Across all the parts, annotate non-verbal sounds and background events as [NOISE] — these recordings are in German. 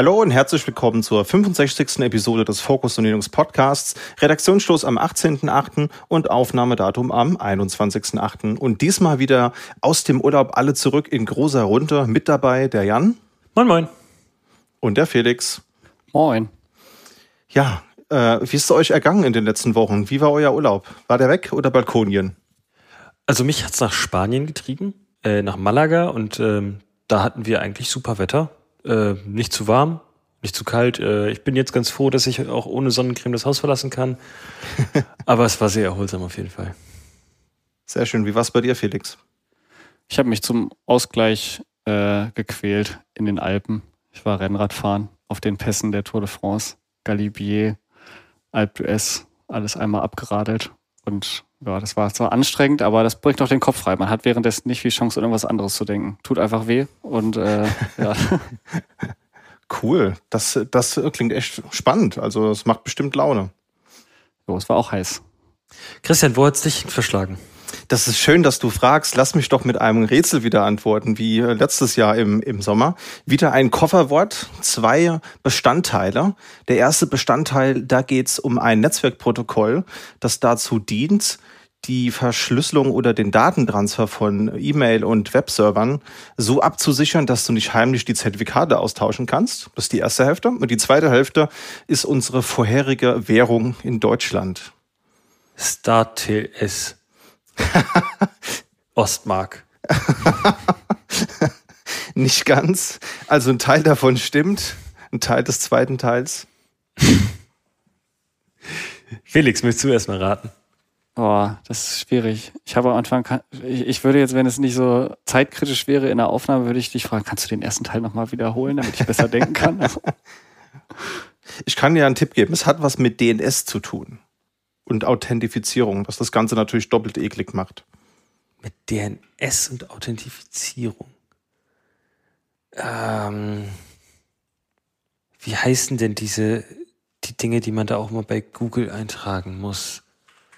Hallo und herzlich willkommen zur 65. Episode des Focus und Linux Podcasts. Redaktionsschluss am 18.8. und Aufnahmedatum am 21.8. Und diesmal wieder aus dem Urlaub alle zurück in großer Runde. Mit dabei der Jan. Moin, moin. Und der Felix. Moin. Ja, äh, wie ist es euch ergangen in den letzten Wochen? Wie war euer Urlaub? War der weg oder Balkonien? Also mich hat's nach Spanien getrieben, äh, nach Malaga und ähm, da hatten wir eigentlich super Wetter. Äh, nicht zu warm, nicht zu kalt. Äh, ich bin jetzt ganz froh, dass ich auch ohne Sonnencreme das Haus verlassen kann. [LAUGHS] Aber es war sehr erholsam auf jeden Fall. Sehr schön. Wie war es bei dir, Felix? Ich habe mich zum Ausgleich äh, gequält in den Alpen. Ich war Rennradfahren auf den Pässen der Tour de France, Galibier, Alpe d'Huez, alles einmal abgeradelt. Und ja, das war zwar anstrengend, aber das bringt auch den Kopf frei. Man hat währenddessen nicht viel Chance, an irgendwas anderes zu denken. Tut einfach weh und äh, ja. [LAUGHS] Cool. Das, das klingt echt spannend. Also es macht bestimmt Laune. Jo, es war auch heiß. Christian, wo hat's dich verschlagen? Das ist schön, dass du fragst. Lass mich doch mit einem Rätsel wieder antworten, wie äh, letztes Jahr im, im Sommer. Wieder ein Kofferwort, zwei Bestandteile. Der erste Bestandteil, da geht's um ein Netzwerkprotokoll, das dazu dient, die Verschlüsselung oder den Datentransfer von E-Mail und Webservern so abzusichern, dass du nicht heimlich die Zertifikate austauschen kannst. Das ist die erste Hälfte. Und die zweite Hälfte ist unsere vorherige Währung in Deutschland. StarTLS. [LAUGHS] Ostmark. [LAUGHS] Nicht ganz. Also ein Teil davon stimmt, ein Teil des zweiten Teils. Felix, möchtest du erstmal raten? Boah, das ist schwierig. Ich habe am Anfang, ich, ich würde jetzt, wenn es nicht so zeitkritisch wäre in der Aufnahme, würde ich dich fragen, kannst du den ersten Teil nochmal wiederholen, damit ich besser denken kann? [LAUGHS] [LAUGHS] Ich kann dir einen Tipp geben. Es hat was mit DNS zu tun. Und Authentifizierung, was das Ganze natürlich doppelt eklig macht. Mit DNS und Authentifizierung. Ähm, wie heißen denn diese, die Dinge, die man da auch mal bei Google eintragen muss?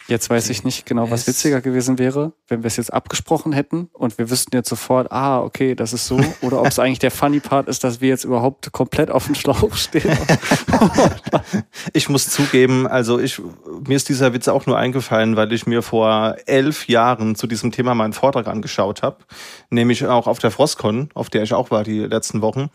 Jetzt weiß ich nicht genau, was witziger gewesen wäre, wenn wir es jetzt abgesprochen hätten und wir wüssten jetzt sofort, ah, okay, das ist so. [LAUGHS] Oder ob es eigentlich der funny Part ist, dass wir jetzt überhaupt komplett auf dem Schlauch stehen. [LAUGHS] Ich muss zugeben, also ich, mir ist dieser Witz auch nur eingefallen, weil ich mir vor elf Jahren zu diesem Thema meinen Vortrag angeschaut habe, nämlich auch auf der Frostcon, auf der ich auch war die letzten Wochen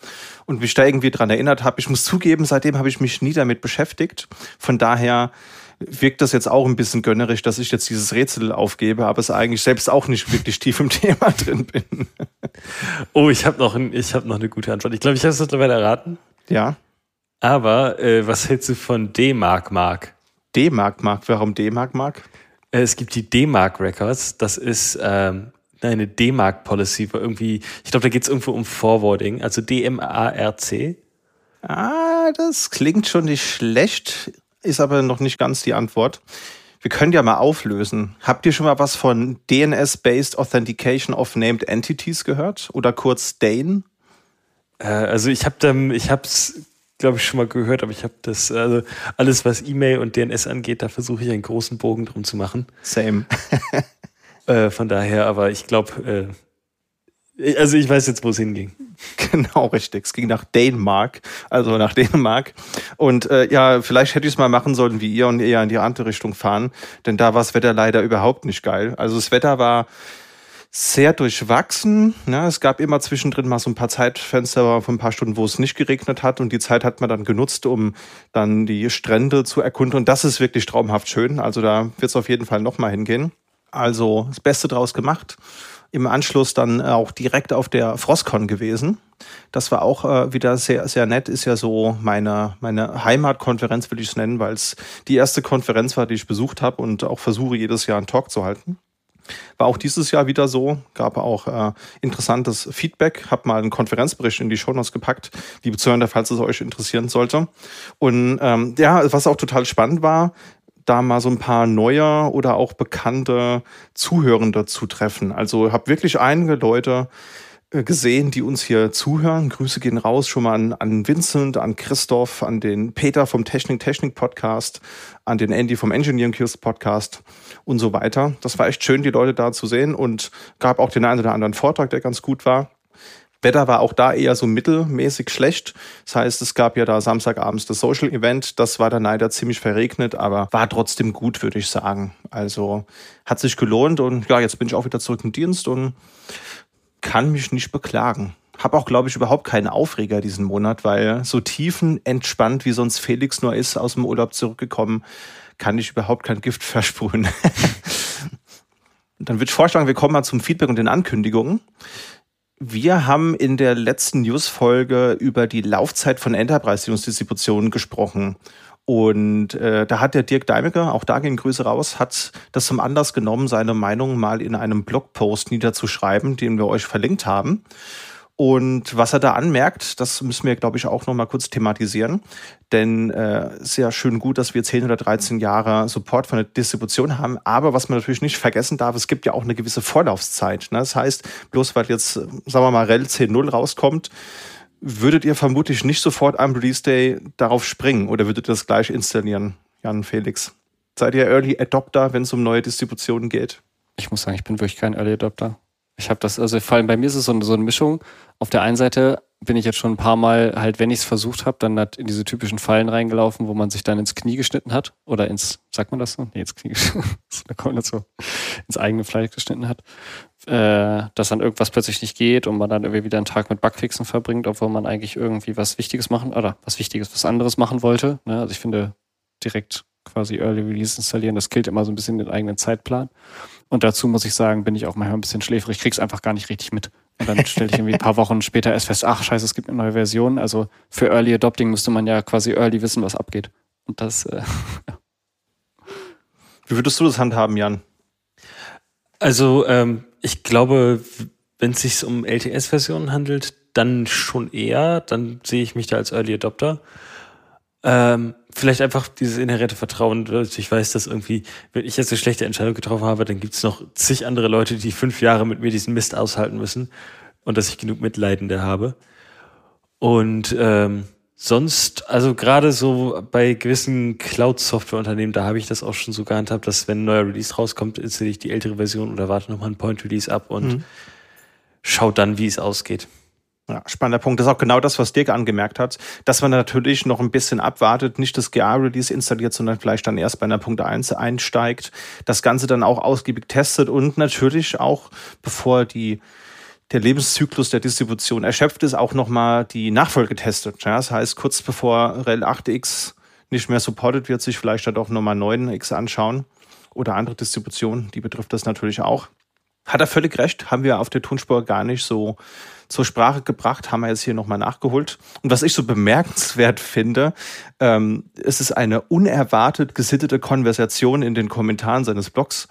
und mich da irgendwie dran erinnert habe. Ich muss zugeben, seitdem habe ich mich nie damit beschäftigt. Von daher wirkt das jetzt auch ein bisschen gönnerisch, dass ich jetzt dieses Rätsel aufgebe, aber es eigentlich selbst auch nicht wirklich tief im [LAUGHS] Thema drin bin. Oh, ich habe noch, ein, ich hab noch eine gute Antwort. Ich glaube, ich habe es mittlerweile erraten. Ja, Aber äh, was hältst du von D-Mark Mark? D-Mark, Mark. Warum D-Mark, Mark? Äh, es gibt die D-Mark Records. Das ist ähm, eine D-Mark Policy, wo irgendwie, ich glaube, da geht es irgendwo um Forwarding, also D-M-A-R-C. Ah, das klingt schon nicht schlecht, ist aber noch nicht ganz die Antwort. Wir können ja mal auflösen. Habt ihr schon mal was von DNS-Based Authentication of Named Entities gehört? Oder kurz DANE? Äh, also ich habe ich es, glaube ich, schon mal gehört, aber ich habe das, also alles, was E-Mail und DNS angeht, da versuche ich einen großen Bogen drum zu machen. Same. [LAUGHS] Äh, von daher, aber ich glaube, äh, also ich weiß jetzt, wo es hinging. [LAUGHS] genau, richtig. Es ging nach Dänemark, also nach Dänemark. Und äh, ja, vielleicht hätte ich es mal machen sollen wie ihr und eher in die andere Richtung fahren, denn da war das Wetter leider überhaupt nicht geil. Also das Wetter war sehr durchwachsen. Ne? Es gab immer zwischendrin mal so ein paar Zeitfenster von ein paar Stunden, wo es nicht geregnet hat und die Zeit hat man dann genutzt, um dann die Strände zu erkunden. Und das ist wirklich traumhaft schön. Also da wird es auf jeden Fall nochmal hingehen. Also das Beste draus gemacht. Im Anschluss dann auch direkt auf der Frostcon gewesen. Das war auch äh, wieder sehr, sehr nett. Ist ja so meine, meine Heimatkonferenz, will ich es nennen, weil es die erste Konferenz war, die ich besucht habe und auch versuche, jedes Jahr einen Talk zu halten. War auch dieses Jahr wieder so, gab auch äh, interessantes Feedback, hab mal einen Konferenzbericht in die Shownotes gepackt, liebe Zuhörer, falls es euch interessieren sollte. Und ähm, ja, was auch total spannend war, da mal so ein paar neue oder auch bekannte Zuhörende zu treffen. Also habe wirklich einige Leute äh, gesehen, die uns hier zuhören. Grüße gehen raus schon mal an, an Vincent, an Christoph, an den Peter vom Technik Technik Podcast, an den Andy vom Engineering Kills Podcast und so weiter. Das war echt schön, die Leute da zu sehen und gab auch den einen oder anderen Vortrag, der ganz gut war. Wetter war auch da eher so mittelmäßig schlecht. Das heißt, es gab ja da Samstagabends das Social Event. Das war dann leider ziemlich verregnet, aber war trotzdem gut, würde ich sagen. Also hat sich gelohnt und ja, jetzt bin ich auch wieder zurück im Dienst und kann mich nicht beklagen. Hab auch, glaube ich, überhaupt keinen Aufreger diesen Monat, weil so tiefenentspannt, wie sonst Felix nur ist, aus dem Urlaub zurückgekommen, kann ich überhaupt kein Gift [LAUGHS] versprühen. Dann würde ich vorschlagen, wir kommen mal zum Feedback und den Ankündigungen. Wir haben in der letzten News-Folge über die Laufzeit von Enterprise-Distributionen gesprochen. Und äh, da hat der Dirk Deimecker, auch da gehen Grüße raus, hat das zum Anlass genommen, seine Meinung mal in einem Blogpost niederzuschreiben, den wir euch verlinkt haben. Und was er da anmerkt, das müssen wir, glaube ich, auch noch mal kurz thematisieren. Denn äh, sehr schön gut, dass wir 10 oder 13 Jahre Support von der Distribution haben. Aber was man natürlich nicht vergessen darf, es gibt ja auch eine gewisse Vorlaufzeit. Ne? Das heißt, bloß weil jetzt, sagen wir mal, REL 10.0 rauskommt, würdet ihr vermutlich nicht sofort am Release Day darauf springen oder würdet ihr das gleich installieren, Jan Felix? Seid ihr Early Adopter, wenn es um neue Distributionen geht? Ich muss sagen, ich bin wirklich kein Early Adopter. Ich habe das, also vor allem bei mir ist es so eine, so eine Mischung. Auf der einen Seite bin ich jetzt schon ein paar Mal halt, wenn ich es versucht habe, dann halt in diese typischen Fallen reingelaufen, wo man sich dann ins Knie geschnitten hat oder ins, sagt man das so? Nee, ins Knie geschnitten, da [LAUGHS] kommt das so, ins eigene Fleisch geschnitten hat, äh, dass dann irgendwas plötzlich nicht geht und man dann irgendwie wieder einen Tag mit Bugfixen verbringt, obwohl man eigentlich irgendwie was Wichtiges machen oder was Wichtiges, was anderes machen wollte. Ne? Also ich finde direkt quasi Early Release installieren, das killt immer so ein bisschen den eigenen Zeitplan. Und dazu muss ich sagen, bin ich auch manchmal ein bisschen schläfrig, krieg's einfach gar nicht richtig mit. Und dann stelle ich irgendwie ein paar Wochen später erst fest, ach scheiße, es gibt eine neue Version. Also für Early Adopting müsste man ja quasi early wissen, was abgeht. Und das, äh. [LAUGHS] Wie würdest du das handhaben, Jan? Also ähm, ich glaube, wenn es sich um LTS-Versionen handelt, dann schon eher. Dann sehe ich mich da als Early Adopter. Ähm, vielleicht einfach dieses inhärente Vertrauen, dass ich weiß, dass irgendwie, wenn ich jetzt eine schlechte Entscheidung getroffen habe, dann gibt es noch zig andere Leute, die fünf Jahre mit mir diesen Mist aushalten müssen und dass ich genug Mitleidende habe. Und ähm, sonst, also gerade so bei gewissen Cloud-Software-Unternehmen, da habe ich das auch schon so gehandhabt, dass wenn ein neuer Release rauskommt, installiere ich die ältere Version oder warte nochmal ein Point-Release ab und mhm. schau dann, wie es ausgeht. Ja, spannender Punkt. Das ist auch genau das, was Dirk angemerkt hat, dass man natürlich noch ein bisschen abwartet, nicht das GA-Release installiert, sondern vielleicht dann erst bei einer Punkt 1 einsteigt, das Ganze dann auch ausgiebig testet und natürlich auch, bevor die der Lebenszyklus der Distribution erschöpft ist, auch nochmal die Nachfolge testet. Ja, das heißt, kurz bevor REL 8X nicht mehr supported wird, sich vielleicht dann auch nochmal 9X anschauen oder andere Distributionen, die betrifft das natürlich auch. Hat er völlig recht, haben wir auf der Tonspur gar nicht so zur Sprache gebracht, haben wir jetzt hier nochmal nachgeholt. Und was ich so bemerkenswert finde, ähm, es ist eine unerwartet gesittete Konversation in den Kommentaren seines Blogs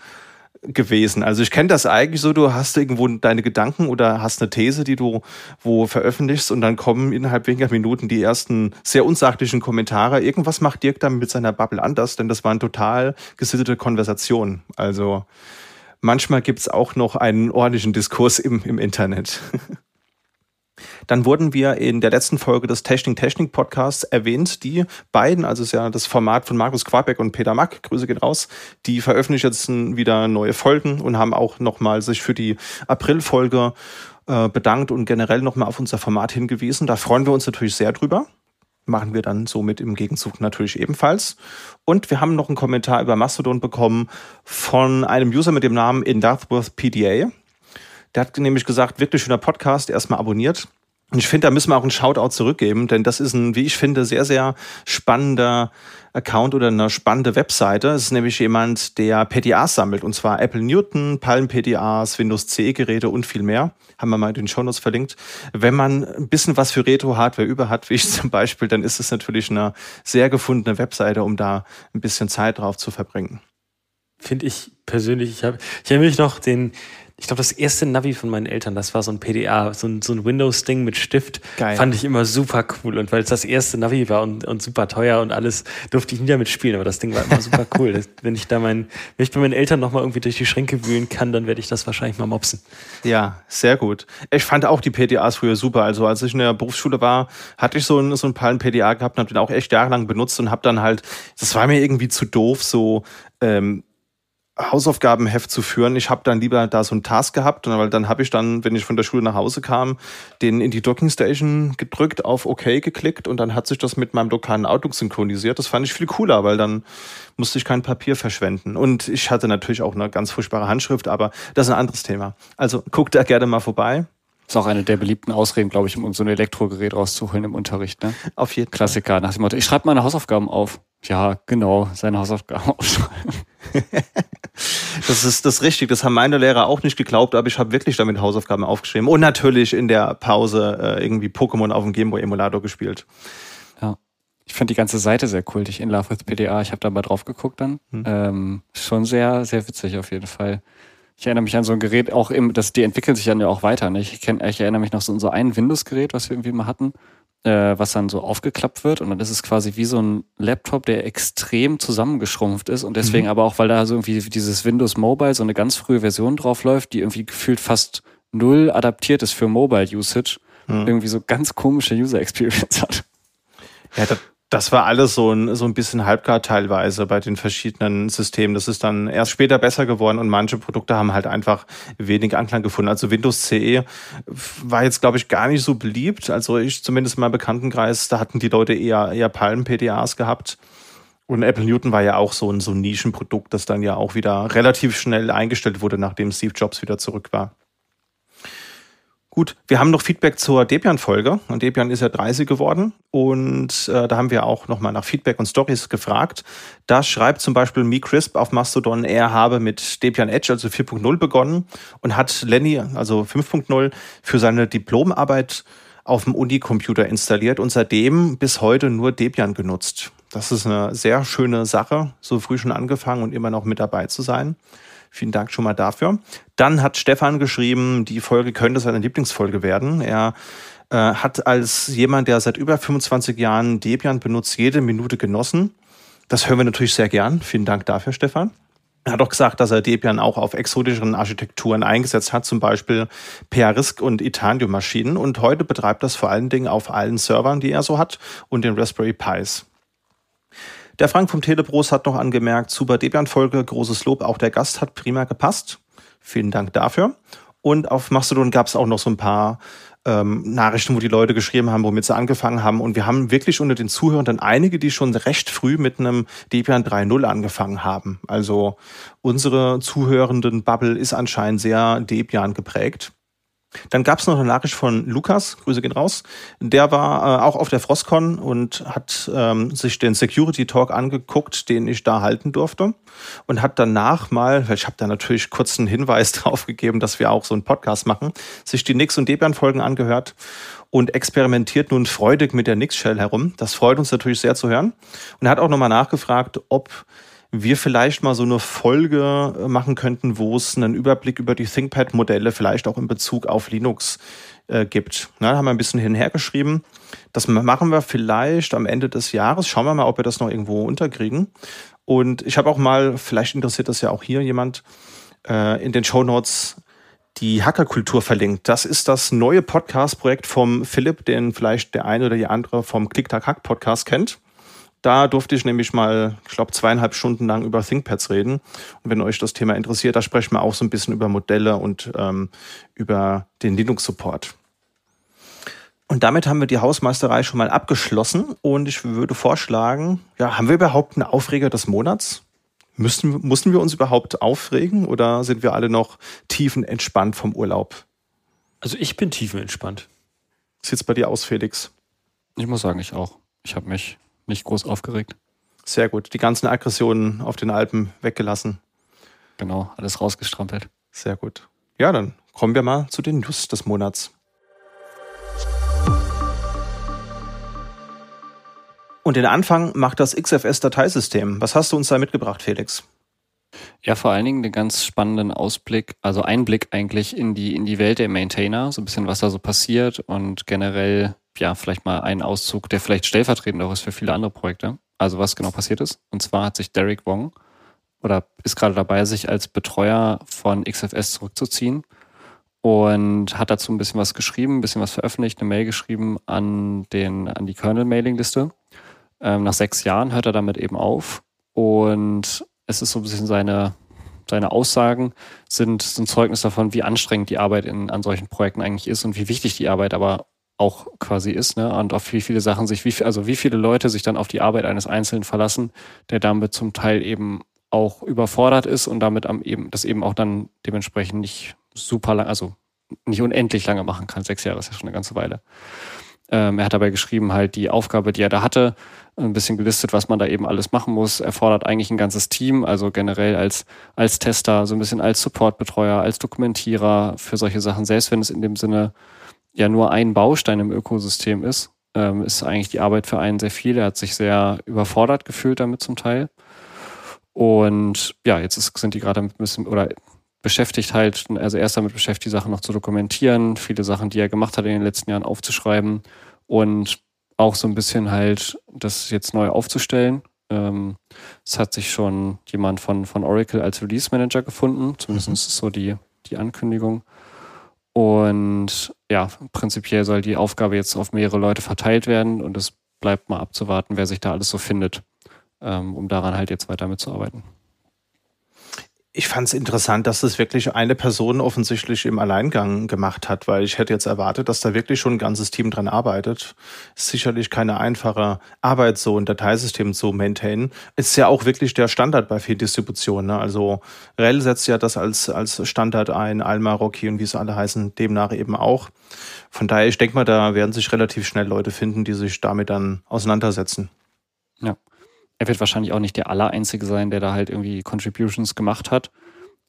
gewesen. Also ich kenne das eigentlich so, du hast irgendwo deine Gedanken oder hast eine These, die du wo veröffentlichst und dann kommen innerhalb weniger Minuten die ersten sehr unsachlichen Kommentare. Irgendwas macht Dirk dann mit seiner Bubble anders, denn das waren total gesittete Konversationen. Also manchmal gibt's auch noch einen ordentlichen Diskurs im, im Internet. [LAUGHS] Dann wurden wir in der letzten Folge des Technik Technik Podcasts erwähnt. Die beiden, also ist ja das Format von Markus Quabeck und Peter Mack, Grüße gehen raus, die veröffentlichen jetzt wieder neue Folgen und haben auch nochmal sich für die April-Folge äh, bedankt und generell nochmal auf unser Format hingewiesen. Da freuen wir uns natürlich sehr drüber. Machen wir dann somit im Gegenzug natürlich ebenfalls. Und wir haben noch einen Kommentar über Mastodon bekommen von einem User mit dem Namen In Darthworth PDA. Der hat nämlich gesagt, wirklich schöner Podcast, erstmal abonniert. Und ich finde, da müssen wir auch einen Shoutout zurückgeben, denn das ist ein, wie ich finde, sehr, sehr spannender Account oder eine spannende Webseite. Es ist nämlich jemand, der PDAs sammelt, und zwar Apple Newton, Palm PDAs, Windows CE Geräte und viel mehr. Haben wir mal in den Shownotes verlinkt. Wenn man ein bisschen was für Retro-Hardware über hat, wie ich [LAUGHS] zum Beispiel, dann ist es natürlich eine sehr gefundene Webseite, um da ein bisschen Zeit drauf zu verbringen. Finde ich persönlich, ich habe, ich erinnere mich noch den, ich glaube, das erste Navi von meinen Eltern, das war so ein PDA, so ein, so ein Windows-Ding mit Stift. Geil. Fand ich immer super cool. Und weil es das erste Navi war und, und super teuer und alles, durfte ich nie damit spielen. Aber das Ding war immer super cool. [LAUGHS] Das, wenn ich da mein, wenn ich bei meinen Eltern nochmal irgendwie durch die Schränke wühlen kann, dann werde ich das wahrscheinlich mal mopsen. Ja, sehr gut. Ich fand auch die PDAs früher super. Also als ich in der Berufsschule war, hatte ich so ein, so ein paar PDA gehabt und habe den auch echt jahrelang benutzt und habe dann halt, das war mir irgendwie zu doof, so ähm, Hausaufgabenheft zu führen. Ich habe dann lieber da so einen Task gehabt, weil dann habe ich dann, wenn ich von der Schule nach Hause kam, den in die Dockingstation gedrückt, auf OK geklickt und dann hat sich das mit meinem lokalen Outlook synchronisiert. Das fand ich viel cooler, weil dann musste ich kein Papier verschwenden. Und ich hatte natürlich auch eine ganz furchtbare Handschrift, aber das ist ein anderes Thema. Also guckt da gerne mal vorbei. Das ist auch eine der beliebten Ausreden, glaube ich, um so ein Elektrogerät rauszuholen im Unterricht. Ne? Auf jeden Fall. Klassiker nach dem Motto, ich schreibe meine Hausaufgaben auf. Ja, genau, seine Hausaufgaben [LAUGHS] aufschreiben. das ist das ist richtig. Das haben meine Lehrer auch nicht geglaubt, aber ich habe wirklich damit Hausaufgaben aufgeschrieben. Und natürlich in der Pause äh, irgendwie Pokémon auf dem Gameboy-Emulator gespielt. Ja. Ich fand die ganze Seite sehr kultig, In Love with PDA. Ich habe da mal drauf geguckt dann. Hm. Ähm, schon sehr, sehr witzig auf jeden Fall. Ich erinnere mich an so ein Gerät, auch im, das, die entwickeln sich dann ja auch weiter. Ne? Ich, kenn, ich erinnere mich noch so an so ein Windows-Gerät, was wir irgendwie mal hatten, äh, was dann so aufgeklappt wird und dann ist es quasi wie so ein Laptop, der extrem zusammengeschrumpft ist und deswegen mhm. aber auch, weil da so irgendwie dieses Windows Mobile so eine ganz frühe Version drauf läuft, die irgendwie gefühlt fast null adaptiert ist für Mobile Usage, mhm. irgendwie so ganz komische User Experience hat. Ja, das, das war alles so ein, so ein bisschen halbgar teilweise bei den verschiedenen Systemen. Das ist dann erst später besser geworden und manche Produkte haben halt einfach wenig Anklang gefunden. Also Windows CE war jetzt, glaube ich, gar nicht so beliebt. Also ich zumindest in meinem Bekanntenkreis, da hatten die Leute eher, eher Palm-PDAs gehabt. Und Apple Newton war ja auch so ein, so ein Nischenprodukt, das dann ja auch wieder relativ schnell eingestellt wurde, nachdem Steve Jobs wieder zurück war. Gut, wir haben noch Feedback zur Debian-Folge. Und Debian ist ja 30 geworden. Und äh, da haben wir auch nochmal nach Feedback und Stories gefragt. Da schreibt zum Beispiel MeCrisp auf Mastodon, er habe mit Debian Edge, also 4.0 begonnen und hat Lenny, also 5.0, für seine Diplomarbeit auf dem Unicomputer installiert und seitdem bis heute nur Debian genutzt. Das ist eine sehr schöne Sache, so früh schon angefangen und immer noch mit dabei zu sein. Vielen Dank schon mal dafür. Dann hat Stefan geschrieben, die Folge könnte seine Lieblingsfolge werden. Er äh, hat als jemand, der seit über 25 Jahren Debian benutzt, jede Minute genossen. Das hören wir natürlich sehr gern. Vielen Dank dafür, Stefan. Er hat auch gesagt, dass er Debian auch auf exotischeren Architekturen eingesetzt hat, zum Beispiel PRISC und Itanium-Maschinen. Und heute betreibt das vor allen Dingen auf allen Servern, die er so hat, und den Raspberry Pis. Der Frank vom Telebros hat noch angemerkt, super Debian-Folge, großes Lob, auch der Gast hat prima gepasst. Vielen Dank dafür. Und auf Mastodon gab es auch noch so ein paar ähm, Nachrichten, wo die Leute geschrieben haben, womit sie angefangen haben. Und wir haben wirklich unter den Zuhörern dann einige, die schon recht früh mit einem Debian 3.0 angefangen haben. Also unsere zuhörenden Bubble ist anscheinend sehr Debian geprägt. Dann gab es noch eine Nachricht von Lukas, Grüße gehen raus. Der war äh, auch auf der Frostcon und hat ähm, sich den Security Talk angeguckt, den ich da halten durfte. Und hat danach mal, weil ich habe da natürlich kurz einen Hinweis [LAUGHS] drauf gegeben, dass wir auch so einen Podcast machen, sich die Nix- und Debian-Folgen angehört und experimentiert nun freudig mit der Nix-Shell herum. Das freut uns natürlich sehr zu hören. Und er hat auch nochmal nachgefragt, ob wir vielleicht mal so eine Folge äh, machen könnten, wo es einen Überblick über die ThinkPad-Modelle vielleicht auch in Bezug auf Linux äh, gibt. Na, haben wir ein bisschen hinher geschrieben. Das machen wir vielleicht am Ende des Jahres. Schauen wir mal, ob wir das noch irgendwo unterkriegen. Und ich habe auch mal, vielleicht interessiert das ja auch hier jemand, äh, in den Show Notes die Hackerkultur verlinkt. Das ist das neue Podcast-Projekt vom Philipp, den vielleicht der eine oder die andere vom Klick-Tack-Hack-Podcast kennt. Da durfte ich nämlich mal, ich glaube, zweieinhalb Stunden lang über ThinkPads reden. Und wenn euch das Thema interessiert, da sprechen wir auch so ein bisschen über Modelle und ähm, über den Linux-Support. Und damit haben wir die Hausmeisterei schon mal abgeschlossen. Und ich würde vorschlagen, ja, haben wir überhaupt einen Aufreger des Monats? Müssen, mussten wir uns überhaupt aufregen oder sind wir alle noch tiefenentspannt vom Urlaub? Also ich bin tiefenentspannt. Sieht's bei dir aus, Felix? Ich muss sagen, ich auch. Ich habe mich nicht groß aufgeregt. Sehr gut. Die ganzen Aggressionen auf den Alpen weggelassen. Genau, alles rausgestrampelt. Sehr gut. Ja, dann kommen wir mal zu den News des Monats. Und den Anfang macht das XFS-Dateisystem. Was hast du uns da mitgebracht, Felix? Ja, vor allen Dingen den ganz spannenden Ausblick, also Einblick eigentlich in die, in die Welt der Maintainer, so ein bisschen was da so passiert und generell ja, vielleicht mal einen Auszug, der vielleicht stellvertretend auch ist für viele andere Projekte. Also was genau passiert ist. Und zwar hat sich Derek Wong oder ist gerade dabei, sich als Betreuer von XFS zurückzuziehen und hat dazu ein bisschen was geschrieben, ein bisschen was veröffentlicht, eine Mail geschrieben an, den, an die Kernel-Mailing-Liste. Ähm, nach sechs Jahren hört er damit eben auf und es ist so ein bisschen seine, seine Aussagen sind, sind Zeugnis davon, wie anstrengend die Arbeit in, an solchen Projekten eigentlich ist und wie wichtig die Arbeit aber auch quasi ist, ne? Und auf wie viele Sachen sich, wie, also wie viele Leute sich dann auf die Arbeit eines Einzelnen verlassen, der damit zum Teil eben auch überfordert ist und damit am eben, das eben auch dann dementsprechend nicht super lang, also nicht unendlich lange machen kann. Sechs Jahre ist ja schon eine ganze Weile. Ähm, er hat dabei geschrieben, halt die Aufgabe, die er da hatte, ein bisschen gelistet, was man da eben alles machen muss. Erfordert eigentlich ein ganzes Team, also generell als, als Tester, so ein bisschen als Supportbetreuer, als Dokumentierer für solche Sachen, selbst wenn es in dem Sinne ja nur ein Baustein im Ökosystem ist, ähm, ist eigentlich die Arbeit für einen sehr viel. Er hat sich sehr überfordert gefühlt damit zum Teil. Und ja, jetzt ist, sind die gerade ein bisschen, oder beschäftigt halt, also erst damit beschäftigt, die Sachen noch zu dokumentieren, viele Sachen, die er gemacht hat in den letzten Jahren aufzuschreiben und auch so ein bisschen halt das jetzt neu aufzustellen. Ähm, es hat sich schon jemand von, von Oracle als Release Manager gefunden, zumindest mhm. ist so die, die Ankündigung. Und ja, prinzipiell soll die Aufgabe jetzt auf mehrere Leute verteilt werden und es bleibt mal abzuwarten, wer sich da alles so findet, ähm, um daran halt jetzt weiter mitzuarbeiten ich fand es interessant, dass das wirklich eine Person offensichtlich im Alleingang gemacht hat, weil ich hätte jetzt erwartet, dass da wirklich schon ein ganzes Team dran arbeitet. Ist sicherlich keine einfache Arbeit, so ein Dateisystem zu maintainen. Ist ja auch wirklich der Standard bei vielen Distributionen. Ne? Also RHEL setzt ja das als, als Standard ein, Alma, Rocky und wie sie alle heißen, demnach eben auch. Von daher, ich denke mal, da werden sich relativ schnell Leute finden, die sich damit dann auseinandersetzen. Ja er wird wahrscheinlich auch nicht der Allereinzige sein, der da halt irgendwie Contributions gemacht hat.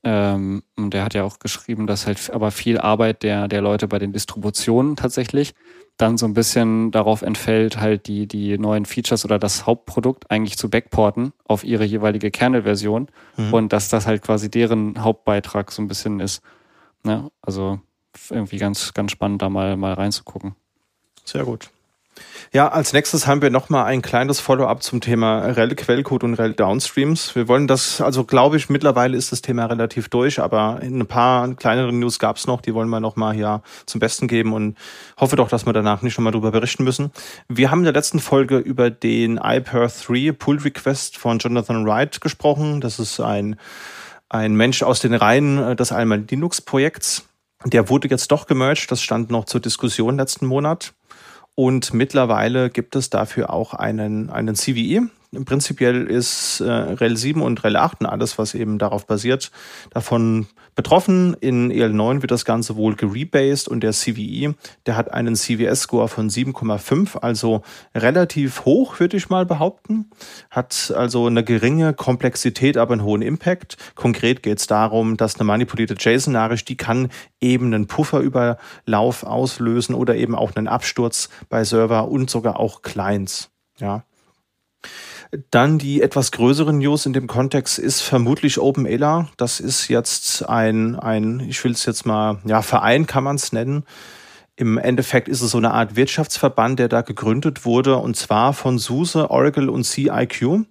Ähm, und der hat ja auch geschrieben, dass halt aber viel Arbeit der, der Leute bei den Distributionen tatsächlich dann so ein bisschen darauf entfällt, halt die, die neuen Features oder das Hauptprodukt eigentlich zu backporten auf ihre jeweilige Kernel-Version mhm. und dass das halt quasi deren Hauptbeitrag so ein bisschen ist. Ne? Also irgendwie ganz, ganz spannend, da mal, mal reinzugucken. Sehr gut. Ja, als nächstes haben wir nochmal ein kleines Follow-up zum Thema REL Quellcode und REL Downstreams. Wir wollen das, also glaube ich, mittlerweile ist das Thema relativ durch, aber ein paar kleinere News gab es noch, die wollen wir nochmal hier zum Besten geben und hoffe doch, dass wir danach nicht nochmal drüber berichten müssen. Wir haben in der letzten Folge über den iPer 3 Pull Request von Jonathan Wright gesprochen. Das ist ein, ein Mensch aus den Reihen äh, des Alma Linux Projekts. Der wurde jetzt doch gemerged, das stand noch zur Diskussion letzten Monat. Und mittlerweile gibt es dafür auch einen, einen CVE. Prinzipiell ist äh, REL 7 und REL 8 und alles, was eben darauf basiert, davon betroffen. In EL9 wird das Ganze wohl gerebased und der CVE, der hat einen CVS-Score von 7,5, also relativ hoch, würde ich mal behaupten. Hat also eine geringe Komplexität, aber einen hohen Impact. Konkret geht es darum, dass eine manipulierte JSON-Nachricht, die kann eben einen Pufferüberlauf auslösen oder eben auch einen Absturz bei Server und sogar auch Clients. Ja. Dann die etwas größeren News in dem Kontext ist vermutlich OpenELA. Das ist jetzt ein, ein ich will es jetzt mal, ja, Verein kann man es nennen. Im Endeffekt ist es so eine Art Wirtschaftsverband, der da gegründet wurde, und zwar von SUSE, Oracle und CIQ.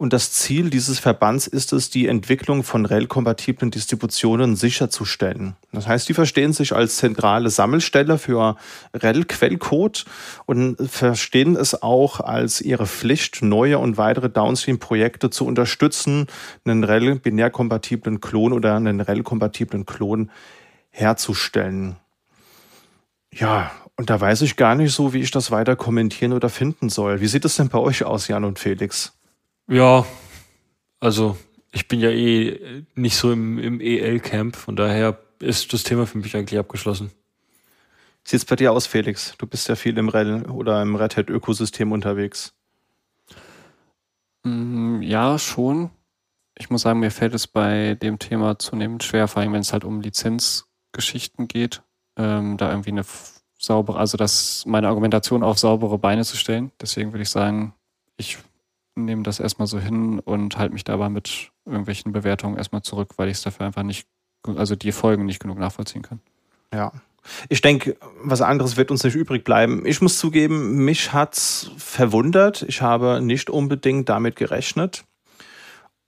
Und das Ziel dieses Verbands ist es, die Entwicklung von RHEL-kompatiblen Distributionen sicherzustellen. Das heißt, die verstehen sich als zentrale Sammelstelle für RHEL-Quellcode und verstehen es auch als ihre Pflicht, neue und weitere Downstream-Projekte zu unterstützen, einen RHEL-binärkompatiblen Klon oder einen RHEL-kompatiblen Klon herzustellen. Ja, und da weiß ich gar nicht so, wie ich das weiter kommentieren oder finden soll. Wie sieht es denn bei euch aus, Jan und Felix? Ja, also ich bin ja eh nicht so im, im EL-Camp, von daher ist das Thema für mich eigentlich abgeschlossen. Sieht's bei dir aus, Felix? Du bist ja viel im REL oder im Red Hat-Ökosystem unterwegs. Mm, ja, schon. Ich muss sagen, mir fällt es bei dem Thema zunehmend schwer, vor allem wenn es halt um Lizenzgeschichten geht, ähm, da irgendwie eine saubere, also das meine Argumentation auf saubere Beine zu stellen. Deswegen würde ich sagen, ich nehme das erstmal so hin und halte mich dabei mit irgendwelchen Bewertungen erstmal zurück, weil ich es dafür einfach nicht, also die Folgen nicht genug nachvollziehen kann. Ja. Ich denke, was anderes wird uns nicht übrig bleiben. Ich muss zugeben, mich hat's verwundert. Ich habe nicht unbedingt damit gerechnet.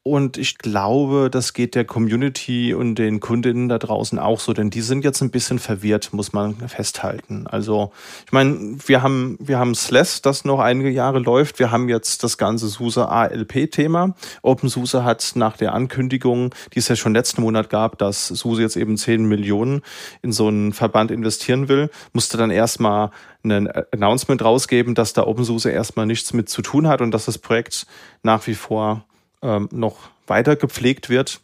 Und ich glaube, das geht der Community und den Kundinnen da draußen auch so, denn die sind jetzt ein bisschen verwirrt, muss man festhalten. Also, ich meine, wir haben, wir haben SLES, das noch einige Jahre läuft. Wir haben jetzt das ganze SUSE ALP-Thema. OpenSUSE hat nach der Ankündigung, die es ja schon letzten Monat gab, dass SUSE jetzt eben 10 Millionen in so einen Verband investieren will, musste dann erstmal ein Announcement rausgeben, dass da OpenSUSE erstmal nichts mit zu tun hat und dass das Projekt nach wie vor ähm, noch weiter gepflegt wird.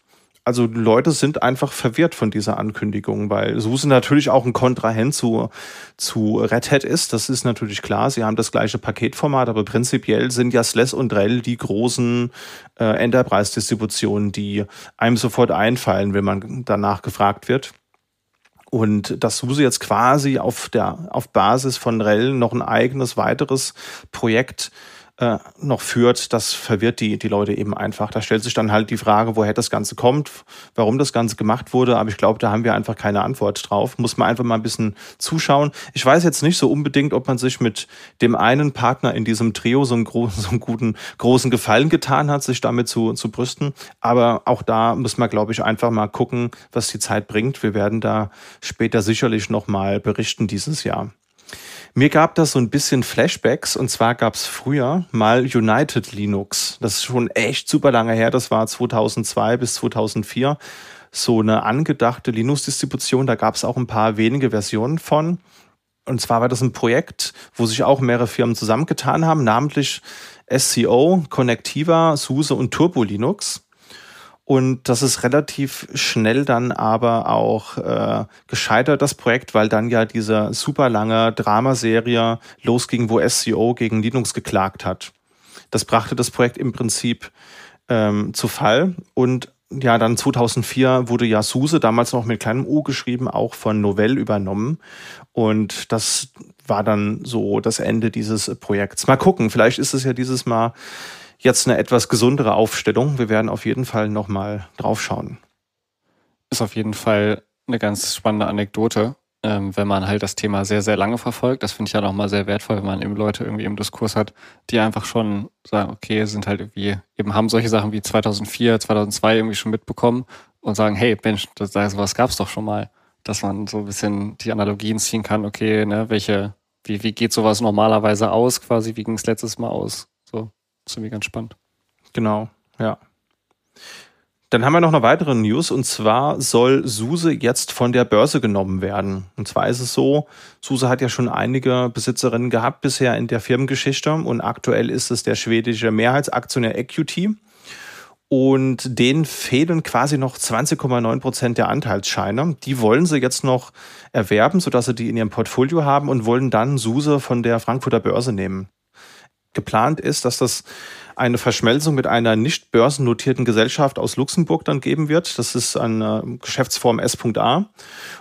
Also Leute sind einfach verwirrt von dieser Ankündigung, weil SUSE natürlich auch ein Kontrahent zu, zu Red Hat ist. Das ist natürlich klar. Sie haben das gleiche Paketformat, aber prinzipiell sind ja SLES und RHEL die großen äh, Enterprise-Distributionen, die einem sofort einfallen, wenn man danach gefragt wird. Und dass SUSE jetzt quasi auf der, auf Basis von RHEL noch ein eigenes weiteres Projekt äh, noch führt, das verwirrt die, die Leute eben einfach. Da stellt sich dann halt die Frage, woher das Ganze kommt, warum das Ganze gemacht wurde. Aber ich glaube, da haben wir einfach keine Antwort drauf. Muss man einfach mal ein bisschen zuschauen. Ich weiß jetzt nicht so unbedingt, ob man sich mit dem einen Partner in diesem Trio so einen, großen, [LAUGHS] so einen guten, großen Gefallen getan hat, sich damit zu, zu brüsten. Aber auch da muss man, glaube ich, einfach mal gucken, was die Zeit bringt. Wir werden da später sicherlich noch mal berichten dieses Jahr. Mir gab das so ein bisschen Flashbacks und zwar gab es früher mal United Linux. Das ist schon echt super lange her, das war 2002 bis 2004. So eine angedachte Linux-Distribution, da gab es auch ein paar wenige Versionen von. Und zwar war das ein Projekt, wo sich auch mehrere Firmen zusammengetan haben, namentlich SCO, Connectiva, SUSE und Turbo Linux. Und das ist relativ schnell dann aber auch äh, gescheitert, das Projekt, weil dann ja diese super lange Dramaserie losging, wo SCO gegen Linux geklagt hat. Das brachte das Projekt im Prinzip ähm, zu Fall. Und ja, dann 2004 wurde ja SUSE, damals noch mit kleinem U geschrieben, auch von Novell übernommen. Und das war dann so das Ende dieses Projekts. Mal gucken, vielleicht ist es ja dieses Mal jetzt eine etwas gesundere Aufstellung. Wir werden auf jeden Fall nochmal drauf schauen. Ist auf jeden Fall eine ganz spannende Anekdote, ähm, wenn man halt das Thema sehr, sehr lange verfolgt. Das finde ich ja nochmal sehr wertvoll, wenn man eben Leute irgendwie im Diskurs hat, die einfach schon sagen, okay, sind halt irgendwie, eben haben solche Sachen wie 2004, 2002 irgendwie schon mitbekommen und sagen, hey, Mensch, das, was gab es doch schon mal. Dass man so ein bisschen die Analogien ziehen kann, okay, ne, welche, wie, wie geht sowas normalerweise aus, quasi, wie ging es letztes Mal aus? Das ist irgendwie ganz spannend. Genau, ja. Dann haben wir noch eine weitere News und zwar soll SUSE jetzt von der Börse genommen werden. Und zwar ist es so, SUSE hat ja schon einige Besitzerinnen gehabt bisher in der Firmengeschichte und aktuell ist es der schwedische Mehrheitsaktionär Equity. Und denen fehlen quasi noch 20,9 Prozent der Anteilsscheine. Die wollen sie jetzt noch erwerben, sodass sie die in ihrem Portfolio haben und wollen dann SUSE von der Frankfurter Börse nehmen. Geplant ist, dass das eine Verschmelzung mit einer nicht börsennotierten Gesellschaft aus Luxemburg dann geben wird. Das ist eine Geschäftsform S.A.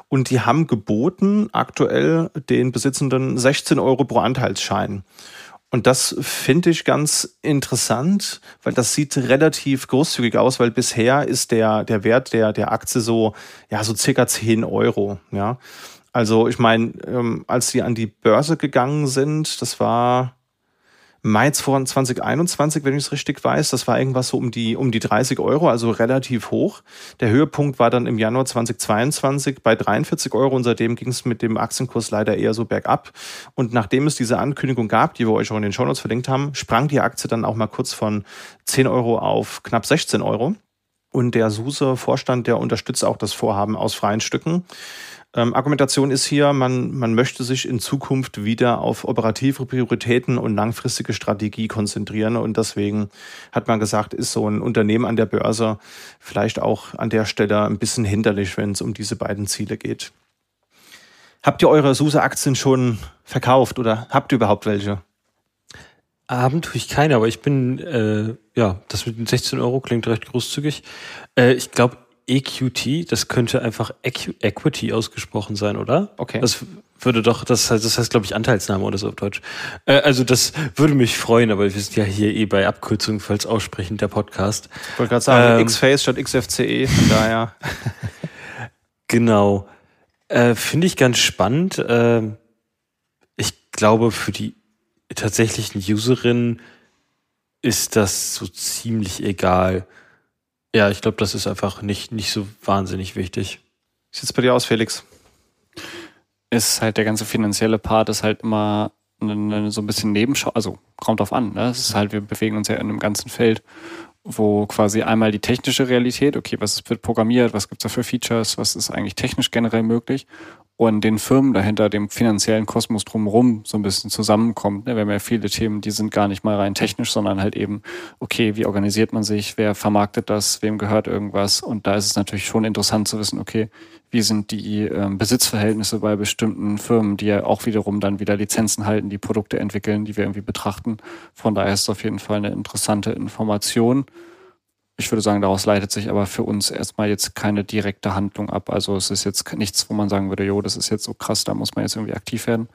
Und die haben geboten aktuell den Besitzenden 16 Euro pro Anteilsschein. Und das finde ich ganz interessant, weil das sieht relativ großzügig aus, weil bisher ist der, der Wert der, der Aktie so, ja, so circa 10 Euro, ja. Also ich meine, ähm, als sie an die Börse gegangen sind, das war Mai 2021, wenn ich es richtig weiß. Das war irgendwas so um die, um die 30 Euro, also relativ hoch. Der Höhepunkt war dann im Januar 2022 bei 43 Euro und seitdem ging es mit dem Aktienkurs leider eher so bergab. Und nachdem es diese Ankündigung gab, die wir euch auch in den Shownotes verlinkt haben, sprang die Aktie dann auch mal kurz von 10 Euro auf knapp 16 Euro. Und der SUSE-Vorstand, der unterstützt auch das Vorhaben aus freien Stücken. Ähm, Argumentation ist hier, man, man möchte sich in Zukunft wieder auf operative Prioritäten und langfristige Strategie konzentrieren. Und deswegen hat man gesagt, ist so ein Unternehmen an der Börse vielleicht auch an der Stelle ein bisschen hinderlich, wenn es um diese beiden Ziele geht. Habt ihr eure SUSE-Aktien schon verkauft oder habt ihr überhaupt welche? Haben tue ich keine, aber ich bin, äh, ja, das mit den 16 Euro klingt recht großzügig. Äh, ich glaube, EQT, das könnte einfach Equ Equity ausgesprochen sein, oder? Okay. Das würde doch, das heißt, das heißt, glaube ich, Anteilsnahme oder so auf Deutsch. Äh, also das würde mich freuen, aber wir sind ja hier eh bei Abkürzungen, falls aussprechend der Podcast. Ich wollte gerade sagen, ähm, X-Face statt XFCE, von daher. [LAUGHS] genau. Äh, Finde ich ganz spannend. Äh, ich glaube, für die tatsächlichen Userinnen ist das so ziemlich egal Ja, ich glaube, das ist einfach nicht, nicht so wahnsinnig wichtig. Wie sieht's bei dir aus, Felix? Ist halt der ganze finanzielle Part ist halt immer eine, so ein bisschen Nebenschau, also kommt drauf an. Ne? Es ist halt, wir bewegen uns ja in einem ganzen Feld, wo quasi einmal die technische Realität, okay, was wird programmiert, was gibt's da für Features, was ist eigentlich technisch generell möglich und den Firmen dahinter, dem finanziellen Kosmos drumherum so ein bisschen zusammenkommt. Ne? Wir haben ja viele Themen, die sind gar nicht mal rein technisch, sondern halt eben, okay, wie organisiert man sich, wer vermarktet das, wem gehört irgendwas und da ist es natürlich schon interessant zu wissen, okay, wie sind die ähm, Besitzverhältnisse bei bestimmten Firmen, die ja auch wiederum dann wieder Lizenzen halten, die Produkte entwickeln, die wir irgendwie betrachten. Von daher ist es auf jeden Fall eine interessante Information. Ich würde sagen, daraus leitet sich aber für uns erstmal jetzt keine direkte Handlung ab. Also es ist jetzt nichts, wo man sagen würde, jo, das ist jetzt so krass, da muss man jetzt irgendwie aktiv werden.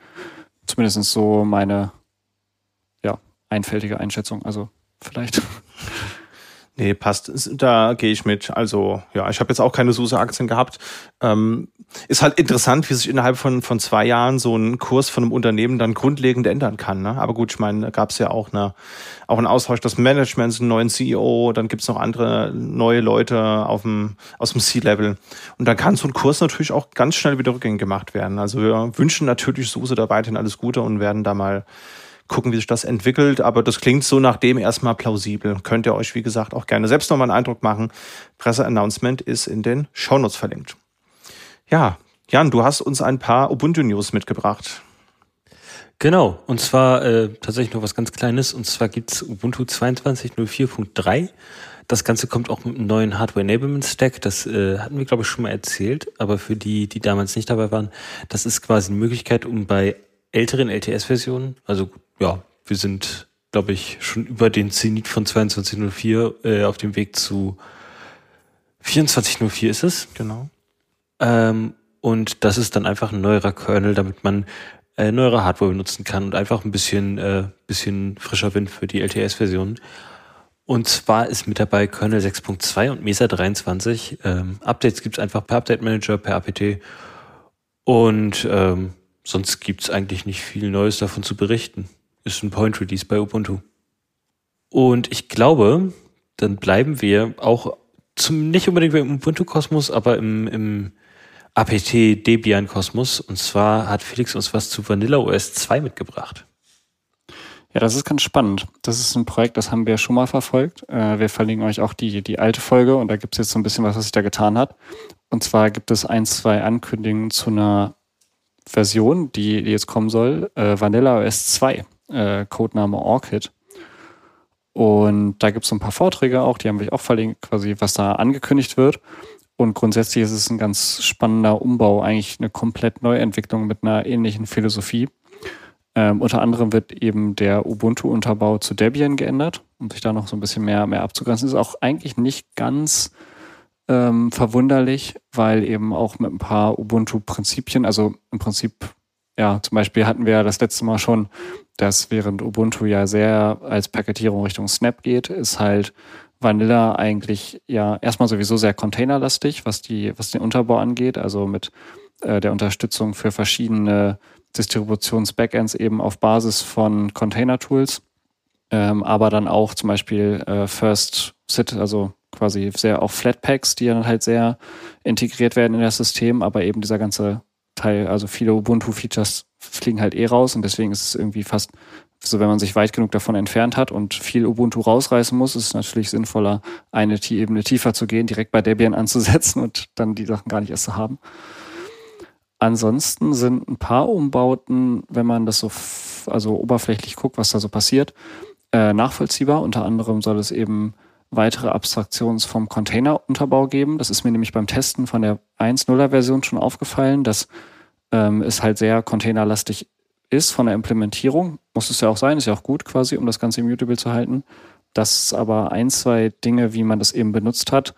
Zumindest so meine ja, einfältige Einschätzung. Also vielleicht. [LAUGHS] Nee, passt. Da gehe ich mit. Also, ja, ich habe jetzt auch keine SUSE-Aktien gehabt. Ähm, ist halt interessant, wie sich innerhalb von, von zwei Jahren so ein Kurs von einem Unternehmen dann grundlegend ändern kann. Ne? Aber gut, ich meine, da gab es ja auch, eine, auch einen Austausch des Managements, einen neuen CEO, dann gibt's noch andere neue Leute auf dem, aus dem C-Level. Und dann kann so ein Kurs natürlich auch ganz schnell wieder rückgängig gemacht werden. Also wir wünschen natürlich SUSE da weiterhin alles Gute und werden da mal gucken, wie sich das entwickelt. Aber das klingt so nach dem erstmal plausibel. Könnt ihr euch, wie gesagt, auch gerne selbst nochmal einen Eindruck machen. Presseannouncement ist in den Shownotes verlinkt. Ja, Jan, du hast uns ein paar Ubuntu-News mitgebracht. Genau, und zwar äh, tatsächlich noch was ganz Kleines. Und zwar gibt's Ubuntu 22.04.3. Das Ganze kommt auch mit einem neuen Hardware Enablement Stack. Das äh, hatten wir, glaube ich, schon mal erzählt. Aber für die, die damals nicht dabei waren, das ist quasi eine Möglichkeit, um bei älteren LTS-Versionen, also ja, wir sind, glaube ich, schon über den Zenit von 2204 äh, auf dem Weg zu 2404 ist es. Genau. Ähm, und das ist dann einfach ein neuerer Kernel, damit man äh, neuere Hardware benutzen kann und einfach ein bisschen, äh, bisschen frischer Wind für die LTS-Versionen. Und zwar ist mit dabei Kernel 6.2 und Mesa 23. Ähm, Updates gibt's einfach per Update Manager, per APT. Und ähm, sonst gibt's eigentlich nicht viel Neues davon zu berichten ist ein Point Release bei Ubuntu. Und ich glaube, dann bleiben wir auch zum, nicht unbedingt im Ubuntu-Kosmos, aber im, im APT Debian-Kosmos. Und zwar hat Felix uns was zu Vanilla OS 2 mitgebracht. Ja, das ist ganz spannend. Das ist ein Projekt, das haben wir schon mal verfolgt. Äh, wir verlinken euch auch die, die alte Folge und da gibt es jetzt so ein bisschen was, was sich da getan hat. Und zwar gibt es ein, zwei Ankündigungen zu einer Version, die, die jetzt kommen soll, äh, Vanilla OS 2 äh, Codename Orchid. Und da gibt es so ein paar Vorträge auch, die haben wir auch verlinkt, quasi, was da angekündigt wird. Und grundsätzlich ist es ein ganz spannender Umbau, eigentlich eine komplett Neuentwicklung mit einer ähnlichen Philosophie. Ähm, unter anderem wird eben der Ubuntu-Unterbau zu Debian geändert, um sich da noch so ein bisschen mehr, mehr abzugrenzen. Ist auch eigentlich nicht ganz ähm, verwunderlich, weil eben auch mit ein paar Ubuntu-Prinzipien, also im Prinzip, ja, zum Beispiel hatten wir das letzte Mal schon dass während Ubuntu ja sehr als Paketierung Richtung Snap geht, ist halt Vanilla eigentlich ja erstmal sowieso sehr containerlastig, was die, was den Unterbau angeht, also mit äh, der Unterstützung für verschiedene Distributions-Backends eben auf Basis von Container-Tools, ähm, aber dann auch zum Beispiel äh, First Sit, also quasi sehr auch Flatpaks, die dann halt sehr integriert werden in das System, aber eben dieser ganze Teil, also viele Ubuntu-Features fliegen halt eh raus und deswegen ist es irgendwie fast so, wenn man sich weit genug davon entfernt hat und viel Ubuntu rausreißen muss, ist es natürlich sinnvoller, eine Ebene tiefer zu gehen, direkt bei Debian [LAUGHS] anzusetzen und dann die Sachen gar nicht erst zu haben. Ansonsten sind ein paar Umbauten, wenn man das so also oberflächlich guckt, was da so passiert, äh, nachvollziehbar. Unter anderem soll es eben weitere Abstraktions vom Container-Unterbau geben. Das ist mir nämlich beim Testen von der 1.0er Version schon aufgefallen, dass ähm, es halt sehr containerlastig ist von der Implementierung. Muss es ja auch sein, ist ja auch gut quasi, um das Ganze immutable zu halten. Dass aber ein, zwei Dinge, wie man das eben benutzt hat,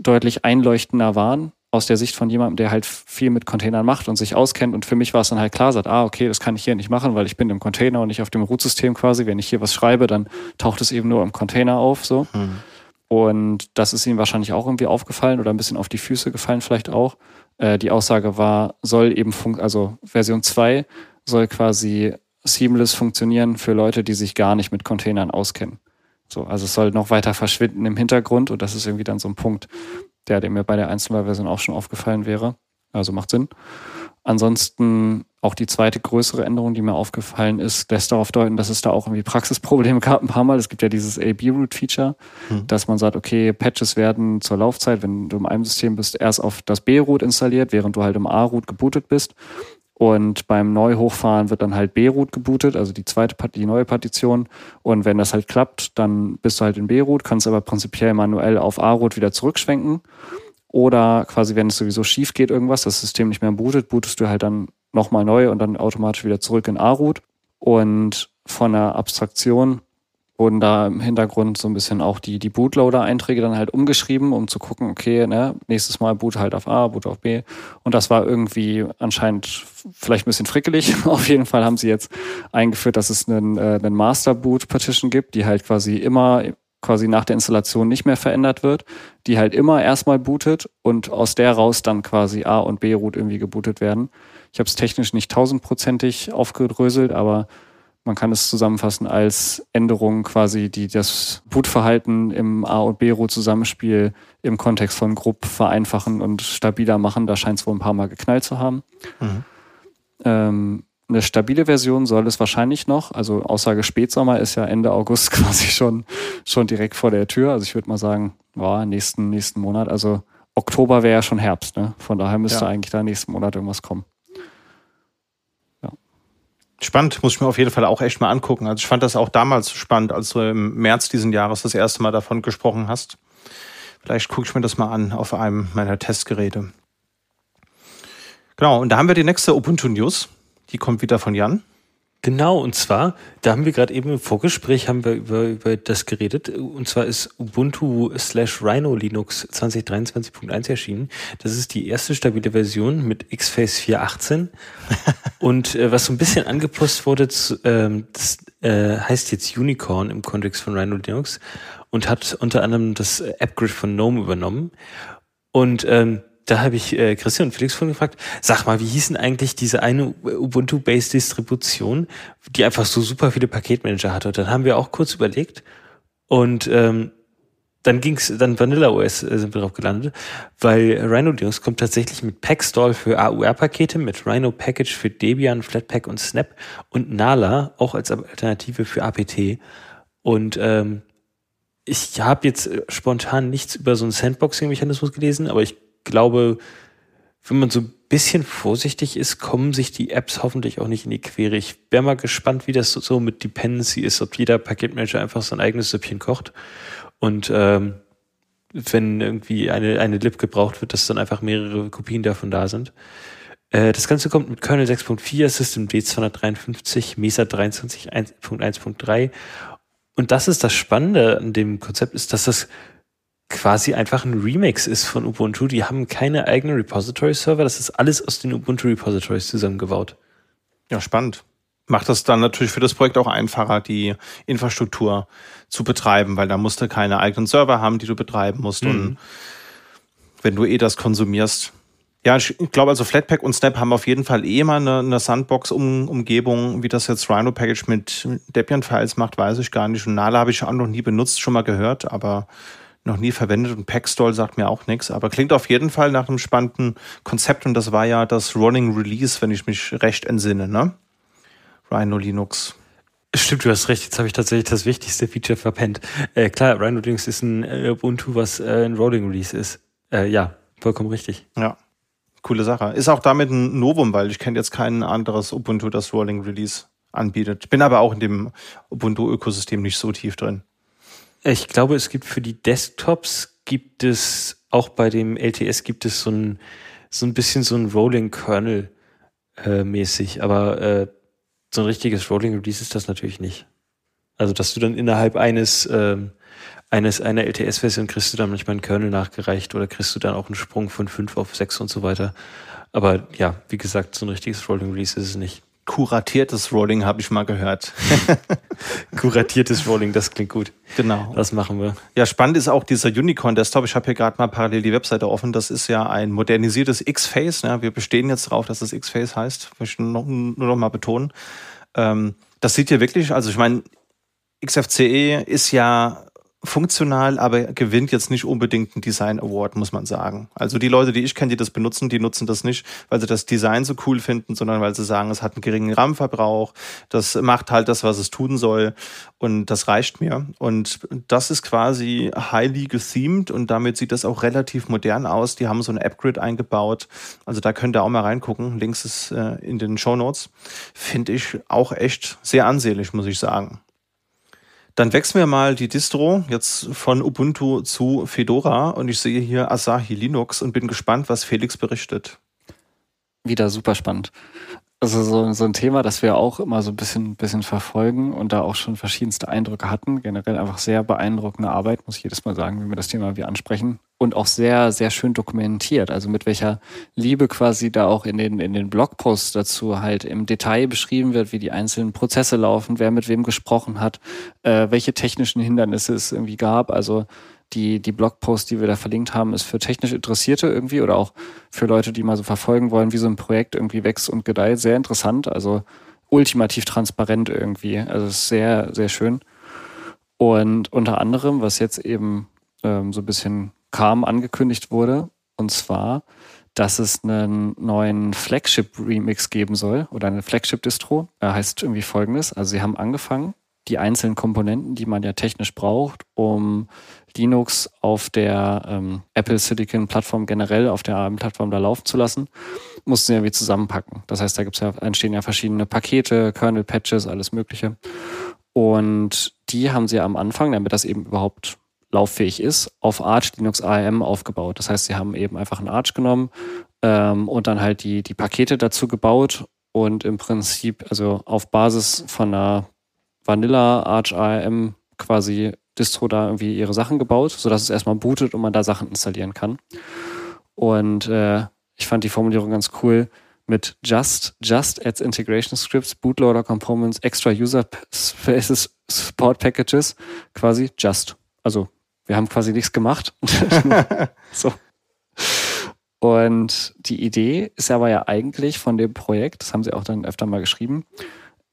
deutlich einleuchtender waren aus der Sicht von jemandem, der halt viel mit Containern macht und sich auskennt. Und für mich war es dann halt klar, sagt, ah, okay, das kann ich hier nicht machen, weil ich bin im Container und nicht auf dem Root-System quasi. Wenn ich hier was schreibe, dann taucht es eben nur im Container auf, so. Hm. Und das ist ihm wahrscheinlich auch irgendwie aufgefallen oder ein bisschen auf die Füße gefallen vielleicht auch. Äh, die Aussage war, soll eben, fun also Version 2 soll quasi seamless funktionieren für Leute, die sich gar nicht mit Containern auskennen. So, also es soll noch weiter verschwinden im Hintergrund und das ist irgendwie dann so ein Punkt, der, der mir bei der Einzelwahlversion auch schon aufgefallen wäre. Also macht Sinn. Ansonsten auch die zweite größere Änderung, die mir aufgefallen ist, lässt darauf deuten, dass es da auch irgendwie Praxisprobleme gab ein paar Mal. Es gibt ja dieses AB-Root-Feature, hm. dass man sagt, okay, Patches werden zur Laufzeit, wenn du in einem System bist, erst auf das B-Root installiert, während du halt im A-Root gebootet bist. Und beim Neuhochfahren wird dann halt B-Root gebootet, also die zweite, die neue Partition. Und wenn das halt klappt, dann bist du halt in B-Root, kannst aber prinzipiell manuell auf A-Root wieder zurückschwenken. Oder quasi, wenn es sowieso schief geht, irgendwas, das System nicht mehr bootet, bootest du halt dann nochmal neu und dann automatisch wieder zurück in A-Root. Und von der Abstraktion wurden da im Hintergrund so ein bisschen auch die, die Bootloader-Einträge dann halt umgeschrieben, um zu gucken, okay, ne, nächstes Mal boot halt auf A, boot auf B. Und das war irgendwie anscheinend vielleicht ein bisschen frickelig. [LAUGHS] auf jeden Fall haben sie jetzt eingeführt, dass es einen, äh, einen Master-Boot-Partition gibt, die halt quasi immer quasi nach der Installation nicht mehr verändert wird, die halt immer erstmal bootet und aus der raus dann quasi A und B Root irgendwie gebootet werden. Ich habe es technisch nicht tausendprozentig aufgedröselt, aber man kann es zusammenfassen als Änderung quasi, die das Bootverhalten im A und B Root Zusammenspiel im Kontext von Grupp vereinfachen und stabiler machen. Da scheint es wohl ein paar Mal geknallt zu haben. Mhm. Ähm, eine stabile Version soll es wahrscheinlich noch. Also Aussage Spätsommer ist ja Ende August [LAUGHS] quasi schon, schon direkt vor der Tür. Also ich würde mal sagen, boah, nächsten, nächsten Monat. Also Oktober wäre ja schon Herbst, ne? Von daher müsste ja. eigentlich da nächsten Monat irgendwas kommen. Spannend, muss ich mir auf jeden Fall auch echt mal angucken. Also ich fand das auch damals spannend, als du im März diesen Jahres das erste Mal davon gesprochen hast. Vielleicht gucke ich mir das mal an auf einem meiner Testgeräte. Genau, und da haben wir die nächste Ubuntu News. Die kommt wieder von Jan. Genau, und zwar, da haben wir gerade eben im Vorgespräch haben wir über, über das geredet, und zwar ist Ubuntu slash Rhino Linux 2023.1 erschienen. Das ist die erste stabile Version mit XFace 4.18 [LAUGHS] und äh, was so ein bisschen angepasst wurde, zu, ähm, das äh, heißt jetzt Unicorn im Kontext von Rhino Linux und hat unter anderem das AppGrid von GNOME übernommen. Und ähm, da habe ich äh, Christian und Felix von gefragt, sag mal, wie hießen eigentlich diese eine Ubuntu-based Distribution, die einfach so super viele Paketmanager hatte? Und dann haben wir auch kurz überlegt und ähm, dann ging's, dann Vanilla OS äh, sind wir drauf gelandet, weil Rhino Linux kommt tatsächlich mit Packstall für AUR-Pakete, mit Rhino Package für Debian, Flatpak und Snap und Nala auch als Alternative für APT. Und ähm, ich habe jetzt spontan nichts über so einen Sandboxing-Mechanismus gelesen, aber ich glaube, wenn man so ein bisschen vorsichtig ist, kommen sich die Apps hoffentlich auch nicht in die Quere. Ich wäre mal gespannt, wie das so mit Dependency ist, ob jeder Paketmanager einfach sein eigenes Süppchen kocht. Und ähm, wenn irgendwie eine, eine Lib gebraucht wird, dass dann einfach mehrere Kopien davon da sind. Äh, das Ganze kommt mit Kernel 6.4, System D253, Mesa 23.1.3. Und das ist das Spannende an dem Konzept, ist, dass das quasi einfach ein Remix ist von Ubuntu. Die haben keine eigenen Repository-Server. Das ist alles aus den Ubuntu-Repositories zusammengebaut. Ja, spannend. Macht das dann natürlich für das Projekt auch einfacher, die Infrastruktur zu betreiben, weil da musst du keine eigenen Server haben, die du betreiben musst. Mhm. Und wenn du eh das konsumierst. Ja, ich glaube also Flatpak und Snap haben auf jeden Fall eh mal eine, eine Sandbox-Umgebung. Wie das jetzt Rhino Package mit Debian-Files macht, weiß ich gar nicht. Und Nala habe ich auch noch nie benutzt, schon mal gehört, aber noch nie verwendet und Packstall sagt mir auch nichts, aber klingt auf jeden Fall nach einem spannenden Konzept und das war ja das Running Release, wenn ich mich recht entsinne, ne? Rhino Linux. Stimmt, du hast recht. Jetzt habe ich tatsächlich das wichtigste Feature verpennt. Äh, klar, Rhino Linux ist ein äh, Ubuntu, was äh, ein Rolling Release ist. Äh, ja, vollkommen richtig. Ja, coole Sache. Ist auch damit ein Novum, weil ich kenne jetzt kein anderes Ubuntu, das Rolling Release anbietet. Ich bin aber auch in dem Ubuntu-Ökosystem nicht so tief drin. Ich glaube, es gibt für die Desktops gibt es auch bei dem LTS gibt es so ein so ein bisschen so ein Rolling Kernel äh, mäßig, aber äh, so ein richtiges Rolling Release ist das natürlich nicht. Also dass du dann innerhalb eines ähm, eines einer LTS-Version kriegst du dann manchmal einen Kernel nachgereicht oder kriegst du dann auch einen Sprung von 5 auf 6 und so weiter. Aber ja, wie gesagt, so ein richtiges Rolling Release ist es nicht. Kuratiertes Rolling habe ich mal gehört. [LAUGHS] Kuratiertes Rolling, das klingt gut. Genau. Das machen wir. Ja, spannend ist auch dieser Unicorn Desktop. Ich habe hier gerade mal parallel die Webseite offen. Das ist ja ein modernisiertes X-Face. Ja, wir bestehen jetzt darauf, dass das X-Face heißt. Möchte ich noch, nur noch mal betonen. Ähm, das sieht hier wirklich, also ich meine, XFCE ist ja funktional, aber gewinnt jetzt nicht unbedingt einen Design Award, muss man sagen. Also die Leute, die ich kenne, die das benutzen, die nutzen das nicht, weil sie das Design so cool finden, sondern weil sie sagen, es hat einen geringen RAM-Verbrauch, das macht halt das, was es tun soll und das reicht mir. Und das ist quasi highly gethemed und damit sieht das auch relativ modern aus. Die haben so ein App-Grid eingebaut. Also da könnt ihr auch mal reingucken. Links ist äh, in den Show Notes. Finde ich auch echt sehr ansehnlich, muss ich sagen. Dann wechseln wir mal die Distro jetzt von Ubuntu zu Fedora und ich sehe hier Asahi Linux und bin gespannt, was Felix berichtet. Wieder super spannend. Also so, so ein Thema, das wir auch immer so ein bisschen, bisschen verfolgen und da auch schon verschiedenste Eindrücke hatten. Generell einfach sehr beeindruckende Arbeit, muss ich jedes Mal sagen, wenn wir das Thema wie ansprechen. Und auch sehr, sehr schön dokumentiert. Also mit welcher Liebe quasi da auch in den, in den Blogposts dazu halt im Detail beschrieben wird, wie die einzelnen Prozesse laufen, wer mit wem gesprochen hat, äh, welche technischen Hindernisse es irgendwie gab. Also die, die Blogpost, die wir da verlinkt haben, ist für technisch Interessierte irgendwie oder auch für Leute, die mal so verfolgen wollen, wie so ein Projekt irgendwie wächst und gedeiht. Sehr interessant, also ultimativ transparent irgendwie. Also sehr, sehr schön. Und unter anderem, was jetzt eben ähm, so ein bisschen kam, angekündigt wurde, und zwar, dass es einen neuen Flagship-Remix geben soll oder eine Flagship-Distro. Er heißt irgendwie folgendes. Also sie haben angefangen, die einzelnen Komponenten, die man ja technisch braucht, um Linux auf der ähm, Apple Silicon Plattform generell, auf der ARM-Plattform da laufen zu lassen, mussten sie irgendwie zusammenpacken. Das heißt, da gibt's ja, entstehen ja verschiedene Pakete, Kernel-Patches, alles Mögliche. Und die haben sie am Anfang, damit das eben überhaupt lauffähig ist, auf Arch Linux ARM aufgebaut. Das heißt, sie haben eben einfach ein Arch genommen ähm, und dann halt die, die Pakete dazu gebaut und im Prinzip, also auf Basis von einer Vanilla Arch ARM quasi Distro da irgendwie ihre Sachen gebaut, sodass es erstmal bootet und man da Sachen installieren kann. Und äh, ich fand die Formulierung ganz cool mit just, just adds integration scripts, bootloader components, extra user [LAUGHS] spaces, support packages, quasi just. Also wir haben quasi nichts gemacht. [LAUGHS] so. Und die Idee ist aber ja eigentlich von dem Projekt, das haben sie auch dann öfter mal geschrieben,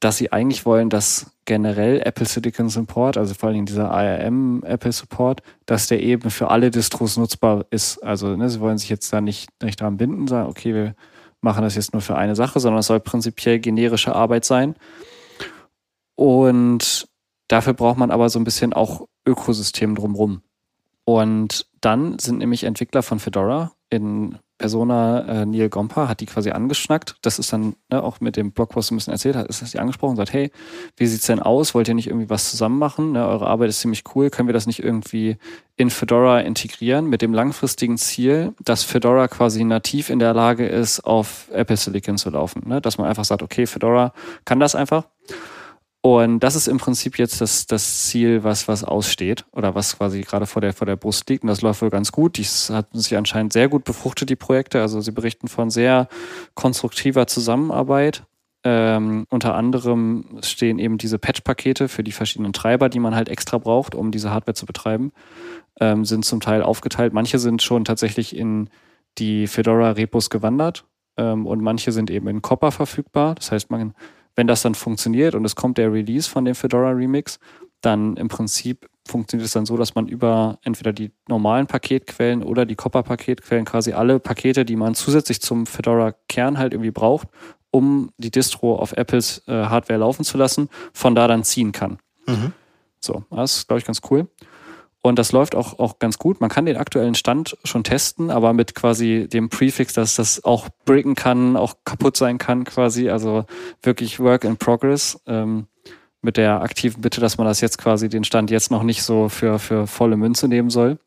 dass sie eigentlich wollen, dass generell Apple Silicon Support, also vor allem dieser ARM Apple Support, dass der eben für alle Distros nutzbar ist. Also ne, sie wollen sich jetzt da nicht, nicht dran binden, sagen, okay, wir machen das jetzt nur für eine Sache, sondern es soll prinzipiell generische Arbeit sein. Und dafür braucht man aber so ein bisschen auch Ökosystem drumrum. Und dann sind nämlich Entwickler von Fedora in Persona äh, Neil Gompa hat die quasi angeschnackt. Das ist dann ne, auch mit dem Blogpost ein bisschen erzählt hat, ist das die angesprochen und sagt, hey, wie sieht's denn aus? Wollt ihr nicht irgendwie was zusammen machen? Ne, eure Arbeit ist ziemlich cool. Können wir das nicht irgendwie in Fedora integrieren mit dem langfristigen Ziel, dass Fedora quasi nativ in der Lage ist, auf Apple Silicon zu laufen? Ne? Dass man einfach sagt, okay, Fedora kann das einfach. Und das ist im Prinzip jetzt das, das Ziel, was, was aussteht oder was quasi gerade vor der, vor der Brust liegt. Und das läuft wohl ganz gut. Dies hat sich anscheinend sehr gut befruchtet, die Projekte. Also sie berichten von sehr konstruktiver Zusammenarbeit. Ähm, unter anderem stehen eben diese Patch-Pakete für die verschiedenen Treiber, die man halt extra braucht, um diese Hardware zu betreiben, ähm, sind zum Teil aufgeteilt. Manche sind schon tatsächlich in die Fedora-Repos gewandert ähm, und manche sind eben in Copper verfügbar. Das heißt, man wenn das dann funktioniert und es kommt der Release von dem Fedora Remix, dann im Prinzip funktioniert es dann so, dass man über entweder die normalen Paketquellen oder die Copper-Paketquellen quasi alle Pakete, die man zusätzlich zum Fedora-Kern halt irgendwie braucht, um die Distro auf Apples äh, Hardware laufen zu lassen, von da dann ziehen kann. Mhm. So, das ist, glaube ich, ganz cool. Und das läuft auch, auch ganz gut. Man kann den aktuellen Stand schon testen, aber mit quasi dem Prefix, dass das auch bricken kann, auch kaputt sein kann quasi. Also wirklich Work in Progress. Ähm, mit der aktiven Bitte, dass man das jetzt quasi den Stand jetzt noch nicht so für, für volle Münze nehmen soll.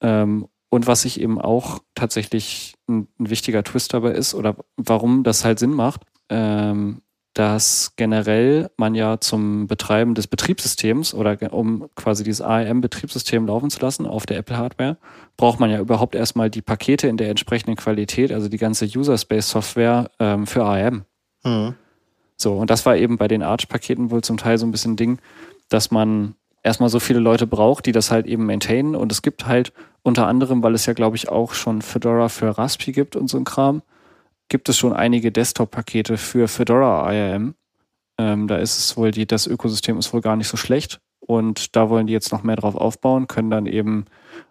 Ähm, und was ich eben auch tatsächlich ein, ein, wichtiger Twist dabei ist oder warum das halt Sinn macht, ähm, dass generell man ja zum Betreiben des Betriebssystems oder um quasi dieses ARM-Betriebssystem laufen zu lassen auf der Apple-Hardware, braucht man ja überhaupt erstmal die Pakete in der entsprechenden Qualität, also die ganze User-Space-Software ähm, für ARM. Mhm. So, und das war eben bei den Arch-Paketen wohl zum Teil so ein bisschen Ding, dass man erstmal so viele Leute braucht, die das halt eben maintainen. Und es gibt halt unter anderem, weil es ja, glaube ich, auch schon Fedora für Raspi gibt und so ein Kram, gibt es schon einige Desktop-Pakete für Fedora IAM, Ähm, da ist es wohl, die, das Ökosystem ist wohl gar nicht so schlecht. Und da wollen die jetzt noch mehr drauf aufbauen, können dann eben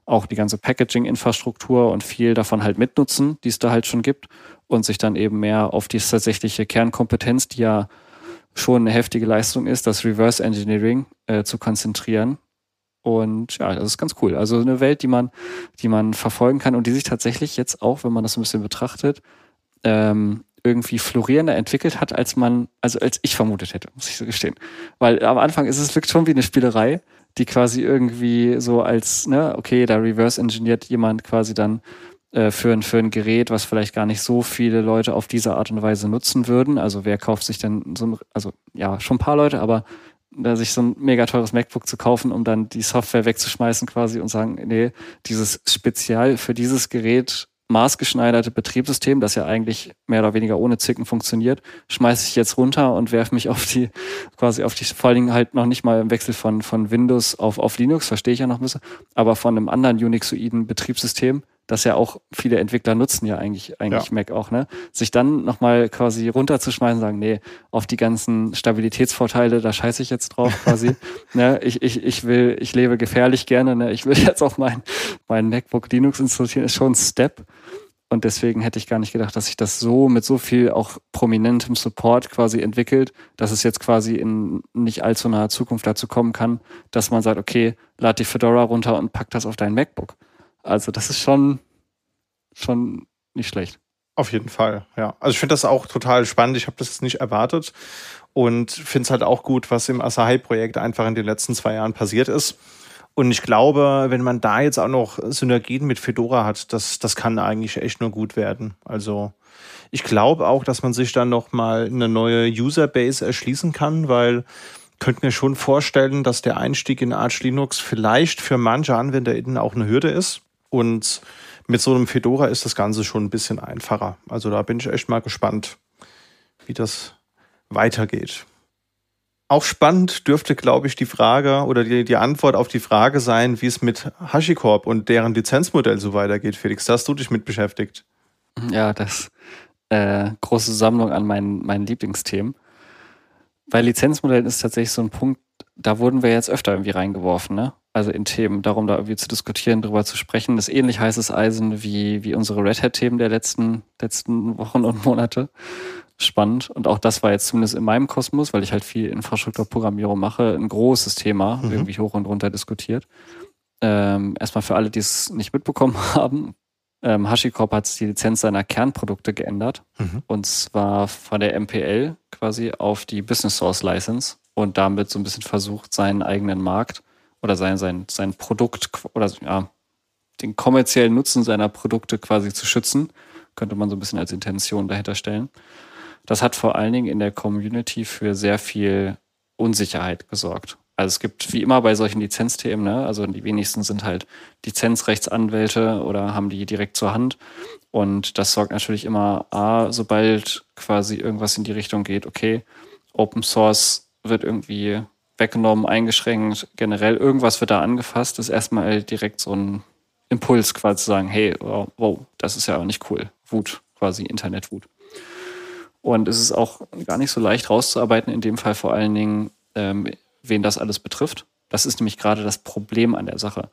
auch die ganze Packaging-Infrastruktur und viel davon halt mitnutzen, die es da halt schon gibt und sich dann eben mehr auf die tatsächliche Kernkompetenz, die ja schon eine heftige Leistung ist, das Reverse Engineering äh, zu konzentrieren. Und ja, das ist ganz cool. Also eine Welt, die man, die man verfolgen kann und die sich tatsächlich jetzt auch, wenn man das ein bisschen betrachtet, ähm, irgendwie florierender entwickelt hat, als man, also als ich vermutet hätte, muss ich so gestehen. Weil am Anfang ist es wirklich schon wie eine Spielerei, die quasi irgendwie so als, ne, okay, da reverse engineert jemand quasi dann äh, für, ein, für ein Gerät, was vielleicht gar nicht so viele Leute auf diese Art und Weise nutzen würden. Also wer kauft sich denn so ein, also ja, schon ein paar Leute, aber da sich so ein mega teures MacBook zu kaufen, um dann die Software wegzuschmeißen quasi und sagen, nee, dieses Spezial für dieses Gerät maßgeschneiderte Betriebssystem, das ja eigentlich mehr oder weniger ohne Zicken funktioniert, schmeiße ich jetzt runter und werfe mich auf die, quasi auf die, vor allen Dingen halt noch nicht mal im Wechsel von, von Windows auf, auf Linux, verstehe ich ja noch ein bisschen, aber von einem anderen Unixoiden Betriebssystem, das ja auch viele Entwickler nutzen ja eigentlich, eigentlich ja. Mac auch, ne? Sich dann nochmal quasi runterzuschmeißen sagen, nee, auf die ganzen Stabilitätsvorteile, da scheiße ich jetzt drauf quasi. [LAUGHS] ne? Ich, ich, ich will, ich lebe gefährlich gerne, ne? Ich will jetzt auch mein, mein MacBook Linux installieren, ist schon ein Step. Und deswegen hätte ich gar nicht gedacht, dass sich das so mit so viel auch prominentem Support quasi entwickelt, dass es jetzt quasi in nicht allzu naher Zukunft dazu kommen kann, dass man sagt, okay, lad die Fedora runter und pack das auf dein MacBook. Also das ist schon, schon nicht schlecht. Auf jeden Fall, ja. Also ich finde das auch total spannend. Ich habe das nicht erwartet und finde es halt auch gut, was im Asahi-Projekt einfach in den letzten zwei Jahren passiert ist. Und ich glaube, wenn man da jetzt auch noch Synergien mit Fedora hat, das, das kann eigentlich echt nur gut werden. Also ich glaube auch, dass man sich dann noch mal eine neue Userbase erschließen kann, weil könnte mir schon vorstellen, dass der Einstieg in Arch Linux vielleicht für manche AnwenderInnen auch eine Hürde ist. Und mit so einem Fedora ist das Ganze schon ein bisschen einfacher. Also da bin ich echt mal gespannt, wie das weitergeht. Auch spannend dürfte, glaube ich, die Frage oder die, die Antwort auf die Frage sein, wie es mit HashiCorp und deren Lizenzmodell so weitergeht. Felix, da hast du dich mit beschäftigt. Ja, das äh, große Sammlung an meinen, meinen Lieblingsthemen. Bei Lizenzmodellen ist tatsächlich so ein Punkt, da wurden wir jetzt öfter irgendwie reingeworfen, ne? Also in Themen, darum da irgendwie zu diskutieren, darüber zu sprechen. Das ist ähnlich heißes Eisen wie, wie unsere Red Hat-Themen der letzten, letzten Wochen und Monate spannend. Und auch das war jetzt zumindest in meinem Kosmos, weil ich halt viel Infrastrukturprogrammierung mache, ein großes Thema, mhm. irgendwie hoch und runter diskutiert. Ähm, erstmal für alle, die es nicht mitbekommen [LAUGHS] haben. Ähm, HashiCorp hat die Lizenz seiner Kernprodukte geändert. Mhm. Und zwar von der MPL quasi auf die Business Source License und damit so ein bisschen versucht, seinen eigenen Markt oder sein, sein, sein Produkt oder ja, den kommerziellen Nutzen seiner Produkte quasi zu schützen. Könnte man so ein bisschen als Intention dahinter stellen. Das hat vor allen Dingen in der Community für sehr viel Unsicherheit gesorgt. Also es gibt wie immer bei solchen Lizenzthemen, ne? also die wenigsten sind halt Lizenzrechtsanwälte oder haben die direkt zur Hand. Und das sorgt natürlich immer, A, sobald quasi irgendwas in die Richtung geht, okay, Open Source wird irgendwie weggenommen, eingeschränkt, generell irgendwas wird da angefasst, ist erstmal direkt so ein Impuls quasi zu sagen, hey, wow, wow das ist ja auch nicht cool. Wut, quasi Internetwut. Und es ist auch gar nicht so leicht rauszuarbeiten, in dem Fall vor allen Dingen, ähm, wen das alles betrifft. Das ist nämlich gerade das Problem an der Sache.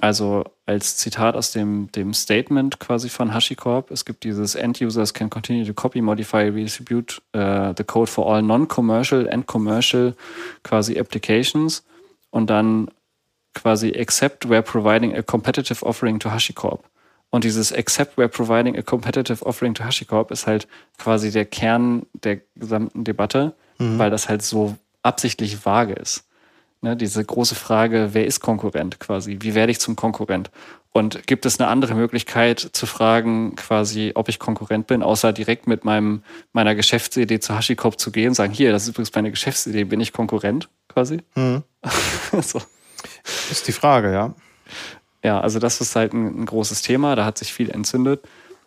Also als Zitat aus dem, dem Statement quasi von HashiCorp, es gibt dieses End-Users can continue to copy, modify, redistribute uh, the code for all non-commercial and commercial quasi applications und dann quasi except where providing a competitive offering to HashiCorp. Und dieses Except we're providing a competitive offering to HashiCorp ist halt quasi der Kern der gesamten Debatte, mhm. weil das halt so absichtlich vage ist. Ne, diese große Frage, wer ist Konkurrent quasi? Wie werde ich zum Konkurrent? Und gibt es eine andere Möglichkeit zu fragen, quasi, ob ich Konkurrent bin, außer direkt mit meinem, meiner Geschäftsidee zu HashiCorp zu gehen und sagen, hier, das ist übrigens meine Geschäftsidee, bin ich Konkurrent quasi? Mhm. [LAUGHS] so. Ist die Frage, ja ja, also das ist halt ein, ein, großes Thema, da hat sich viel entzündet.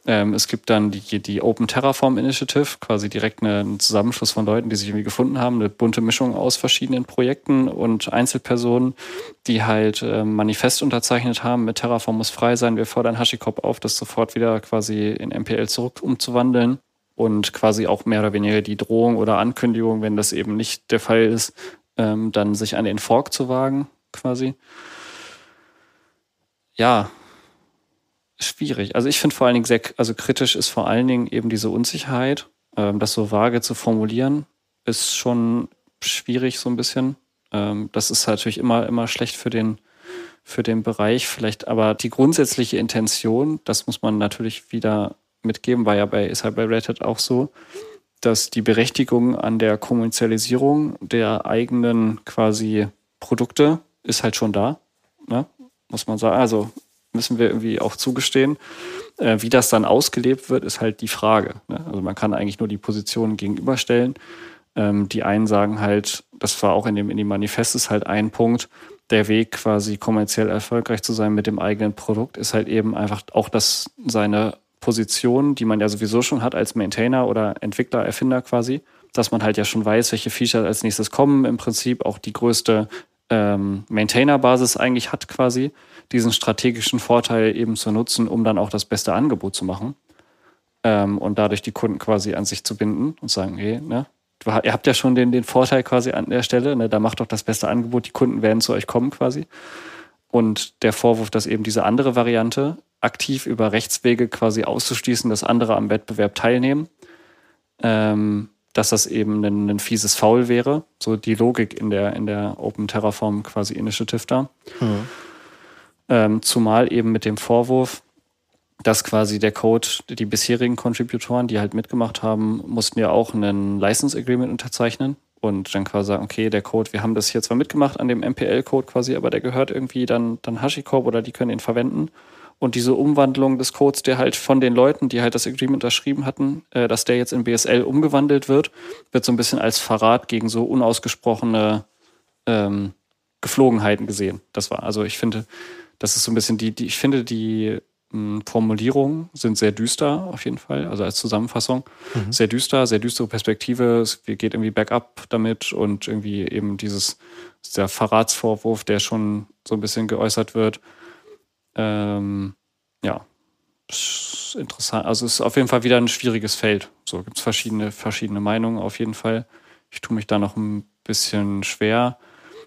Ähm, es gibt dann die, die Open Terraform Initiative, quasi direkt eine, ein Zusammenschluss von Leuten, die sich irgendwie gefunden haben, eine bunte Mischung aus verschiedenen Projekten und Einzelpersonen, die halt äh, Manifest unterzeichnet haben, mit Terraform muss frei sein. Wir fordern HashiCorp auf, das sofort wieder quasi in MPL zurück umzuwandeln. und quasi auch mehr oder weniger die Drohung oder Ankündigung, wenn das eben nicht der Fall ist, ähm, dann sich an den Fork zu wagen, quasi. Ja, schwierig. Also ich finde vor allen Dingen sehr, also kritisch ist vor allen Dingen eben diese Unsicherheit, ähm, das so vage zu formulieren, ist schon schwierig so ein bisschen. Ähm, das ist natürlich immer, immer schlecht für den, für den Bereich. Vielleicht aber die grundsätzliche Intention, das muss man natürlich wieder mitgeben, war ja bei, ist halt bei Red Hat auch so, dass die Berechtigung an der Kommerzialisierung der eigenen quasi Produkte ist halt schon da. Ne? Muss man sagen. Also müssen wir irgendwie auch zugestehen. Äh, wie das dann ausgelebt wird, ist halt die Frage. Ne? Also man kann eigentlich nur die Positionen gegenüberstellen. Ähm, die einen sagen halt, das war auch in dem, in dem Manifest ist halt ein Punkt, der Weg quasi kommerziell erfolgreich zu sein mit dem eigenen Produkt ist halt eben einfach auch, dass seine Position, die man ja sowieso schon hat als Maintainer oder Entwickler, Erfinder quasi, dass man halt ja schon weiß, welche Features als nächstes kommen, im Prinzip auch die größte ähm, Maintainer-Basis eigentlich hat quasi, diesen strategischen Vorteil eben zu nutzen, um dann auch das beste Angebot zu machen ähm, und dadurch die Kunden quasi an sich zu binden und sagen, hey, ne, ihr habt ja schon den, den Vorteil quasi an der Stelle, ne, da macht doch das beste Angebot, die Kunden werden zu euch kommen quasi. Und der Vorwurf, dass eben diese andere Variante aktiv über Rechtswege quasi auszuschließen, dass andere am Wettbewerb teilnehmen, ähm, dass das eben ein, ein, fieses Foul wäre. So die Logik in der, in der Open Terraform quasi Initiative da. Mhm. Ähm, zumal eben mit dem Vorwurf, dass quasi der Code, die bisherigen Contributoren, die halt mitgemacht haben, mussten ja auch einen License Agreement unterzeichnen und dann quasi sagen, okay, der Code, wir haben das hier zwar mitgemacht an dem MPL-Code quasi, aber der gehört irgendwie dann, dann HashiCorp oder die können ihn verwenden. Und diese Umwandlung des Codes, der halt von den Leuten, die halt das Agreement unterschrieben hatten, äh, dass der jetzt in BSL umgewandelt wird, wird so ein bisschen als Verrat gegen so unausgesprochene ähm, Geflogenheiten gesehen. Das war, also ich finde, das ist so ein bisschen die, die ich finde, die mh, hm, Formulierungen sind sehr düster auf jeden Fall, also als Zusammenfassung. Mhm. Sehr düster, sehr düstere Perspektive. Es geht irgendwie bergab damit und irgendwie eben dieses, der Verratsvorwurf, der schon so ein bisschen geäußert wird. Ähm, ja, interessant. Also es ist auf jeden Fall wieder ein schwieriges Feld. So gibt es verschiedene, verschiedene Meinungen auf jeden Fall. Ich tue mich da noch ein bisschen schwer.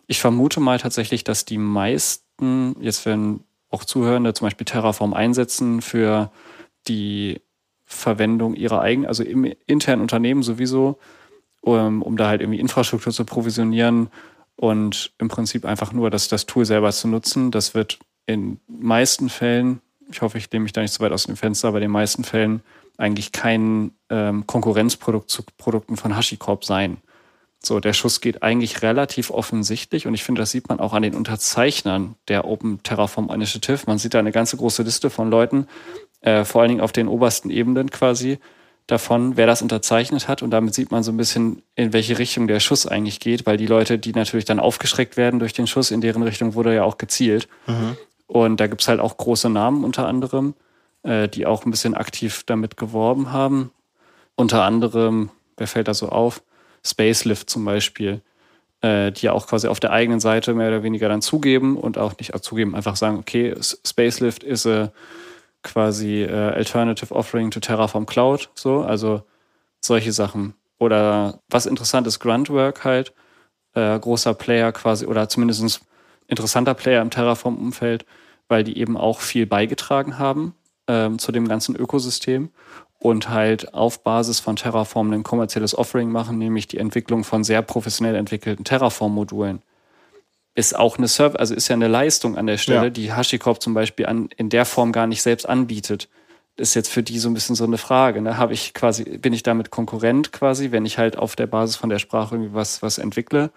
Ich vermute mal tatsächlich, dass die meisten, jetzt werden auch Zuhörende zum Beispiel Terraform einsetzen für die Verwendung ihrer eigenen, also im internen Unternehmen sowieso, um, um da halt irgendwie Infrastruktur zu provisionieren und im Prinzip einfach nur das, das Tool selber zu nutzen. Das wird in meisten Fällen, ich hoffe, ich nehme mich da nicht so weit aus dem Fenster, aber in den meisten Fällen eigentlich kein ähm, Konkurrenzprodukt zu Produkten von HashiCorp sein. So, der Schuss geht eigentlich relativ offensichtlich und ich finde, das sieht man auch an den Unterzeichnern der Open Terraform Initiative. Man sieht da eine ganze große Liste von Leuten, äh, vor allen Dingen auf den obersten Ebenen quasi, davon, wer das unterzeichnet hat. Und damit sieht man so ein bisschen, in welche Richtung der Schuss eigentlich geht, weil die Leute, die natürlich dann aufgeschreckt werden durch den Schuss, in deren Richtung wurde ja auch gezielt. Mhm. Und da gibt's halt auch große Namen unter anderem, äh, die auch ein bisschen aktiv damit geworben haben. Unter anderem, wer fällt da so auf? Spacelift zum Beispiel, äh, die ja auch quasi auf der eigenen Seite mehr oder weniger dann zugeben und auch nicht zugeben, einfach sagen, okay, Spacelift ist äh, quasi äh, Alternative Offering to Terraform Cloud, so, also solche Sachen. Oder was interessant ist, Gruntwork halt, äh, großer Player quasi, oder zumindest interessanter Player im Terraform-Umfeld, weil die eben auch viel beigetragen haben ähm, zu dem ganzen Ökosystem und halt auf Basis von Terraform ein kommerzielles Offering machen, nämlich die Entwicklung von sehr professionell entwickelten Terraform-Modulen. Ist auch eine Server, also ist ja eine Leistung an der Stelle, ja. die HashiCorp zum Beispiel an, in der Form gar nicht selbst anbietet. ist jetzt für die so ein bisschen so eine Frage. Ne? Habe ich quasi, bin ich damit Konkurrent quasi, wenn ich halt auf der Basis von der Sprache irgendwie was, was entwickle?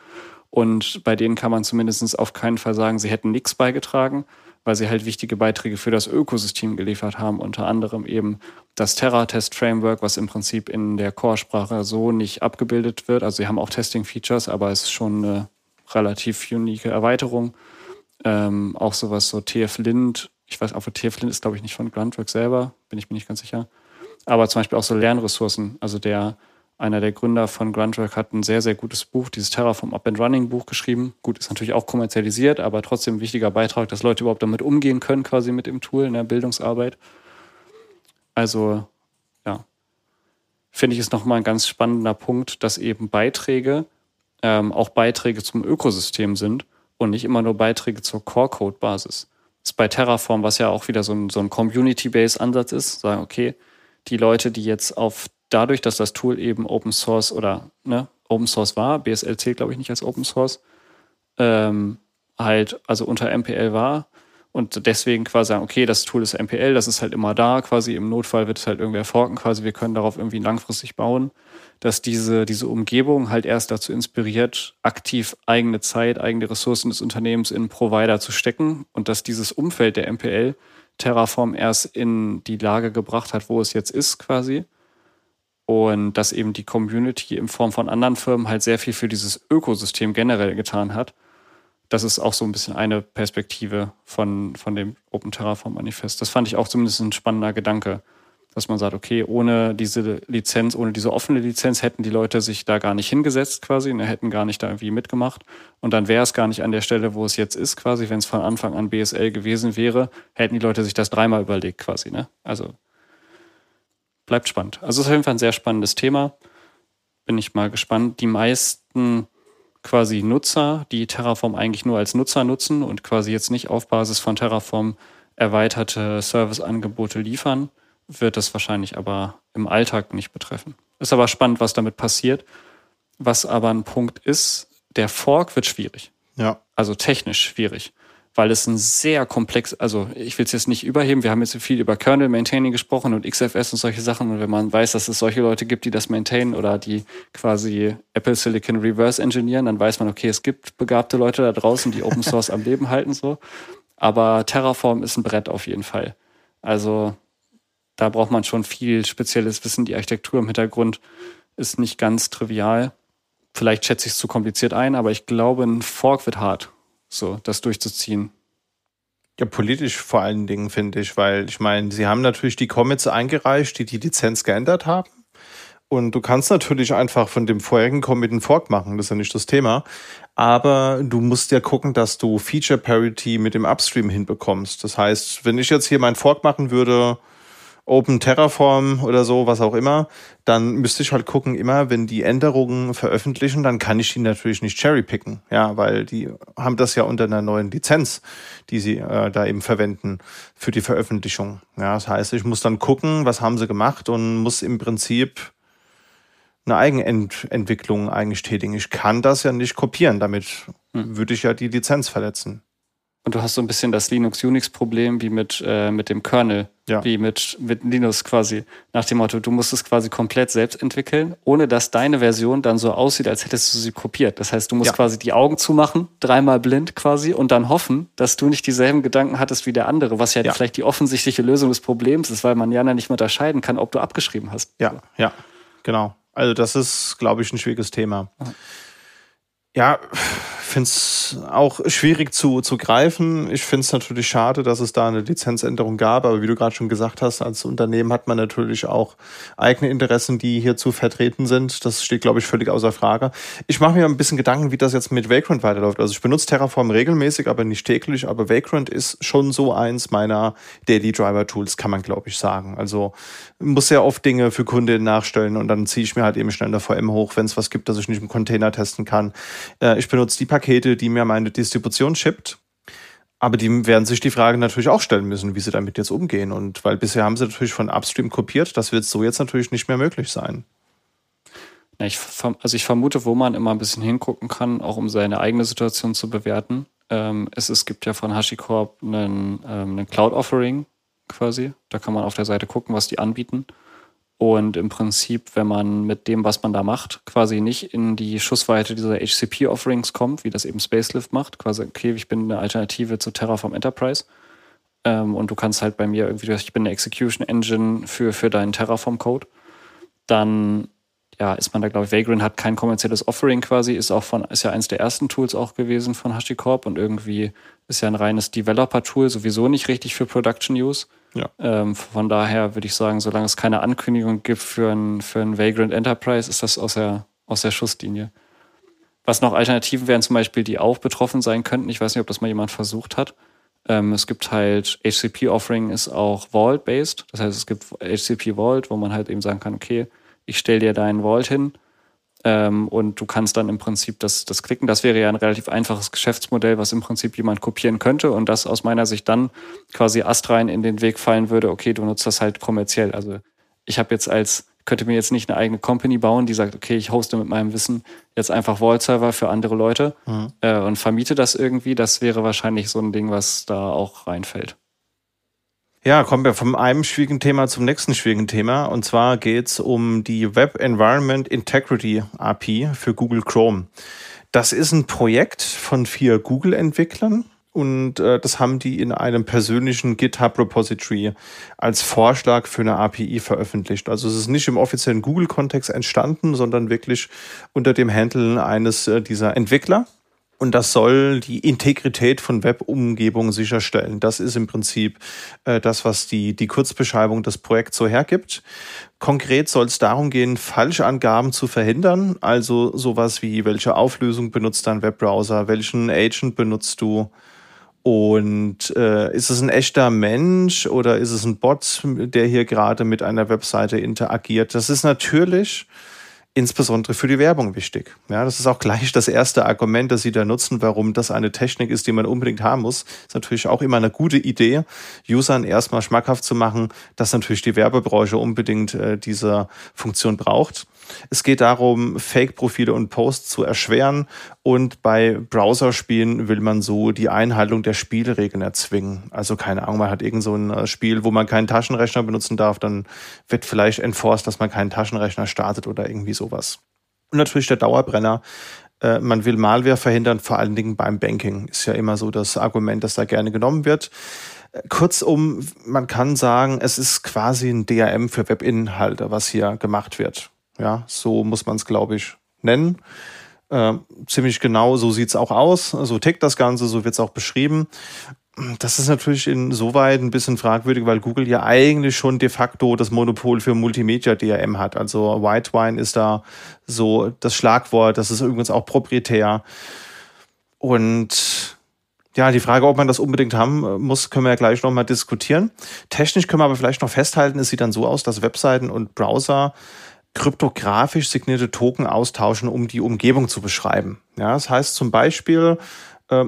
Und bei denen kann man zumindest auf keinen Fall sagen, sie hätten nichts beigetragen, weil sie halt wichtige Beiträge für das Ökosystem geliefert haben, unter anderem eben das Terra-Test-Framework, was im Prinzip in der Core-Sprache so nicht abgebildet wird. Also sie haben auch Testing-Features, aber es ist schon eine relativ unique Erweiterung. Ähm, auch sowas so TF-Lint, ich weiß auch, TF-Lint ist glaube ich nicht von Gruntwork selber, bin ich mir nicht ganz sicher. Aber zum Beispiel auch so Lernressourcen, also der einer der Gründer von Gruntwork hat ein sehr, sehr gutes Buch, dieses Terraform Up and Running Buch geschrieben. Gut, ist natürlich auch kommerzialisiert, aber trotzdem ein wichtiger Beitrag, dass Leute überhaupt damit umgehen können, quasi mit dem Tool in der Bildungsarbeit. Also, ja. finde ich, ist nochmal ein ganz spannender Punkt, dass eben Beiträge ähm, auch Beiträge zum Ökosystem sind und nicht immer nur Beiträge zur Core-Code-Basis. Das ist bei Terraform, was ja auch wieder so ein, so ein Community-Based Ansatz ist, sagen, okay, die Leute, die jetzt auf dadurch, dass das Tool eben Open Source oder ne, Open Source war, BSL zählt, glaube ich, nicht als Open Source, ähm, halt also unter MPL war und deswegen quasi sagen, okay, das Tool ist MPL, das ist halt immer da, quasi im Notfall wird es halt irgendwer forken, quasi wir können darauf irgendwie langfristig bauen, dass diese, diese Umgebung halt erst dazu inspiriert, aktiv eigene Zeit, eigene Ressourcen des Unternehmens in Provider zu stecken und dass dieses Umfeld der MPL Terraform erst in die Lage gebracht hat, wo es jetzt ist quasi. Und dass eben die Community in Form von anderen Firmen halt sehr viel für dieses Ökosystem generell getan hat das ist auch so ein bisschen eine Perspektive von, von dem Open Terraform Manifest. Das fand ich auch zumindest ein spannender Gedanke, dass man sagt, okay, ohne diese Lizenz, ohne diese offene Lizenz hätten die Leute sich da gar nicht hingesetzt quasi, ne, hätten gar nicht da irgendwie mitgemacht. Und dann wäre es gar nicht an der Stelle, wo es jetzt ist quasi, wenn es von Anfang an BSL gewesen wäre, hätten die Leute sich das dreimal überlegt quasi. Ne? Also bleibt spannend. Also es ist auf jeden Fall ein sehr spannendes Thema. Bin ich mal gespannt. Die meisten quasi Nutzer, die Terraform eigentlich nur als Nutzer nutzen und quasi jetzt nicht auf Basis von Terraform erweiterte Serviceangebote liefern, wird das wahrscheinlich aber im Alltag nicht betreffen. Ist aber spannend, was damit passiert. Was aber ein Punkt ist, der Fork wird schwierig. Ja. Also technisch schwierig weil es ein sehr komplex, also ich will es jetzt nicht überheben, wir haben jetzt viel über Kernel Maintaining gesprochen und XFS und solche Sachen und wenn man weiß, dass es solche Leute gibt, die das maintainen oder die quasi Apple Silicon Reverse engineeren, dann weiß man, okay, es gibt begabte Leute da draußen, die Open Source am Leben halten so, aber Terraform ist ein Brett auf jeden Fall. Also da braucht man schon viel spezielles Wissen, die Architektur im Hintergrund ist nicht ganz trivial. Vielleicht schätze ich es zu kompliziert ein, aber ich glaube, ein Fork wird hart so das durchzuziehen. Ja, politisch vor allen Dingen, finde ich, weil ich meine, sie haben natürlich die Commits eingereicht, die die Lizenz geändert haben. Und du kannst natürlich einfach von dem vorherigen Commit einen Fork machen, das ist ja nicht das Thema. Aber du musst ja gucken, dass du Feature Parity mit dem Upstream hinbekommst. Das heißt, wenn ich jetzt hier meinen Fork machen würde, Open Terraform oder so, was auch immer, dann müsste ich halt gucken, immer wenn die Änderungen veröffentlichen, dann kann ich die natürlich nicht cherrypicken, ja, weil die haben das ja unter einer neuen Lizenz, die sie äh, da eben verwenden für die Veröffentlichung. Ja, das heißt, ich muss dann gucken, was haben sie gemacht und muss im Prinzip eine Eigenentwicklung eigentlich tätigen. Ich kann das ja nicht kopieren, damit hm. würde ich ja die Lizenz verletzen. Und du hast so ein bisschen das Linux-Unix-Problem wie mit, äh, mit dem Kernel, ja. wie mit, mit Linux quasi. Nach dem Motto, du musst es quasi komplett selbst entwickeln, ohne dass deine Version dann so aussieht, als hättest du sie kopiert. Das heißt, du musst ja. quasi die Augen zumachen, dreimal blind quasi, und dann hoffen, dass du nicht dieselben Gedanken hattest wie der andere, was ja, ja. vielleicht die offensichtliche Lösung des Problems ist, weil man ja nicht mehr unterscheiden kann, ob du abgeschrieben hast. Ja, ja, genau. Also das ist, glaube ich, ein schwieriges Thema. Ja, finde es auch schwierig zu, zu greifen. Ich finde es natürlich schade, dass es da eine Lizenzänderung gab, aber wie du gerade schon gesagt hast, als Unternehmen hat man natürlich auch eigene Interessen, die hierzu vertreten sind. Das steht, glaube ich, völlig außer Frage. Ich mache mir ein bisschen Gedanken, wie das jetzt mit Vagrant weiterläuft. Also ich benutze Terraform regelmäßig, aber nicht täglich, aber Vagrant ist schon so eins meiner Daily Driver Tools, kann man, glaube ich, sagen. Also muss sehr oft Dinge für Kunden nachstellen und dann ziehe ich mir halt eben schnell eine VM hoch, wenn es was gibt, das ich nicht im Container testen kann. Äh, ich benutze die Pakete, die mir meine Distribution shippt. Aber die werden sich die Frage natürlich auch stellen müssen, wie sie damit jetzt umgehen. Und weil bisher haben sie natürlich von Upstream kopiert, das wird so jetzt natürlich nicht mehr möglich sein. Ja, ich, also ich vermute, wo man immer ein bisschen hingucken kann, auch um seine eigene Situation zu bewerten. Ähm, es, es gibt ja von HashiCorp einen, ähm, einen Cloud-Offering quasi. Da kann man auf der Seite gucken, was die anbieten. Und im Prinzip, wenn man mit dem, was man da macht, quasi nicht in die Schussweite dieser HCP-Offerings kommt, wie das eben Spacelift macht, quasi, okay, ich bin eine Alternative zu Terraform Enterprise. Ähm, und du kannst halt bei mir irgendwie, ich bin eine Execution Engine für, für deinen Terraform-Code, dann ja, ist man da, glaube ich, Vagrant hat kein kommerzielles Offering quasi, ist auch von, ist ja eins der ersten Tools auch gewesen von HashiCorp und irgendwie ist ja ein reines Developer-Tool, sowieso nicht richtig für Production Use. Ja. Ähm, von daher würde ich sagen, solange es keine Ankündigung gibt für ein, für ein Vagrant Enterprise, ist das aus der, aus der Schusslinie. Was noch Alternativen wären, zum Beispiel, die auch betroffen sein könnten. Ich weiß nicht, ob das mal jemand versucht hat. Ähm, es gibt halt HCP Offering ist auch Vault-based. Das heißt, es gibt HCP Vault, wo man halt eben sagen kann, okay, ich stelle dir deinen Vault hin ähm, und du kannst dann im Prinzip das, das klicken. Das wäre ja ein relativ einfaches Geschäftsmodell, was im Prinzip jemand kopieren könnte und das aus meiner Sicht dann quasi astrein in den Weg fallen würde, okay, du nutzt das halt kommerziell. Also ich habe jetzt als, könnte mir jetzt nicht eine eigene Company bauen, die sagt, okay, ich hoste mit meinem Wissen jetzt einfach Vault-Server für andere Leute mhm. äh, und vermiete das irgendwie. Das wäre wahrscheinlich so ein Ding, was da auch reinfällt. Ja, kommen wir vom einem schwierigen Thema zum nächsten schwierigen Thema. Und zwar geht's um die Web Environment Integrity API für Google Chrome. Das ist ein Projekt von vier Google-Entwicklern und äh, das haben die in einem persönlichen GitHub-Repository als Vorschlag für eine API veröffentlicht. Also es ist nicht im offiziellen Google-Kontext entstanden, sondern wirklich unter dem Handle eines äh, dieser Entwickler. Und das soll die Integrität von Web-Umgebungen sicherstellen. Das ist im Prinzip äh, das, was die, die Kurzbeschreibung des Projekts so hergibt. Konkret soll es darum gehen, Falschangaben zu verhindern. Also sowas wie, welche Auflösung benutzt dein Webbrowser, welchen Agent benutzt du, und äh, ist es ein echter Mensch oder ist es ein Bot, der hier gerade mit einer Webseite interagiert? Das ist natürlich insbesondere für die Werbung wichtig. Ja, das ist auch gleich das erste Argument, das Sie da nutzen, warum das eine Technik ist, die man unbedingt haben muss. Ist natürlich auch immer eine gute Idee, Usern erstmal schmackhaft zu machen, dass natürlich die Werbebranche unbedingt äh, diese Funktion braucht. Es geht darum, Fake-Profile und Posts zu erschweren und bei Browserspielen will man so die Einhaltung der Spielregeln erzwingen. Also keine Ahnung, man hat irgend so ein äh, Spiel, wo man keinen Taschenrechner benutzen darf, dann wird vielleicht enforced, dass man keinen Taschenrechner startet oder irgendwie sowas. Und natürlich der Dauerbrenner, äh, man will Malware verhindern, vor allen Dingen beim Banking. Ist ja immer so das Argument, das da gerne genommen wird. Äh, kurzum, man kann sagen, es ist quasi ein DRM für Webinhalte, was hier gemacht wird. Ja, so muss man es, glaube ich, nennen. Äh, ziemlich genau, so sieht es auch aus. So tickt das Ganze, so wird es auch beschrieben. Das ist natürlich insoweit ein bisschen fragwürdig, weil Google ja eigentlich schon de facto das Monopol für Multimedia DRM hat. Also White Wine ist da so das Schlagwort, das ist übrigens auch proprietär. Und ja, die Frage, ob man das unbedingt haben muss, können wir ja gleich nochmal diskutieren. Technisch können wir aber vielleicht noch festhalten, es sieht dann so aus, dass Webseiten und Browser kryptografisch signierte Token austauschen, um die Umgebung zu beschreiben. Ja, das heißt zum Beispiel, äh,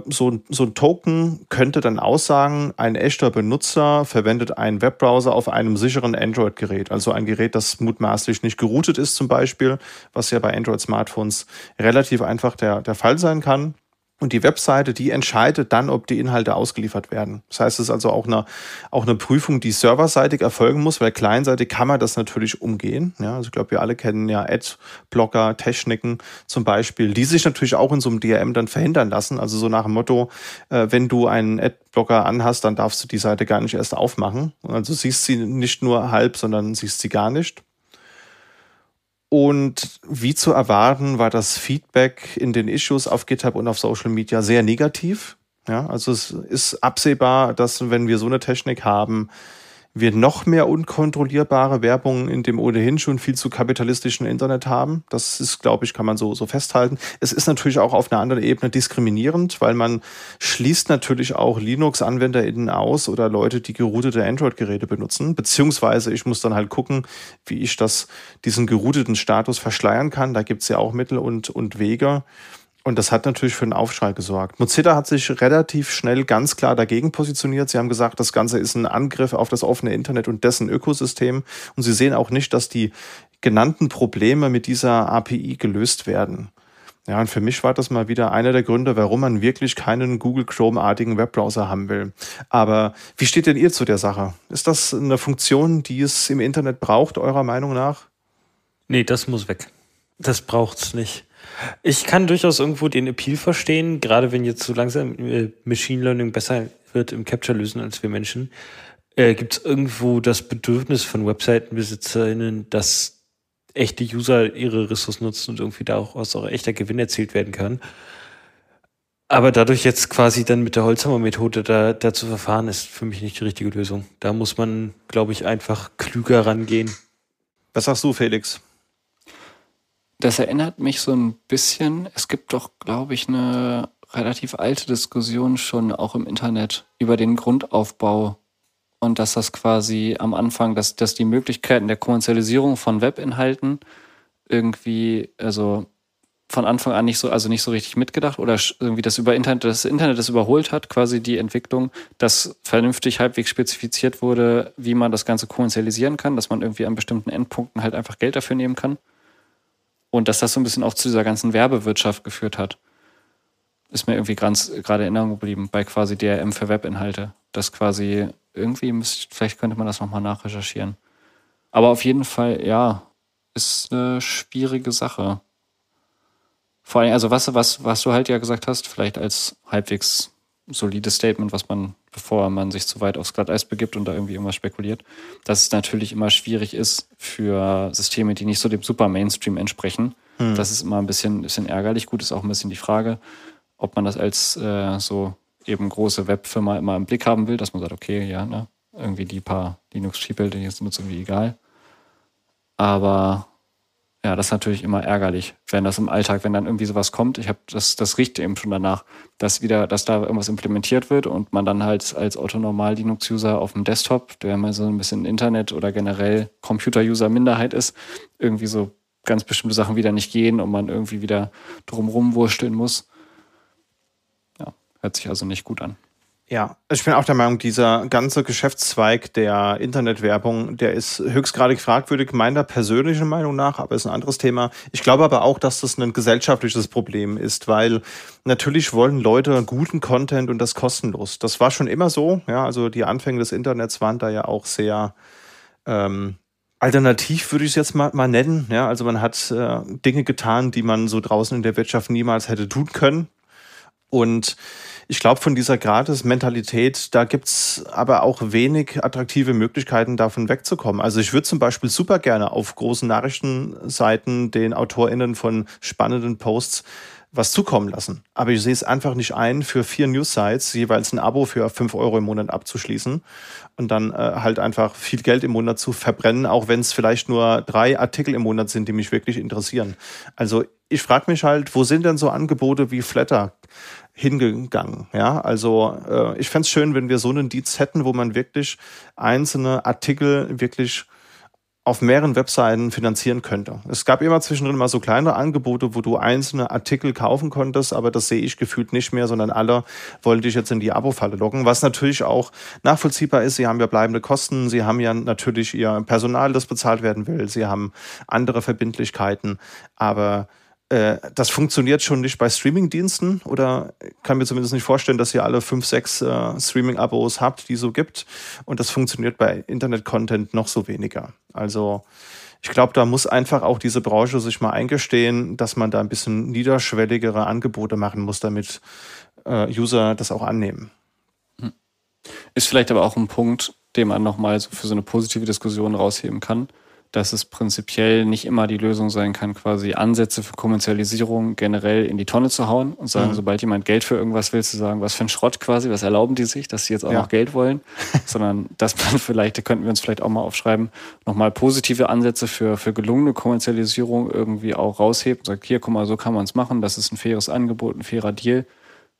so, so ein Token könnte dann aussagen, ein echter Benutzer verwendet einen Webbrowser auf einem sicheren Android-Gerät, also ein Gerät, das mutmaßlich nicht geroutet ist zum Beispiel, was ja bei Android-Smartphones relativ einfach der, der Fall sein kann. Und die Webseite, die entscheidet dann, ob die Inhalte ausgeliefert werden. Das heißt, es ist also auch eine, auch eine Prüfung, die serverseitig erfolgen muss, weil kleinseitig kann man das natürlich umgehen. Ja, also ich glaube, wir alle kennen ja Ad-Blocker, Techniken zum Beispiel, die sich natürlich auch in so einem DRM dann verhindern lassen. Also so nach dem Motto, äh, wenn du einen Ad-Blocker anhast, dann darfst du die Seite gar nicht erst aufmachen. Also siehst sie nicht nur halb, sondern siehst sie gar nicht. Und wie zu erwarten, war das Feedback in den Issues auf GitHub und auf Social Media sehr negativ. Ja, also es ist absehbar, dass wenn wir so eine Technik haben, wir noch mehr unkontrollierbare Werbung in dem ohnehin schon viel zu kapitalistischen Internet haben. Das ist, glaube ich, kann man so, so festhalten. Es ist natürlich auch auf einer anderen Ebene diskriminierend, weil man schließt natürlich auch Linux-AnwenderInnen aus oder Leute, die geroutete Android-Geräte benutzen. Beziehungsweise ich muss dann halt gucken, wie ich das, diesen gerouteten Status verschleiern kann. Da gibt's ja auch Mittel und, und Wege. Und das hat natürlich für einen Aufschrei gesorgt. Mozilla hat sich relativ schnell ganz klar dagegen positioniert. Sie haben gesagt, das Ganze ist ein Angriff auf das offene Internet und dessen Ökosystem. Und sie sehen auch nicht, dass die genannten Probleme mit dieser API gelöst werden. Ja, und für mich war das mal wieder einer der Gründe, warum man wirklich keinen Google Chrome-artigen Webbrowser haben will. Aber wie steht denn ihr zu der Sache? Ist das eine Funktion, die es im Internet braucht, eurer Meinung nach? Nee, das muss weg. Das braucht's nicht. Ich kann durchaus irgendwo den Appeal verstehen, gerade wenn jetzt so langsam äh, Machine Learning besser wird im Capture lösen als wir Menschen. Äh, Gibt es irgendwo das Bedürfnis von Webseitenbesitzerinnen, dass echte User ihre Ressourcen nutzen und irgendwie da auch aus auch echter Gewinn erzielt werden kann? Aber dadurch jetzt quasi dann mit der Holzhammer-Methode da, da zu verfahren, ist für mich nicht die richtige Lösung. Da muss man, glaube ich, einfach klüger rangehen. Was sagst du, Felix? Das erinnert mich so ein bisschen, es gibt doch, glaube ich, eine relativ alte Diskussion schon auch im Internet über den Grundaufbau und dass das quasi am Anfang, dass, dass die Möglichkeiten der Kommerzialisierung von Webinhalten irgendwie, also von Anfang an nicht so, also nicht so richtig mitgedacht oder irgendwie das über Internet, das Internet das überholt hat, quasi die Entwicklung, dass vernünftig halbwegs spezifiziert wurde, wie man das Ganze kommerzialisieren kann, dass man irgendwie an bestimmten Endpunkten halt einfach Geld dafür nehmen kann. Und dass das so ein bisschen auch zu dieser ganzen Werbewirtschaft geführt hat. Ist mir irgendwie ganz gerade in Erinnerung geblieben bei quasi DRM für Webinhalte. Das quasi irgendwie müsst, vielleicht könnte man das nochmal nachrecherchieren. Aber auf jeden Fall, ja, ist eine schwierige Sache. Vor allem, also was, was, was du halt ja gesagt hast, vielleicht als halbwegs solides Statement, was man, bevor man sich zu weit aufs Glatteis begibt und da irgendwie irgendwas spekuliert, dass es natürlich immer schwierig ist für Systeme, die nicht so dem super Mainstream entsprechen. Hm. Das ist immer ein bisschen, bisschen ärgerlich. Gut, ist auch ein bisschen die Frage, ob man das als äh, so eben große Webfirma immer im Blick haben will, dass man sagt, okay, ja, ne, irgendwie die paar Linux-Sheepel, die sind uns irgendwie egal. Aber ja, das ist natürlich immer ärgerlich, wenn das im Alltag, wenn dann irgendwie sowas kommt. Ich habe das, das riecht eben schon danach, dass wieder, dass da irgendwas implementiert wird und man dann halt als autonormal Linux-User auf dem Desktop, der mal so ein bisschen Internet oder generell Computer-User Minderheit ist, irgendwie so ganz bestimmte Sachen wieder nicht gehen und man irgendwie wieder drumrum wursteln muss. Ja, hört sich also nicht gut an. Ja, ich bin auch der Meinung, dieser ganze Geschäftszweig der Internetwerbung, der ist höchstgradig fragwürdig, meiner persönlichen Meinung nach, aber ist ein anderes Thema. Ich glaube aber auch, dass das ein gesellschaftliches Problem ist, weil natürlich wollen Leute guten Content und das kostenlos. Das war schon immer so, ja, also die Anfänge des Internets waren da ja auch sehr ähm, alternativ, würde ich es jetzt mal, mal nennen. Ja, also man hat äh, Dinge getan, die man so draußen in der Wirtschaft niemals hätte tun können. Und ich glaube, von dieser Gratis-Mentalität, da gibt's aber auch wenig attraktive Möglichkeiten, davon wegzukommen. Also ich würde zum Beispiel super gerne auf großen Nachrichtenseiten den AutorInnen von spannenden Posts was zukommen lassen. Aber ich sehe es einfach nicht ein, für vier News-Sites jeweils ein Abo für fünf Euro im Monat abzuschließen und dann äh, halt einfach viel Geld im Monat zu verbrennen, auch wenn es vielleicht nur drei Artikel im Monat sind, die mich wirklich interessieren. Also ich frage mich halt, wo sind denn so Angebote wie Flatter? hingegangen. Ja, also äh, ich fände es schön, wenn wir so einen Dienst hätten, wo man wirklich einzelne Artikel wirklich auf mehreren Webseiten finanzieren könnte. Es gab immer zwischendrin mal so kleine Angebote, wo du einzelne Artikel kaufen konntest, aber das sehe ich gefühlt nicht mehr, sondern alle wollen dich jetzt in die Abo-Falle locken, was natürlich auch nachvollziehbar ist. Sie haben ja bleibende Kosten, sie haben ja natürlich ihr Personal, das bezahlt werden will, sie haben andere Verbindlichkeiten, aber äh, das funktioniert schon nicht bei Streaming-Diensten oder kann mir zumindest nicht vorstellen, dass ihr alle fünf, sechs äh, Streaming-Abos habt, die so gibt. Und das funktioniert bei Internet-Content noch so weniger. Also ich glaube, da muss einfach auch diese Branche sich mal eingestehen, dass man da ein bisschen niederschwelligere Angebote machen muss, damit äh, User das auch annehmen. Hm. Ist vielleicht aber auch ein Punkt, den man nochmal so für so eine positive Diskussion rausheben kann dass es prinzipiell nicht immer die Lösung sein kann, quasi Ansätze für Kommerzialisierung generell in die Tonne zu hauen und sagen, mhm. sobald jemand Geld für irgendwas will, zu sagen, was für ein Schrott quasi, was erlauben die sich, dass sie jetzt auch ja. noch Geld wollen, [LAUGHS] sondern dass man vielleicht, da könnten wir uns vielleicht auch mal aufschreiben, nochmal positive Ansätze für, für gelungene Kommerzialisierung irgendwie auch raushebt und sagt, hier, guck mal, so kann man es machen, das ist ein faires Angebot, ein fairer Deal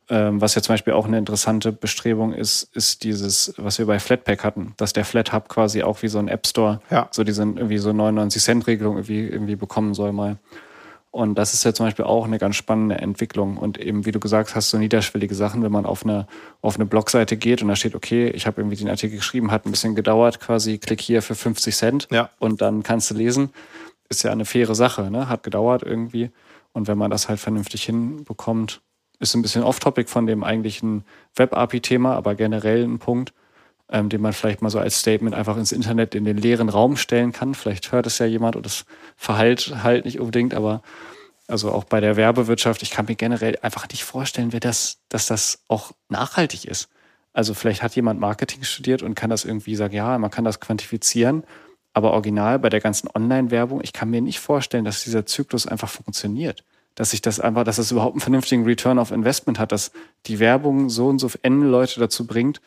was ja zum Beispiel auch eine interessante Bestrebung ist, ist dieses, was wir bei Flatpak hatten, dass der Flat Hub quasi auch wie so ein App Store ja. so diese irgendwie so 99 Cent Regelung irgendwie, irgendwie bekommen soll mal. Und das ist ja zum Beispiel auch eine ganz spannende Entwicklung. Und eben, wie du gesagt hast, so niederschwellige Sachen, wenn man auf eine, auf eine Blogseite geht und da steht, okay, ich habe irgendwie den Artikel geschrieben, hat ein bisschen gedauert, quasi klick hier für 50 Cent ja. und dann kannst du lesen. Ist ja eine faire Sache, ne? Hat gedauert irgendwie. Und wenn man das halt vernünftig hinbekommt, ist ein bisschen off-topic von dem eigentlichen Web-API-Thema, aber generell ein Punkt, ähm, den man vielleicht mal so als Statement einfach ins Internet in den leeren Raum stellen kann. Vielleicht hört es ja jemand und das verhalt halt nicht unbedingt, aber also auch bei der Werbewirtschaft, ich kann mir generell einfach nicht vorstellen, wer das, dass das auch nachhaltig ist. Also vielleicht hat jemand Marketing studiert und kann das irgendwie sagen, ja, man kann das quantifizieren, aber original bei der ganzen Online-Werbung, ich kann mir nicht vorstellen, dass dieser Zyklus einfach funktioniert dass sich das einfach, dass es überhaupt einen vernünftigen Return of Investment hat, dass die Werbung so und so N Leute dazu bringt,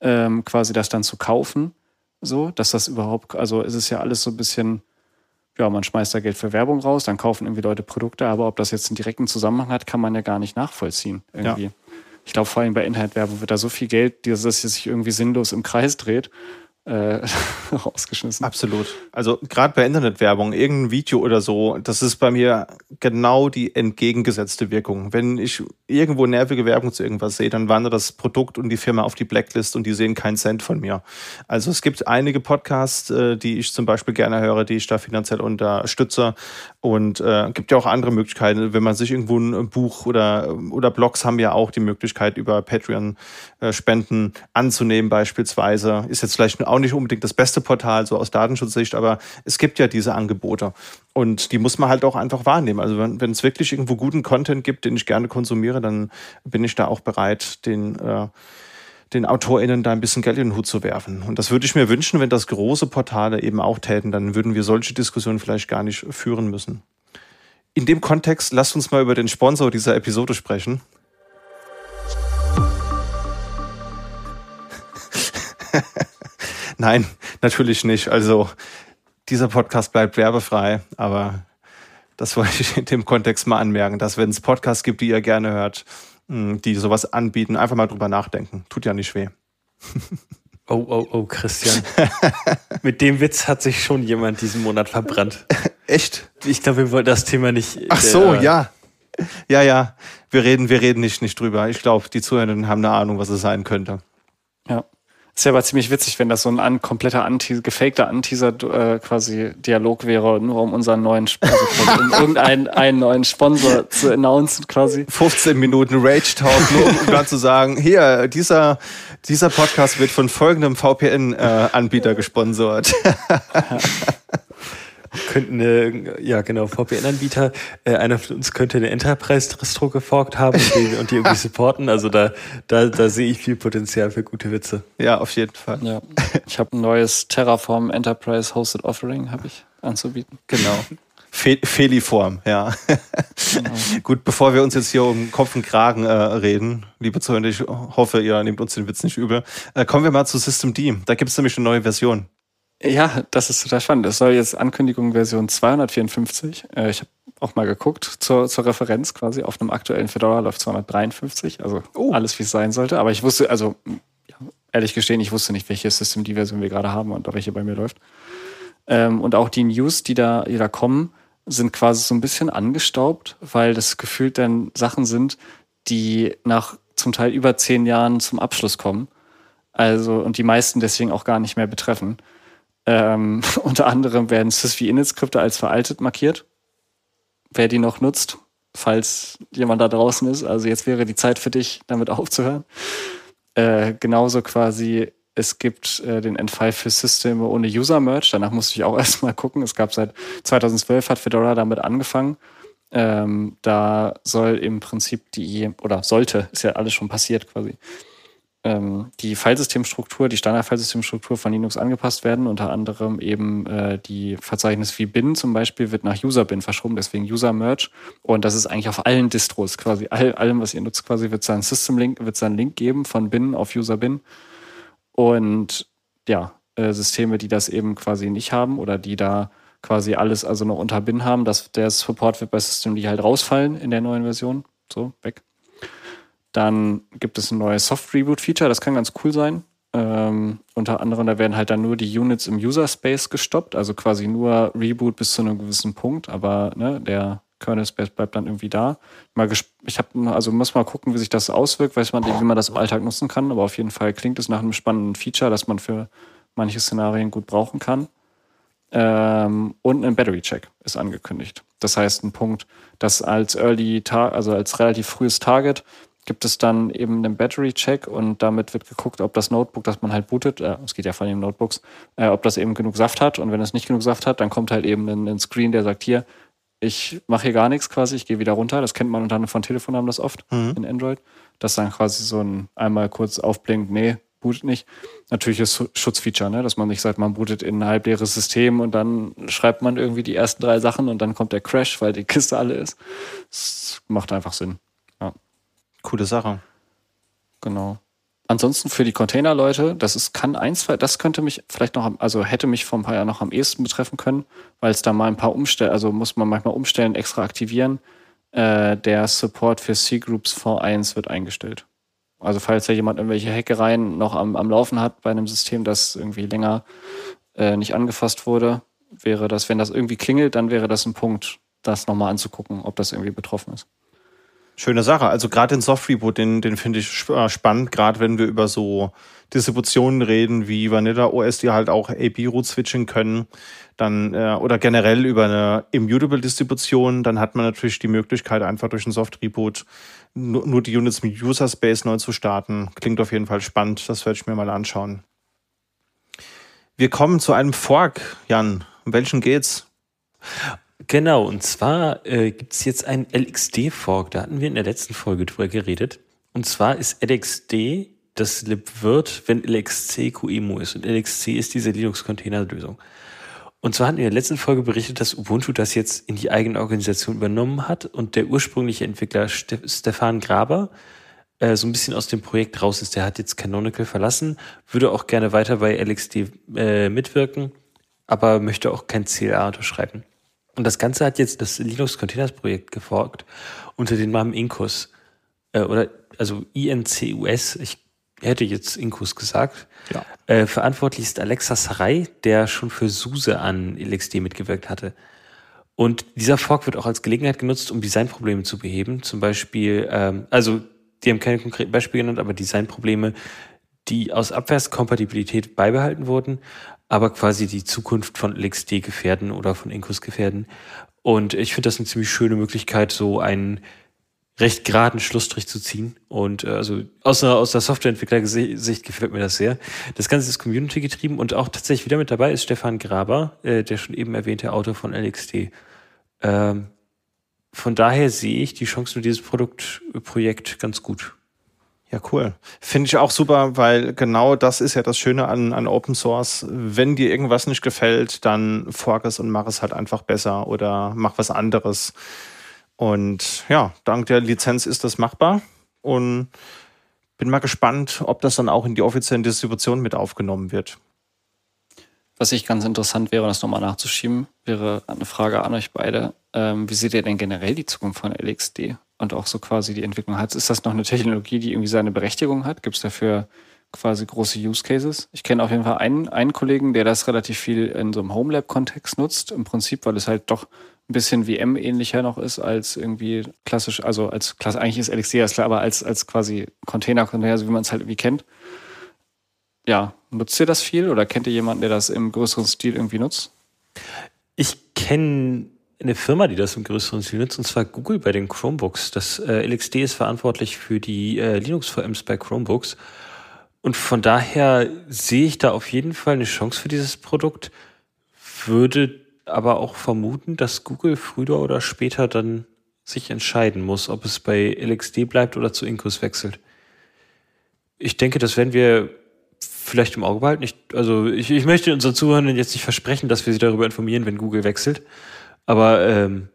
ähm, quasi das dann zu kaufen. So, dass das überhaupt, also es ist ja alles so ein bisschen, ja, man schmeißt da Geld für Werbung raus, dann kaufen irgendwie Leute Produkte, aber ob das jetzt einen direkten Zusammenhang hat, kann man ja gar nicht nachvollziehen irgendwie. Ja. Ich glaube, vor allem bei Internetwerbung wird da so viel Geld, dass es sich irgendwie sinnlos im Kreis dreht äh, [LAUGHS] rausgeschmissen. Absolut. Also gerade bei Internetwerbung, irgendein Video oder so, das ist bei mir genau die entgegengesetzte Wirkung. Wenn ich irgendwo nervige Werbung zu irgendwas sehe, dann wandert das Produkt und die Firma auf die Blacklist und die sehen keinen Cent von mir. Also es gibt einige Podcasts, äh, die ich zum Beispiel gerne höre, die ich da finanziell unterstütze und äh, gibt ja auch andere Möglichkeiten. Wenn man sich irgendwo ein Buch oder, oder Blogs haben ja auch die Möglichkeit, über Patreon äh, Spenden anzunehmen beispielsweise. Ist jetzt vielleicht auch nicht unbedingt das beste Portal, so aus Datenschutzsicht, aber es gibt ja diese Angebote. Und die muss man halt auch einfach wahrnehmen. Also wenn, wenn es wirklich irgendwo guten Content gibt, den ich gerne konsumiere, dann bin ich da auch bereit, den, äh, den AutorInnen da ein bisschen Geld in den Hut zu werfen. Und das würde ich mir wünschen, wenn das große Portale eben auch täten, dann würden wir solche Diskussionen vielleicht gar nicht führen müssen. In dem Kontext, lasst uns mal über den Sponsor dieser Episode sprechen. [LAUGHS] Nein, natürlich nicht. Also dieser Podcast bleibt werbefrei, aber das wollte ich in dem Kontext mal anmerken, dass wenn es Podcasts gibt, die ihr gerne hört, die sowas anbieten, einfach mal drüber nachdenken. Tut ja nicht weh. Oh, oh, oh, Christian. [LAUGHS] Mit dem Witz hat sich schon jemand diesen Monat verbrannt. Echt? Ich glaube, wir wollen das Thema nicht. Ach so, ja. Ja, ja. Wir reden, wir reden nicht, nicht drüber. Ich glaube, die Zuhörenden haben eine Ahnung, was es sein könnte. Ja. Ist ja aber ziemlich witzig, wenn das so ein an, kompletter Anti gefakter Anteaser äh, quasi Dialog wäre, nur um unseren neuen, also um [LAUGHS] irgendeinen einen neuen Sponsor zu announcen quasi. 15 Minuten Rage Talk, nur um dann zu sagen, hier, dieser, dieser Podcast wird von folgendem VPN-Anbieter äh, gesponsert. [LAUGHS] könnten eine, ja genau, VPN-Anbieter, äh, einer von uns könnte eine Enterprise-Distro geforkt haben und die, und die irgendwie [LAUGHS] supporten. Also da, da, da sehe ich viel Potenzial für gute Witze. Ja, auf jeden Fall. Ja. Ich habe ein neues Terraform Enterprise Hosted Offering, habe ich anzubieten. Genau. Fe Feliform, ja. Genau. [LAUGHS] Gut, bevor wir uns jetzt hier um Kopf und Kragen äh, reden, liebe Zuhörer, ich hoffe, ihr nehmt uns den Witz nicht übel, äh, kommen wir mal zu System D. Da gibt es nämlich eine neue Version. Ja, das ist total spannend. Das soll jetzt Ankündigung Version 254. Äh, ich habe auch mal geguckt zur, zur Referenz quasi. Auf einem aktuellen Fedora läuft 253. Also oh. alles, wie es sein sollte. Aber ich wusste, also ja, ehrlich gestehen, ich wusste nicht, welche System die Version wir gerade haben und welche bei mir läuft. Ähm, und auch die News, die da, die da kommen, sind quasi so ein bisschen angestaubt, weil das gefühlt dann Sachen sind, die nach zum Teil über zehn Jahren zum Abschluss kommen. Also, und die meisten deswegen auch gar nicht mehr betreffen. Ähm, [LAUGHS] unter anderem werden sysv-init-Skripte als veraltet markiert. Wer die noch nutzt, falls jemand da draußen ist. Also jetzt wäre die Zeit für dich, damit aufzuhören. Äh, genauso quasi, es gibt äh, den N5 für Systeme ohne User-Merge. Danach musste ich auch [LAUGHS] erstmal gucken. Es gab seit 2012 hat Fedora damit angefangen. Ähm, da soll im Prinzip die, oder sollte, ist ja alles schon passiert quasi, ähm, die Filesystemstruktur, die Standard-Filesystemstruktur von Linux angepasst werden. Unter anderem eben äh, die Verzeichnis wie bin zum Beispiel wird nach User-Bin verschoben, deswegen User-Merge. Und das ist eigentlich auf allen Distros quasi, all, allem, was ihr nutzt, quasi wird es System-Link, wird es Link geben von bin auf User-Bin. Und ja, äh, Systeme, die das eben quasi nicht haben oder die da quasi alles also noch unter bin haben, dass der Support wird bei System, die halt rausfallen in der neuen Version. So, weg. Dann gibt es ein neues Soft-Reboot-Feature, das kann ganz cool sein. Ähm, unter anderem, da werden halt dann nur die Units im User-Space gestoppt, also quasi nur Reboot bis zu einem gewissen Punkt, aber ne, der Kernel-Space bleibt dann irgendwie da. Mal ich habe also muss mal gucken, wie sich das auswirkt, weiß man, wie man das im Alltag nutzen kann, aber auf jeden Fall klingt es nach einem spannenden Feature, das man für manche Szenarien gut brauchen kann. Ähm, und ein Battery Check ist angekündigt. Das heißt, ein Punkt, das als Early, also als relativ frühes Target gibt es dann eben einen Battery-Check und damit wird geguckt, ob das Notebook, das man halt bootet, äh, es geht ja von den Notebooks, äh, ob das eben genug Saft hat. Und wenn es nicht genug Saft hat, dann kommt halt eben ein, ein Screen, der sagt, hier, ich mache hier gar nichts quasi, ich gehe wieder runter. Das kennt man unter anderem von Telefon haben das oft mhm. in Android. Das dann quasi so ein einmal kurz aufblinkt, nee, bootet nicht. Natürlich ist Schutzfeature, ne? dass man nicht sagt, man bootet in ein halbleeres System und dann schreibt man irgendwie die ersten drei Sachen und dann kommt der Crash, weil die Kiste alle ist. Das macht einfach Sinn. Coole Sache. Genau. Ansonsten für die Container-Leute, das ist, kann eins, das könnte mich vielleicht noch, also hätte mich vor ein paar Jahren noch am ehesten betreffen können, weil es da mal ein paar umstellen, also muss man manchmal umstellen, extra aktivieren. Äh, der Support für C-Groups V1 wird eingestellt. Also falls ja jemand irgendwelche Hackereien noch am, am Laufen hat bei einem System, das irgendwie länger äh, nicht angefasst wurde, wäre das, wenn das irgendwie klingelt, dann wäre das ein Punkt, das nochmal anzugucken, ob das irgendwie betroffen ist. Schöne Sache. Also gerade den Soft Reboot, den, den finde ich äh, spannend, gerade wenn wir über so Distributionen reden wie Vanilla OS, die halt auch AP-Root switchen können, dann äh, oder generell über eine Immutable Distribution, dann hat man natürlich die Möglichkeit, einfach durch einen Soft Reboot nur, nur die Units mit User Space neu zu starten. Klingt auf jeden Fall spannend, das werde ich mir mal anschauen. Wir kommen zu einem Fork, Jan. Um welchen geht's? Genau, und zwar äh, gibt es jetzt einen LXD-Fork. Da hatten wir in der letzten Folge drüber geredet. Und zwar ist LXD das lib wird, wenn LXC QEMU ist. Und LXC ist diese Linux-Container-Lösung. Und zwar hatten wir in der letzten Folge berichtet, dass Ubuntu das jetzt in die eigene Organisation übernommen hat und der ursprüngliche Entwickler Ste Stefan Graber äh, so ein bisschen aus dem Projekt raus ist. Der hat jetzt Canonical verlassen, würde auch gerne weiter bei LXD äh, mitwirken, aber möchte auch kein CLA unterschreiben. Und das Ganze hat jetzt das Linux Containers Projekt geforkt unter dem Namen Incus. Äh, oder also INCUS, ich hätte jetzt Incus gesagt. Ja. Äh, verantwortlich ist Alexa Sarai, der schon für SUSE an LXD mitgewirkt hatte. Und dieser Fork wird auch als Gelegenheit genutzt, um Designprobleme zu beheben. Zum Beispiel, ähm, also die haben keine konkreten Beispiele genannt, aber Designprobleme, die aus Abwärtskompatibilität beibehalten wurden, aber quasi die Zukunft von LXD gefährden oder von Incus gefährden. Und ich finde das eine ziemlich schöne Möglichkeit, so einen recht geraden Schlussstrich zu ziehen. Und äh, also aus, einer, aus der Softwareentwickler-Sicht gefällt mir das sehr. Das Ganze ist Community getrieben und auch tatsächlich wieder mit dabei ist Stefan Graber, äh, der schon eben erwähnte Autor von LXD. Ähm, von daher sehe ich die Chancen für dieses Produktprojekt ganz gut. Ja, cool. Finde ich auch super, weil genau das ist ja das Schöne an, an Open Source. Wenn dir irgendwas nicht gefällt, dann fork es und mach es halt einfach besser oder mach was anderes. Und ja, dank der Lizenz ist das machbar und bin mal gespannt, ob das dann auch in die offiziellen Distributionen mit aufgenommen wird. Was ich ganz interessant wäre, das nochmal nachzuschieben, wäre eine Frage an euch beide. Ähm, wie seht ihr denn generell die Zukunft von LXD? Und auch so quasi die Entwicklung hat. Ist das noch eine Technologie, die irgendwie seine Berechtigung hat? Gibt es dafür quasi große Use Cases? Ich kenne auf jeden Fall einen, einen Kollegen, der das relativ viel in so einem Homelab-Kontext nutzt, im Prinzip, weil es halt doch ein bisschen VM ähnlicher noch ist als irgendwie klassisch, also als klass eigentlich ist LXD ja klar, aber als, als quasi Container-Container, so wie man es halt irgendwie kennt. Ja, nutzt ihr das viel oder kennt ihr jemanden, der das im größeren Stil irgendwie nutzt? Ich kenne eine Firma, die das im größeren Stil nutzt, und zwar Google bei den Chromebooks. Das äh, LXD ist verantwortlich für die äh, Linux-VMs bei Chromebooks. Und von daher sehe ich da auf jeden Fall eine Chance für dieses Produkt, würde aber auch vermuten, dass Google früher oder später dann sich entscheiden muss, ob es bei LXD bleibt oder zu Incus wechselt. Ich denke, das werden wir vielleicht im Auge behalten. Ich, also ich, ich möchte unseren Zuhörern jetzt nicht versprechen, dass wir sie darüber informieren, wenn Google wechselt. Aber ähm,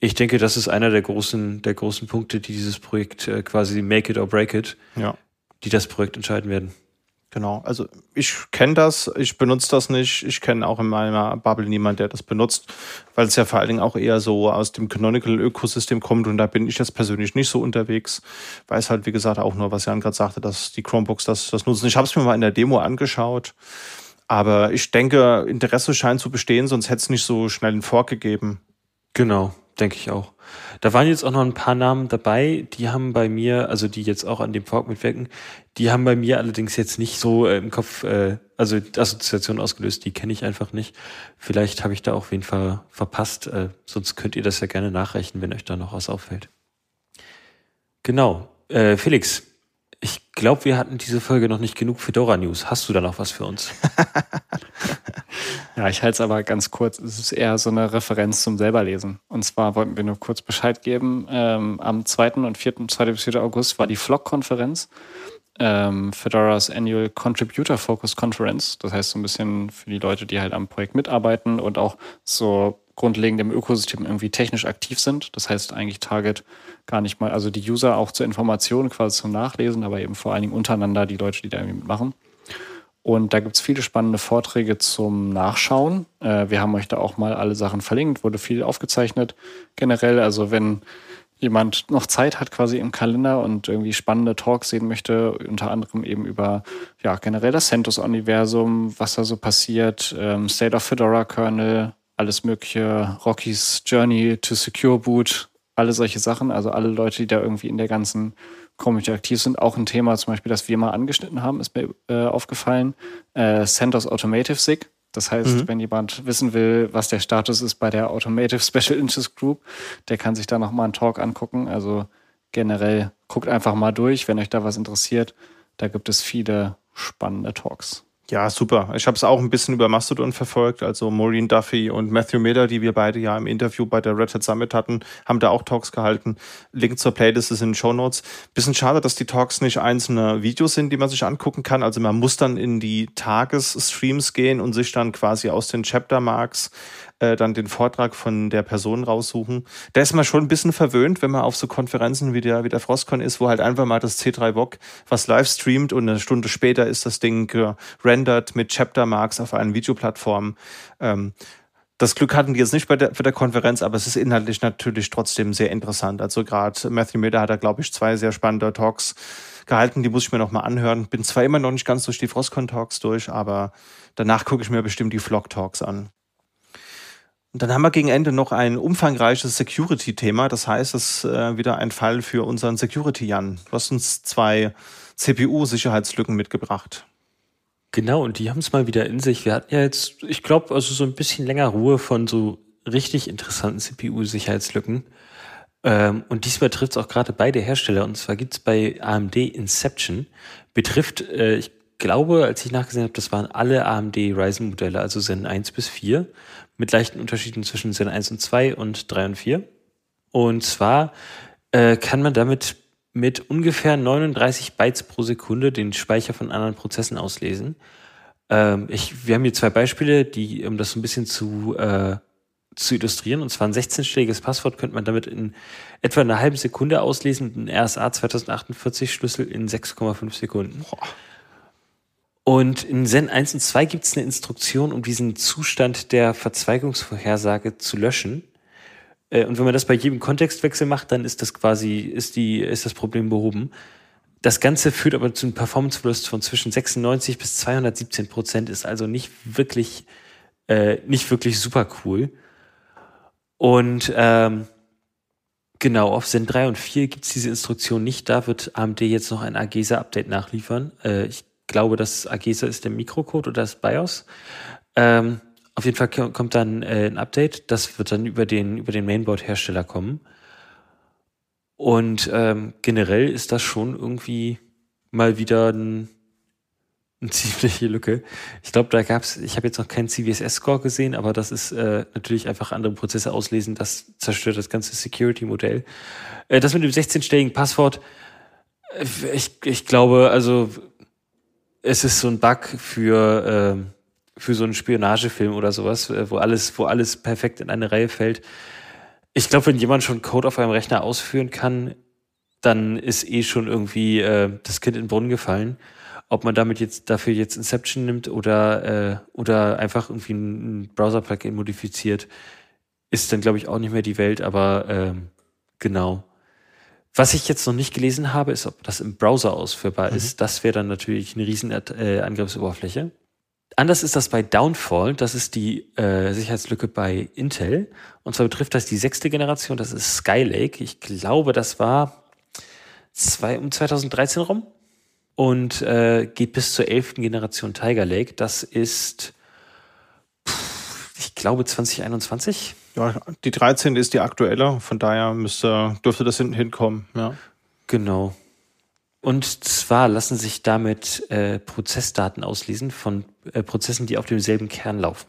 ich denke, das ist einer der großen, der großen Punkte, die dieses Projekt äh, quasi make it or break it, ja. die das Projekt entscheiden werden. Genau, also ich kenne das, ich benutze das nicht. Ich kenne auch in meiner Bubble niemanden, der das benutzt, weil es ja vor allen Dingen auch eher so aus dem Canonical-Ökosystem kommt und da bin ich jetzt persönlich nicht so unterwegs. Weiß halt, wie gesagt, auch nur, was Jan gerade sagte, dass die Chromebooks das, das nutzen. Ich habe es mir mal in der Demo angeschaut. Aber ich denke, Interesse scheint zu bestehen, sonst hätte es nicht so schnell einen Fork gegeben. Genau, denke ich auch. Da waren jetzt auch noch ein paar Namen dabei, die haben bei mir, also die jetzt auch an dem Fork mitwirken, die haben bei mir allerdings jetzt nicht so äh, im Kopf, äh, also Assoziation ausgelöst, die kenne ich einfach nicht. Vielleicht habe ich da auch wen ver verpasst, äh, sonst könnt ihr das ja gerne nachrechnen, wenn euch da noch was auffällt. Genau. Äh, Felix, glaube, wir hatten diese Folge noch nicht genug Fedora News. Hast du da noch was für uns? [LAUGHS] ja, ich halte es aber ganz kurz. Es ist eher so eine Referenz zum selberlesen. Und zwar wollten wir nur kurz Bescheid geben. Ähm, am 2. und 4. 2. bis 4. August war die Flock-Konferenz. Ähm, Fedoras Annual Contributor Focus Conference. Das heißt so ein bisschen für die Leute, die halt am Projekt mitarbeiten und auch so grundlegend im Ökosystem irgendwie technisch aktiv sind. Das heißt eigentlich Target gar nicht mal, also die User auch zur Information quasi zum Nachlesen, aber eben vor allen Dingen untereinander die Leute, die da irgendwie mitmachen. Und da gibt's viele spannende Vorträge zum Nachschauen. Äh, wir haben euch da auch mal alle Sachen verlinkt, wurde viel aufgezeichnet generell. Also wenn jemand noch Zeit hat quasi im Kalender und irgendwie spannende Talks sehen möchte, unter anderem eben über ja generell das CentOS-Universum, was da so passiert, ähm, State of Fedora Kernel, alles mögliche, Rocky's Journey to Secure Boot, alle solche Sachen. Also alle Leute, die da irgendwie in der ganzen Community aktiv sind. Auch ein Thema zum Beispiel, das wir mal angeschnitten haben, ist mir äh, aufgefallen. Äh, CentOS Automotive SIG. Das heißt, mhm. wenn jemand wissen will, was der Status ist bei der Automotive [LAUGHS] Special Interest Group, der kann sich da nochmal einen Talk angucken. Also generell guckt einfach mal durch, wenn euch da was interessiert. Da gibt es viele spannende Talks. Ja, super. Ich habe es auch ein bisschen über Mastodon verfolgt. Also Maureen Duffy und Matthew Miller, die wir beide ja im Interview bei der Red Hat Summit hatten, haben da auch Talks gehalten. Link zur Playlist ist in den Show Notes. Bisschen schade, dass die Talks nicht einzelne Videos sind, die man sich angucken kann. Also man muss dann in die Tagesstreams gehen und sich dann quasi aus den Chapter Marks äh, dann den Vortrag von der Person raussuchen. Da ist man schon ein bisschen verwöhnt, wenn man auf so Konferenzen wie der, wie der Frostcon ist, wo halt einfach mal das C3 VOG was live streamt und eine Stunde später ist das Ding gerendert mit Chapter Marks auf einen Videoplattform. Ähm, das Glück hatten die jetzt nicht bei der, für der Konferenz, aber es ist inhaltlich natürlich trotzdem sehr interessant. Also gerade Matthew Miller hat da, glaube ich, zwei sehr spannende Talks gehalten, die muss ich mir noch mal anhören. Bin zwar immer noch nicht ganz durch die Frostcon-Talks durch, aber danach gucke ich mir bestimmt die Vlog-Talks an. Und dann haben wir gegen Ende noch ein umfangreiches Security-Thema. Das heißt, es ist äh, wieder ein Fall für unseren Security-Jan. Du hast uns zwei CPU-Sicherheitslücken mitgebracht. Genau, und die haben es mal wieder in sich. Wir hatten ja jetzt, ich glaube, also so ein bisschen länger Ruhe von so richtig interessanten CPU-Sicherheitslücken. Ähm, und diesmal trifft es auch gerade beide Hersteller. Und zwar gibt es bei AMD Inception. Betrifft, äh, ich glaube, als ich nachgesehen habe, das waren alle AMD Ryzen-Modelle, also Zen 1 bis 4 mit leichten Unterschieden zwischen Zen 1 und 2 und 3 und 4. Und zwar äh, kann man damit mit ungefähr 39 Bytes pro Sekunde den Speicher von anderen Prozessen auslesen. Ähm, ich, wir haben hier zwei Beispiele, die, um das ein bisschen zu, äh, zu illustrieren, und zwar ein 16-stelliges Passwort könnte man damit in etwa einer halben Sekunde auslesen, ein RSA 2048 Schlüssel in 6,5 Sekunden. Boah. Und in Zen 1 und 2 gibt es eine Instruktion, um diesen Zustand der Verzweigungsvorhersage zu löschen. Äh, und wenn man das bei jedem Kontextwechsel macht, dann ist das quasi, ist die, ist das Problem behoben. Das Ganze führt aber zu einem Performanceverlust von zwischen 96 bis 217 Prozent, ist also nicht wirklich, äh, nicht wirklich super cool. Und ähm, genau, auf Zen 3 und 4 gibt es diese Instruktion nicht. Da wird AMD jetzt noch ein AGESA-Update nachliefern. Äh, ich glaube, das AGESA ist der Mikrocode oder das BIOS. Ähm, auf jeden Fall kommt dann äh, ein Update. Das wird dann über den, über den Mainboard-Hersteller kommen. Und ähm, generell ist das schon irgendwie mal wieder ein, eine [LAUGHS] ziemliche Lücke. Ich glaube, da gab es, ich habe jetzt noch keinen CVSS-Score gesehen, aber das ist äh, natürlich einfach andere Prozesse auslesen. Das zerstört das ganze Security-Modell. Äh, das mit dem 16-stelligen Passwort, äh, ich, ich glaube, also es ist so ein Bug für, äh, für so einen Spionagefilm oder sowas, äh, wo alles, wo alles perfekt in eine Reihe fällt. Ich glaube, wenn jemand schon Code auf einem Rechner ausführen kann, dann ist eh schon irgendwie äh, das Kind in den Brunnen gefallen. Ob man damit jetzt dafür jetzt Inception nimmt oder, äh, oder einfach irgendwie ein Browser-Plugin modifiziert, ist dann, glaube ich, auch nicht mehr die Welt, aber ähm, genau. Was ich jetzt noch nicht gelesen habe, ist, ob das im Browser ausführbar mhm. ist. Das wäre dann natürlich eine riesen äh, Angriffsoberfläche. Anders ist das bei Downfall. Das ist die äh, Sicherheitslücke bei Intel. Und zwar betrifft das die sechste Generation. Das ist Skylake. Ich glaube, das war zwei, um 2013 rum. Und äh, geht bis zur elften Generation Tiger Lake. Das ist, pff, ich glaube, 2021. Ja, die 13 ist die aktuelle, von daher müsste, dürfte das hinten hinkommen, ja. Genau. Und zwar lassen sich damit äh, Prozessdaten auslesen von äh, Prozessen, die auf demselben Kern laufen.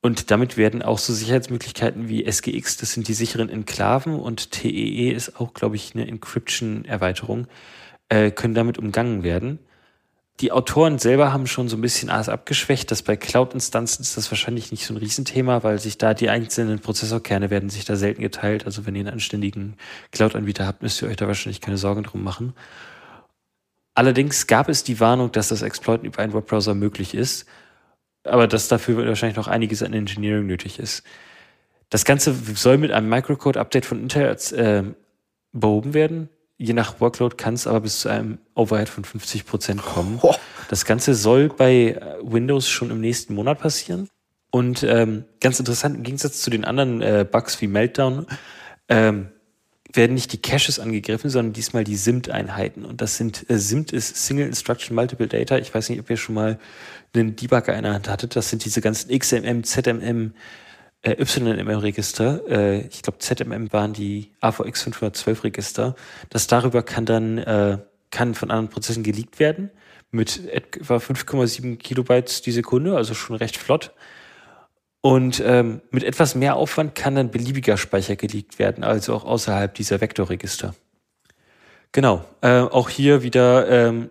Und damit werden auch so Sicherheitsmöglichkeiten wie SGX, das sind die sicheren Enklaven, und TEE e ist auch, glaube ich, eine Encryption-Erweiterung, äh, können damit umgangen werden die Autoren selber haben schon so ein bisschen alles abgeschwächt, dass bei Cloud-Instanzen ist das wahrscheinlich nicht so ein Riesenthema, weil sich da die einzelnen Prozessorkerne werden sich da selten geteilt. Also wenn ihr einen anständigen Cloud-Anbieter habt, müsst ihr euch da wahrscheinlich keine Sorgen drum machen. Allerdings gab es die Warnung, dass das Exploiten über einen Webbrowser möglich ist, aber dass dafür wahrscheinlich noch einiges an Engineering nötig ist. Das Ganze soll mit einem Microcode-Update von Intel äh, behoben werden. Je nach Workload kann es aber bis zu einem Overhead von 50 Prozent kommen. Oh. Das Ganze soll bei äh, Windows schon im nächsten Monat passieren. Und ähm, ganz interessant, im Gegensatz zu den anderen äh, Bugs wie Meltdown, ähm, werden nicht die Caches angegriffen, sondern diesmal die SIMT-Einheiten. Und das sind, äh, SIMT ist Single Instruction Multiple Data. Ich weiß nicht, ob ihr schon mal einen Debugger in der Hand hattet. Das sind diese ganzen XMM, ZMM, äh, YMM-Register. Äh, ich glaube, ZMM waren die AVX 512 Register. Das darüber kann dann, äh, kann von anderen Prozessen geleakt werden. Mit etwa 5,7 Kilobytes die Sekunde, also schon recht flott. Und ähm, mit etwas mehr Aufwand kann dann beliebiger Speicher geleakt werden, also auch außerhalb dieser Vektorregister. Genau, äh, auch hier wieder, ähm,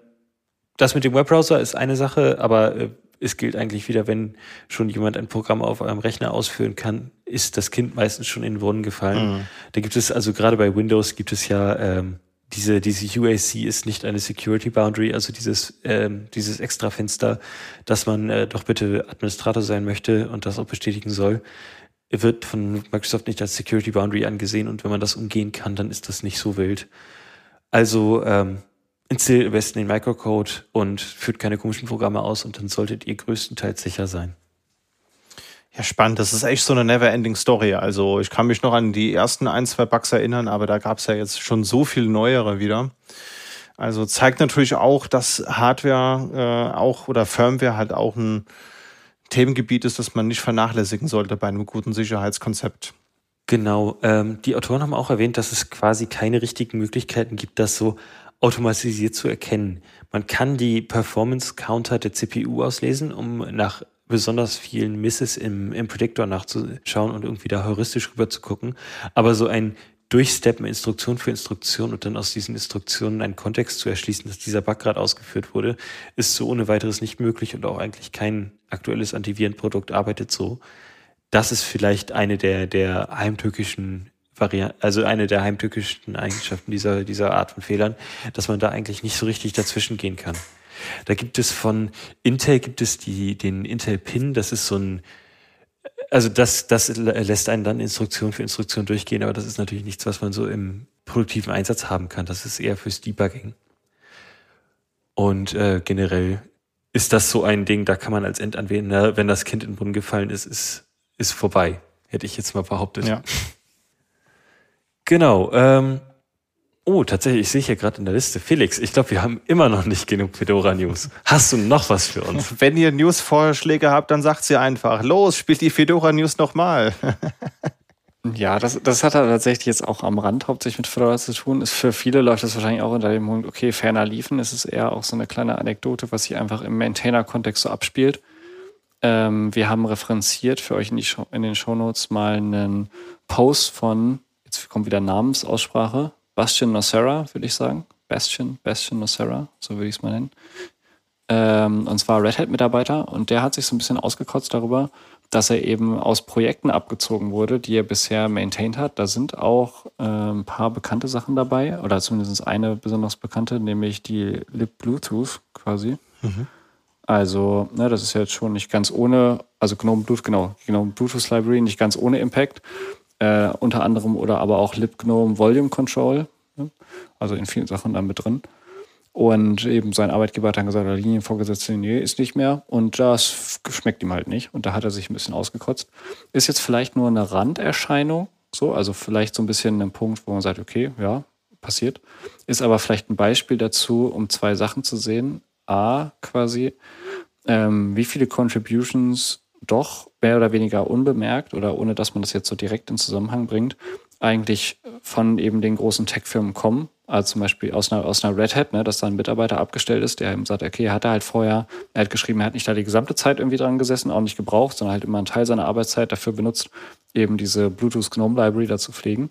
das mit dem Webbrowser ist eine Sache, aber äh, es gilt eigentlich wieder, wenn schon jemand ein Programm auf eurem Rechner ausführen kann, ist das Kind meistens schon in den Brunnen gefallen. Mhm. Da gibt es also gerade bei Windows gibt es ja ähm, diese, diese UAC ist nicht eine Security Boundary, also dieses, ähm, dieses extra Fenster, dass man äh, doch bitte Administrator sein möchte und das auch bestätigen soll, wird von Microsoft nicht als Security Boundary angesehen und wenn man das umgehen kann, dann ist das nicht so wild. Also ähm, installiert am besten den Microcode und führt keine komischen Programme aus und dann solltet ihr größtenteils sicher sein. Ja, spannend. Das ist echt so eine never-ending Story. Also ich kann mich noch an die ersten ein, zwei Bugs erinnern, aber da gab es ja jetzt schon so viel neuere wieder. Also zeigt natürlich auch, dass Hardware äh, auch oder Firmware halt auch ein Themengebiet ist, das man nicht vernachlässigen sollte bei einem guten Sicherheitskonzept. Genau. Ähm, die Autoren haben auch erwähnt, dass es quasi keine richtigen Möglichkeiten gibt, das so automatisiert zu erkennen. Man kann die Performance Counter der CPU auslesen, um nach besonders vielen Misses im, im Predictor nachzuschauen und irgendwie da heuristisch rüber zu gucken. Aber so ein Durchsteppen Instruktion für Instruktion und dann aus diesen Instruktionen einen Kontext zu erschließen, dass dieser Bug gerade ausgeführt wurde, ist so ohne weiteres nicht möglich und auch eigentlich kein aktuelles Antivirenprodukt arbeitet so. Das ist vielleicht eine der, der heimtückischen Varianten, also eine der heimtückischen Eigenschaften dieser, dieser Art von Fehlern, dass man da eigentlich nicht so richtig dazwischen gehen kann. Da gibt es von Intel gibt es die, den Intel Pin, das ist so ein, also das, das lässt einen dann Instruktion für Instruktion durchgehen, aber das ist natürlich nichts, was man so im produktiven Einsatz haben kann. Das ist eher fürs Debugging. Und äh, generell ist das so ein Ding, da kann man als Endanwender, wenn das Kind in den Brunnen gefallen ist, ist, ist vorbei. Hätte ich jetzt mal behauptet. Ja. Genau. Ähm, Oh, tatsächlich, ich sehe hier gerade in der Liste. Felix, ich glaube, wir haben immer noch nicht genug Fedora News. Hast du noch was für uns? [LAUGHS] Wenn ihr News-Vorschläge habt, dann sagt sie einfach. Los, spielt die Fedora News nochmal. [LAUGHS] ja, das, das hat er tatsächlich jetzt auch am Rand hauptsächlich mit Fedora zu tun. Ist für viele läuft das wahrscheinlich auch unter dem Punkt, okay, ferner liefen. Es ist eher auch so eine kleine Anekdote, was sich einfach im Maintainer-Kontext so abspielt. Ähm, wir haben referenziert für euch in, die Show, in den Shownotes mal einen Post von, jetzt kommt wieder Namensaussprache, Bastian Nocera, würde ich sagen. Bastian, Bastian Nocera, so würde ich es mal nennen. Ähm, und zwar Red Hat-Mitarbeiter. Und der hat sich so ein bisschen ausgekotzt darüber, dass er eben aus Projekten abgezogen wurde, die er bisher maintained hat. Da sind auch äh, ein paar bekannte Sachen dabei, oder zumindest eine besonders bekannte, nämlich die Lib Bluetooth quasi. Mhm. Also, ne, das ist jetzt schon nicht ganz ohne, also GNOME Bluetooth, genau, GNOME Bluetooth Library, nicht ganz ohne Impact äh, unter anderem oder aber auch libgnome Volume Control, ne? also in vielen Sachen da mit drin. Und eben sein Arbeitgeber hat dann gesagt, der Linienvorgesetzte, nee, ist nicht mehr. Und das schmeckt ihm halt nicht. Und da hat er sich ein bisschen ausgekotzt. Ist jetzt vielleicht nur eine Randerscheinung, so, also vielleicht so ein bisschen ein Punkt, wo man sagt, okay, ja, passiert. Ist aber vielleicht ein Beispiel dazu, um zwei Sachen zu sehen. A, quasi, ähm, wie viele Contributions doch mehr oder weniger unbemerkt oder ohne dass man das jetzt so direkt in Zusammenhang bringt, eigentlich von eben den großen Tech-Firmen kommen. Also zum Beispiel aus einer, aus einer Red Hat, ne, dass da ein Mitarbeiter abgestellt ist, der eben sagt, okay, er hat da halt vorher, er hat geschrieben, er hat nicht da die gesamte Zeit irgendwie dran gesessen, auch nicht gebraucht, sondern halt immer einen Teil seiner Arbeitszeit dafür benutzt, eben diese Bluetooth GNOME Library da zu pflegen.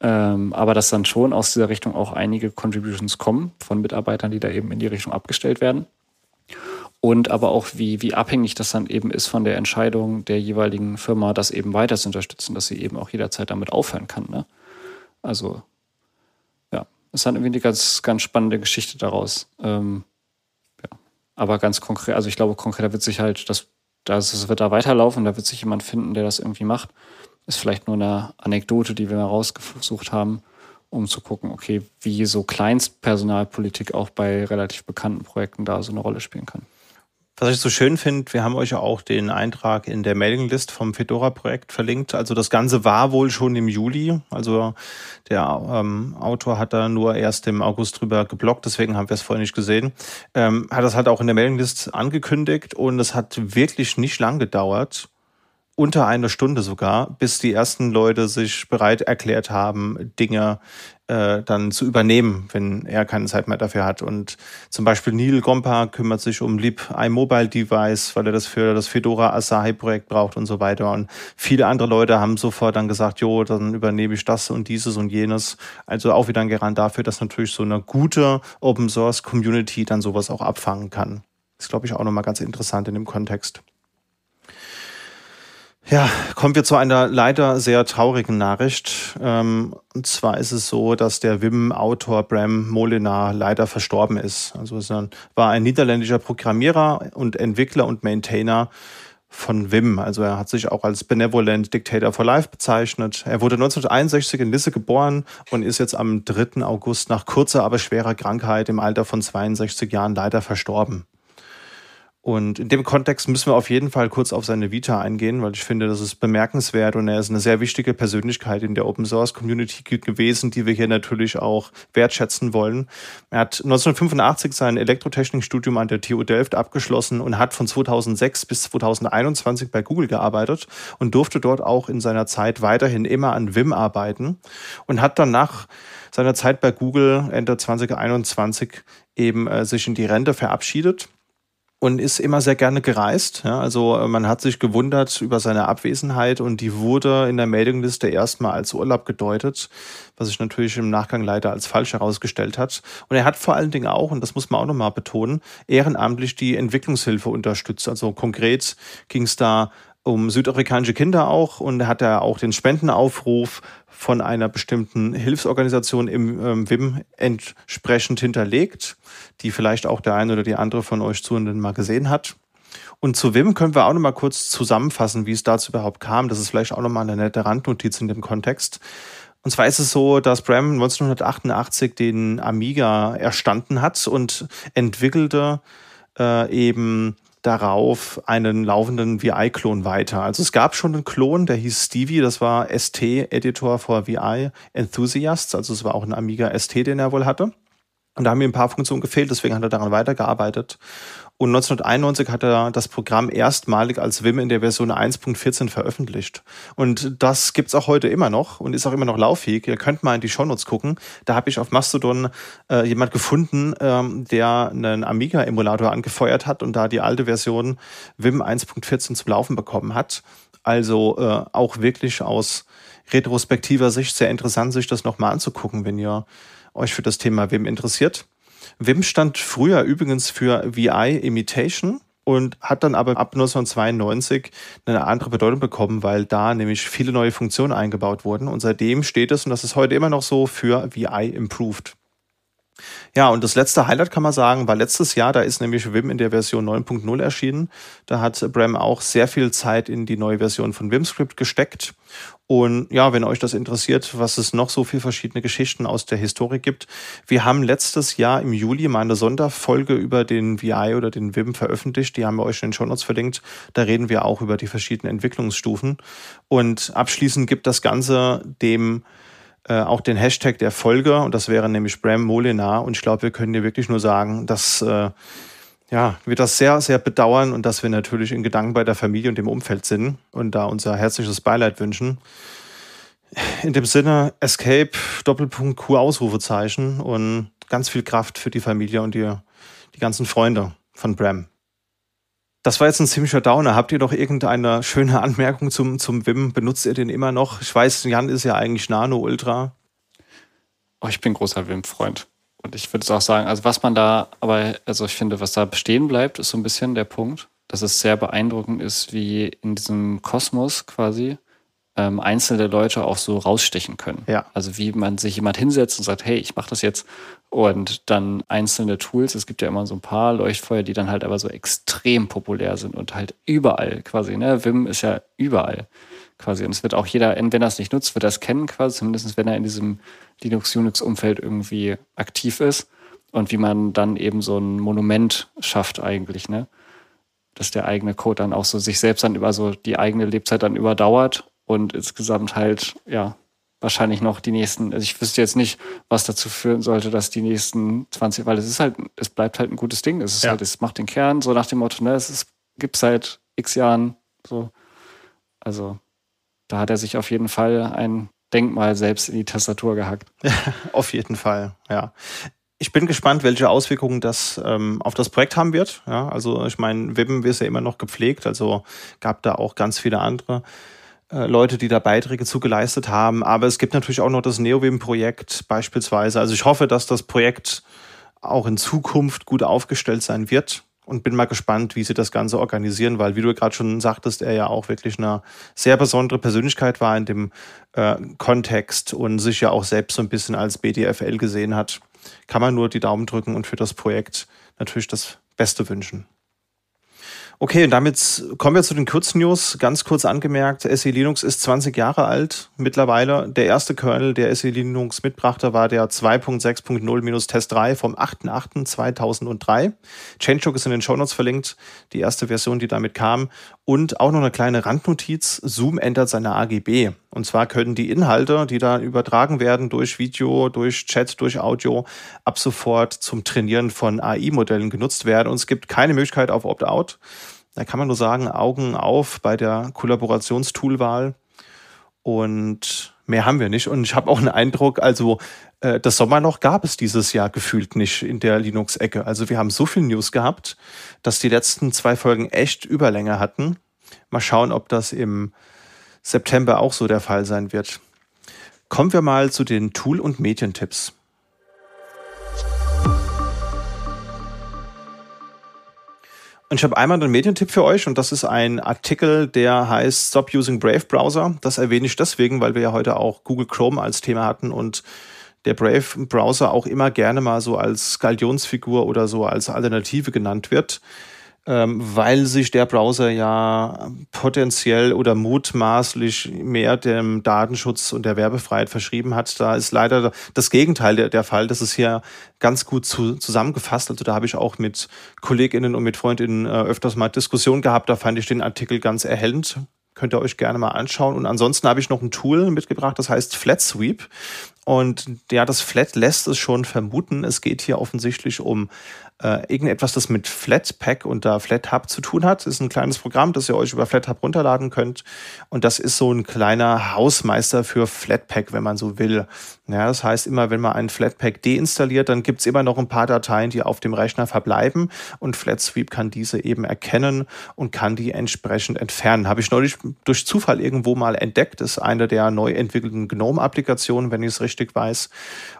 Ähm, aber dass dann schon aus dieser Richtung auch einige Contributions kommen von Mitarbeitern, die da eben in die Richtung abgestellt werden und aber auch, wie, wie abhängig das dann eben ist von der Entscheidung der jeweiligen Firma, das eben weiter zu unterstützen, dass sie eben auch jederzeit damit aufhören kann. Ne? Also, ja, ist dann irgendwie eine ganz, ganz spannende Geschichte daraus. Ähm, ja. Aber ganz konkret, also ich glaube, konkreter wird sich halt, das, das wird da weiterlaufen, da wird sich jemand finden, der das irgendwie macht. Ist vielleicht nur eine Anekdote, die wir mal rausgesucht haben. um zu gucken, okay, wie so Kleinstpersonalpolitik auch bei relativ bekannten Projekten da so eine Rolle spielen kann. Was ich so schön finde, wir haben euch auch den Eintrag in der Mailinglist vom Fedora-Projekt verlinkt. Also das Ganze war wohl schon im Juli. Also der ähm, Autor hat da nur erst im August drüber geblockt, deswegen haben wir es vorher nicht gesehen. Ähm, hat das halt auch in der Mailinglist angekündigt und es hat wirklich nicht lang gedauert unter einer Stunde sogar, bis die ersten Leute sich bereit erklärt haben, Dinge äh, dann zu übernehmen, wenn er keine Zeit mehr dafür hat. Und zum Beispiel Neil Gompa kümmert sich um Lib iMobile Device, weil er das für das Fedora Asahi Projekt braucht und so weiter. Und viele andere Leute haben sofort dann gesagt, jo, dann übernehme ich das und dieses und jenes. Also auch wieder ein Garant dafür, dass natürlich so eine gute Open Source Community dann sowas auch abfangen kann. Ist, glaube ich, auch nochmal ganz interessant in dem Kontext. Ja, kommen wir zu einer leider sehr traurigen Nachricht. Ähm, und zwar ist es so, dass der Wim-Autor Bram Molinar leider verstorben ist. Also es war ein niederländischer Programmierer und Entwickler und Maintainer von Wim. Also er hat sich auch als Benevolent Dictator for Life bezeichnet. Er wurde 1961 in Lisse geboren und ist jetzt am 3. August nach kurzer, aber schwerer Krankheit im Alter von 62 Jahren leider verstorben. Und in dem Kontext müssen wir auf jeden Fall kurz auf seine Vita eingehen, weil ich finde, das ist bemerkenswert und er ist eine sehr wichtige Persönlichkeit in der Open Source Community gewesen, die wir hier natürlich auch wertschätzen wollen. Er hat 1985 sein Elektrotechnikstudium an der TU Delft abgeschlossen und hat von 2006 bis 2021 bei Google gearbeitet und durfte dort auch in seiner Zeit weiterhin immer an Vim arbeiten und hat dann nach seiner Zeit bei Google Ende 2021 eben äh, sich in die Rente verabschiedet und ist immer sehr gerne gereist. Ja, also äh, man hat sich gewundert über seine Abwesenheit und die wurde in der Meldungliste erstmal als Urlaub gedeutet, was sich natürlich im Nachgang leider als falsch herausgestellt hat. Und er hat vor allen Dingen auch, und das muss man auch nochmal betonen, ehrenamtlich die Entwicklungshilfe unterstützt. Also konkret ging es da um südafrikanische Kinder auch und hat er auch den Spendenaufruf von einer bestimmten Hilfsorganisation im ähm, WIM entsprechend hinterlegt, die vielleicht auch der eine oder die andere von euch Zuhörenden mal gesehen hat. Und zu WIM können wir auch noch mal kurz zusammenfassen, wie es dazu überhaupt kam. Das ist vielleicht auch noch mal eine nette Randnotiz in dem Kontext. Und zwar ist es so, dass Bram 1988 den Amiga erstanden hat und entwickelte äh, eben darauf einen laufenden VI-Klon weiter. Also es gab schon einen Klon, der hieß Stevie, das war ST-Editor for VI Enthusiasts, also es war auch ein Amiga ST, den er wohl hatte. Und da haben ihm ein paar Funktionen gefehlt, deswegen hat er daran weitergearbeitet. Und 1991 hat er das Programm erstmalig als Vim in der Version 1.14 veröffentlicht. Und das gibt's auch heute immer noch und ist auch immer noch lauffähig. Ihr könnt mal in die Shownotes gucken. Da habe ich auf Mastodon äh, jemand gefunden, ähm, der einen Amiga-Emulator angefeuert hat und da die alte Version Vim 1.14 zum Laufen bekommen hat. Also äh, auch wirklich aus retrospektiver Sicht sehr interessant, sich das nochmal anzugucken, wenn ihr euch für das Thema Vim interessiert. Vim stand früher übrigens für VI Imitation und hat dann aber ab 1992 eine andere Bedeutung bekommen, weil da nämlich viele neue Funktionen eingebaut wurden. Und seitdem steht es, und das ist heute immer noch so, für VI Improved. Ja, und das letzte Highlight kann man sagen, war letztes Jahr, da ist nämlich Vim in der Version 9.0 erschienen. Da hat Bram auch sehr viel Zeit in die neue Version von VimScript gesteckt. Und ja, wenn euch das interessiert, was es noch so viele verschiedene Geschichten aus der Historie gibt. Wir haben letztes Jahr im Juli mal eine Sonderfolge über den VI oder den Vim veröffentlicht. Die haben wir euch in den Show Notes verlinkt. Da reden wir auch über die verschiedenen Entwicklungsstufen. Und abschließend gibt das Ganze dem äh, auch den Hashtag der Folge und das wäre nämlich Bram Molinar und ich glaube, wir können dir wirklich nur sagen, dass äh, ja, wir das sehr, sehr bedauern und dass wir natürlich in Gedanken bei der Familie und dem Umfeld sind und da unser herzliches Beileid wünschen. In dem Sinne, Escape, Doppelpunkt Q, Ausrufezeichen und ganz viel Kraft für die Familie und die, die ganzen Freunde von Bram. Das war jetzt ein ziemlicher Downer. Habt ihr noch irgendeine schöne Anmerkung zum, zum Wim? Benutzt ihr den immer noch? Ich weiß, Jan ist ja eigentlich Nano Ultra. Oh, ich bin großer Wim-Freund. Und ich würde es auch sagen, also was man da, aber, also ich finde, was da bestehen bleibt, ist so ein bisschen der Punkt, dass es sehr beeindruckend ist, wie in diesem Kosmos quasi ähm, einzelne Leute auch so rausstechen können. Ja. Also wie man sich jemand hinsetzt und sagt, hey, ich mache das jetzt und dann einzelne Tools. Es gibt ja immer so ein paar Leuchtfeuer, die dann halt aber so extrem populär sind und halt überall quasi. Ne? Vim ist ja überall quasi. Und es wird auch jeder, wenn er es nicht nutzt, wird es kennen quasi, zumindest wenn er in diesem Linux-Unix-Umfeld irgendwie aktiv ist. Und wie man dann eben so ein Monument schafft eigentlich, ne? Dass der eigene Code dann auch so sich selbst dann über so die eigene Lebzeit dann überdauert und insgesamt halt, ja, wahrscheinlich noch die nächsten, also ich wüsste jetzt nicht, was dazu führen sollte, dass die nächsten 20, weil es ist halt, es bleibt halt ein gutes Ding. Es ist ja. halt, es macht den Kern, so nach dem Motto, ne, es gibt seit x Jahren so. Also da hat er sich auf jeden Fall ein Denkmal selbst in die Tastatur gehackt. [LAUGHS] auf jeden Fall, ja. Ich bin gespannt, welche Auswirkungen das ähm, auf das Projekt haben wird. Ja, also ich meine, Webben ist ja immer noch gepflegt, also gab da auch ganz viele andere äh, Leute, die da Beiträge zugeleistet haben. Aber es gibt natürlich auch noch das NeoWim-Projekt beispielsweise. Also ich hoffe, dass das Projekt auch in Zukunft gut aufgestellt sein wird und bin mal gespannt, wie sie das Ganze organisieren, weil, wie du gerade schon sagtest, er ja auch wirklich eine sehr besondere Persönlichkeit war in dem äh, Kontext und sich ja auch selbst so ein bisschen als BDFL gesehen hat. Kann man nur die Daumen drücken und für das Projekt natürlich das Beste wünschen. Okay, und damit kommen wir zu den Kurznews. Ganz kurz angemerkt, SE Linux ist 20 Jahre alt mittlerweile. Der erste Kernel, der SE Linux mitbrachte, war der 2.6.0-Test 3 vom 8.8.2003. Changelog ist in den Shownotes verlinkt, die erste Version, die damit kam. Und auch noch eine kleine Randnotiz, Zoom ändert seine AGB. Und zwar können die Inhalte, die da übertragen werden durch Video, durch Chat, durch Audio, ab sofort zum Trainieren von AI-Modellen genutzt werden. Und es gibt keine Möglichkeit auf Opt-out. Da kann man nur sagen, Augen auf bei der Kollaborationstoolwahl. Und mehr haben wir nicht. Und ich habe auch einen Eindruck, also äh, das Sommerloch gab es dieses Jahr gefühlt nicht in der Linux-Ecke. Also wir haben so viel News gehabt, dass die letzten zwei Folgen echt Überlänge hatten. Mal schauen, ob das im September auch so der Fall sein wird. Kommen wir mal zu den Tool- und Medientipps. Und ich habe einmal einen Medientipp für euch und das ist ein Artikel, der heißt Stop Using Brave Browser. Das erwähne ich deswegen, weil wir ja heute auch Google Chrome als Thema hatten und der Brave Browser auch immer gerne mal so als Galionsfigur oder so als Alternative genannt wird weil sich der Browser ja potenziell oder mutmaßlich mehr dem Datenschutz und der Werbefreiheit verschrieben hat. Da ist leider das Gegenteil der, der Fall. Das ist hier ganz gut zu, zusammengefasst. Also da habe ich auch mit Kolleginnen und mit Freundinnen äh, öfters mal Diskussionen gehabt. Da fand ich den Artikel ganz erhellend. Könnt ihr euch gerne mal anschauen. Und ansonsten habe ich noch ein Tool mitgebracht, das heißt Flat Sweep. Und ja, das Flat lässt es schon vermuten. Es geht hier offensichtlich um äh, irgendetwas, das mit Flatpak und da FlatHub zu tun hat. Das ist ein kleines Programm, das ihr euch über FlatHub runterladen könnt. Und das ist so ein kleiner Hausmeister für Flatpak, wenn man so will. Ja, das heißt, immer wenn man einen Flatpak deinstalliert, dann gibt's immer noch ein paar Dateien, die auf dem Rechner verbleiben. Und FlatSweep kann diese eben erkennen und kann die entsprechend entfernen. Habe ich neulich durch Zufall irgendwo mal entdeckt. Das ist eine der neu entwickelten GNOME-Applikationen, wenn ich es richtig weiß.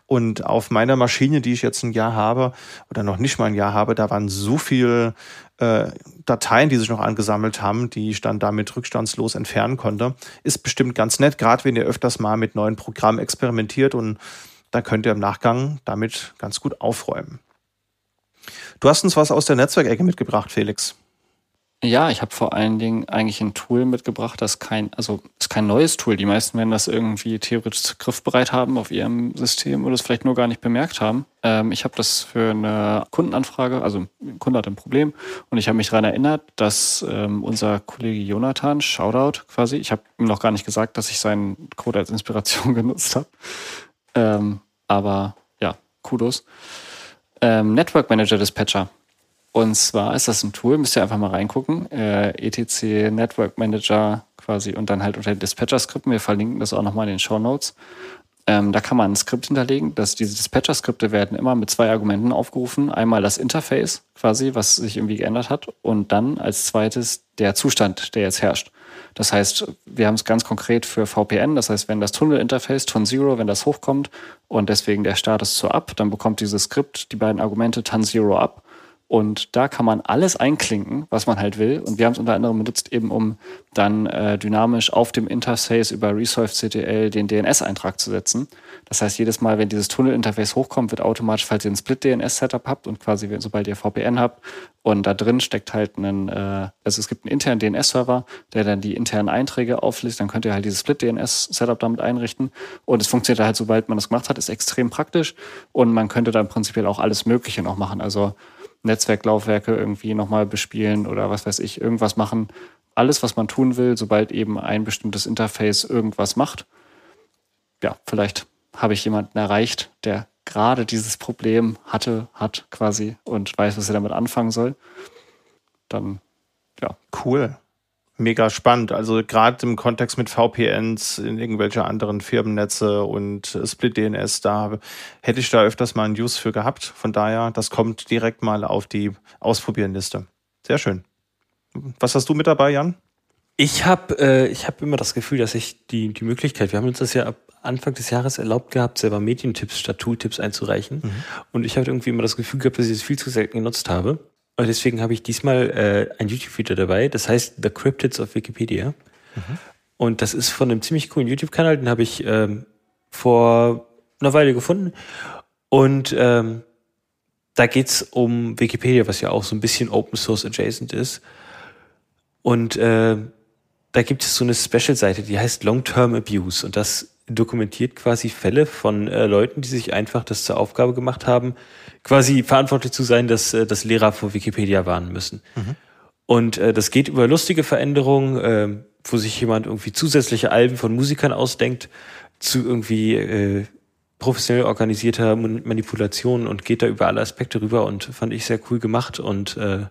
Und auf meiner Maschine, die ich jetzt ein Jahr habe, oder noch nicht mal ein Jahr habe, da waren so viele äh, Dateien, die sich noch angesammelt haben, die ich dann damit rückstandslos entfernen konnte. Ist bestimmt ganz nett, gerade wenn ihr öfters mal mit neuen Programmen experimentiert und da könnt ihr im Nachgang damit ganz gut aufräumen. Du hast uns was aus der Netzwerkecke mitgebracht, Felix. Ja, ich habe vor allen Dingen eigentlich ein Tool mitgebracht, das kein, also ist kein neues Tool. Die meisten werden das irgendwie theoretisch griffbereit haben auf ihrem System oder es vielleicht nur gar nicht bemerkt haben. Ähm, ich habe das für eine Kundenanfrage, also ein Kunde hat ein Problem und ich habe mich daran erinnert, dass ähm, unser Kollege Jonathan, Shoutout quasi, ich habe ihm noch gar nicht gesagt, dass ich seinen Code als Inspiration [LAUGHS] genutzt habe. Ähm, aber ja, Kudos. Ähm, Network Manager Dispatcher und zwar ist das ein Tool, müsst ihr einfach mal reingucken. Äh, ETC Network Manager quasi und dann halt unter Dispatcher-Skripten. Wir verlinken das auch nochmal in den Show Notes. Ähm, da kann man ein Skript hinterlegen. Dass diese Dispatcher-Skripte werden immer mit zwei Argumenten aufgerufen. Einmal das Interface quasi, was sich irgendwie geändert hat. Und dann als zweites der Zustand, der jetzt herrscht. Das heißt, wir haben es ganz konkret für VPN. Das heißt, wenn das Tunnel-Interface Ton Zero, wenn das hochkommt und deswegen der Status zu Up, dann bekommt dieses Skript die beiden Argumente Ton Zero Up Und da kann man alles einklinken, was man halt will. Und wir haben es unter anderem benutzt, eben um dann äh, dynamisch auf dem Interface über Resolve CTL den DNS-Eintrag zu setzen. Das heißt, jedes Mal, wenn dieses Tunnel-Interface hochkommt, wird automatisch, falls ihr ein Split-DNS-Setup habt und quasi, sobald ihr VPN habt und da drin steckt halt ein, äh, also es gibt einen internen DNS-Server, der dann die internen Einträge auflistet, dann könnt ihr halt dieses Split-DNS-Setup damit einrichten und es funktioniert halt, sobald man das gemacht hat, ist extrem praktisch und man könnte dann prinzipiell auch alles Mögliche noch machen. Also Netzwerklaufwerke irgendwie nochmal bespielen oder was weiß ich, irgendwas machen. Alles, was man tun will, sobald eben ein bestimmtes Interface irgendwas macht. Ja, vielleicht habe ich jemanden erreicht, der gerade dieses Problem hatte, hat quasi und weiß, was er damit anfangen soll. Dann, ja. Cool mega spannend. Also gerade im Kontext mit VPNs in irgendwelche anderen Firmennetze und Split DNS, da hätte ich da öfters mal ein News für gehabt. Von daher, das kommt direkt mal auf die Ausprobierenliste. Sehr schön. Was hast du mit dabei, Jan? Ich habe äh, ich hab immer das Gefühl, dass ich die, die Möglichkeit, wir haben uns das ja ab Anfang des Jahres erlaubt gehabt, selber Medientipps statt Tooltips einzureichen. Mhm. Und ich habe irgendwie immer das Gefühl gehabt, dass ich es viel zu selten genutzt habe. Und deswegen habe ich diesmal äh, ein YouTube-Video dabei, das heißt The Cryptids of Wikipedia. Mhm. Und das ist von einem ziemlich coolen YouTube-Kanal, den habe ich ähm, vor einer Weile gefunden. Und ähm, da geht's um Wikipedia, was ja auch so ein bisschen Open Source adjacent ist. Und äh, da gibt es so eine Special-Seite, die heißt Long-Term Abuse. Und das dokumentiert quasi Fälle von äh, Leuten, die sich einfach das zur Aufgabe gemacht haben, quasi verantwortlich zu sein, dass, äh, dass Lehrer vor Wikipedia warnen müssen. Mhm. Und äh, das geht über lustige Veränderungen, äh, wo sich jemand irgendwie zusätzliche Alben von Musikern ausdenkt, zu irgendwie äh, professionell organisierter Manipulation und geht da über alle Aspekte rüber und fand ich sehr cool gemacht und äh,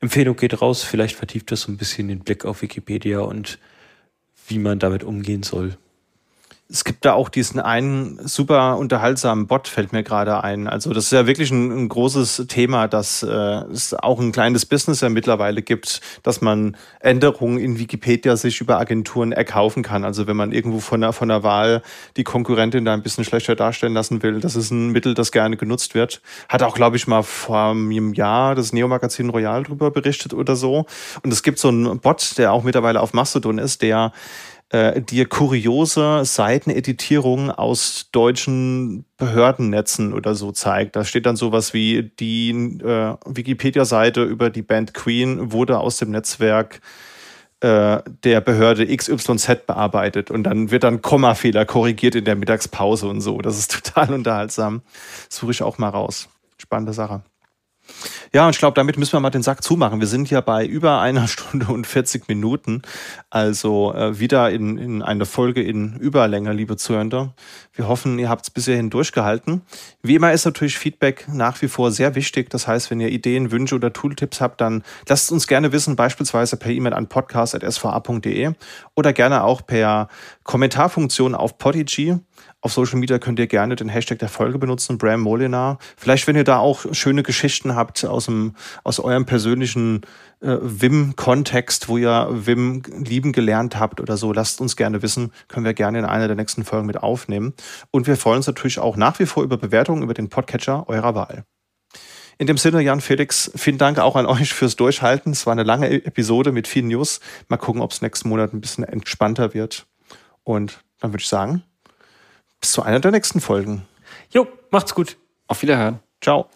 Empfehlung geht raus, vielleicht vertieft das so ein bisschen den Blick auf Wikipedia und wie man damit umgehen soll es gibt da auch diesen einen super unterhaltsamen Bot, fällt mir gerade ein. Also das ist ja wirklich ein, ein großes Thema, dass äh, es auch ein kleines Business ja mittlerweile gibt, dass man Änderungen in Wikipedia sich über Agenturen erkaufen kann. Also wenn man irgendwo von der, von der Wahl die Konkurrentin da ein bisschen schlechter darstellen lassen will, das ist ein Mittel, das gerne genutzt wird. Hat auch, glaube ich, mal vor einem Jahr das Neo-Magazin Royal drüber berichtet oder so. Und es gibt so einen Bot, der auch mittlerweile auf Mastodon ist, der äh, dir kuriose Seiteneditierungen aus deutschen Behördennetzen oder so zeigt. Da steht dann sowas wie die äh, Wikipedia-Seite über die Band Queen wurde aus dem Netzwerk äh, der Behörde XYZ bearbeitet und dann wird dann Kommafehler korrigiert in der Mittagspause und so. Das ist [LAUGHS] total unterhaltsam. Suche ich auch mal raus. Spannende Sache. Ja, und ich glaube, damit müssen wir mal den Sack zumachen. Wir sind ja bei über einer [LAUGHS] Stunde und 40 Minuten. Also äh, wieder in, in eine Folge in Überlänge, liebe Zuhörer. Wir hoffen, ihr habt es bisher hin durchgehalten. Wie immer ist natürlich Feedback nach wie vor sehr wichtig. Das heißt, wenn ihr Ideen, Wünsche oder Tooltips habt, dann lasst uns gerne wissen, beispielsweise per E-Mail an podcast.sva.de oder gerne auch per Kommentarfunktion auf Podigy. Auf Social Media könnt ihr gerne den Hashtag der Folge benutzen, Bram Molinar. Vielleicht, wenn ihr da auch schöne Geschichten habt aus, dem, aus eurem persönlichen äh, Wim-Kontext, wo ihr Wim lieben gelernt habt oder so, lasst uns gerne wissen. Können wir gerne in einer der nächsten Folgen mit aufnehmen. Und wir freuen uns natürlich auch nach wie vor über Bewertungen über den Podcatcher eurer Wahl. In dem Sinne, Jan Felix, vielen Dank auch an euch fürs Durchhalten. Es war eine lange Episode mit vielen News. Mal gucken, ob es nächsten Monat ein bisschen entspannter wird. Und dann würde ich sagen, bis zu einer der nächsten Folgen. Jo, macht's gut. Auf Wiederhören. Ciao.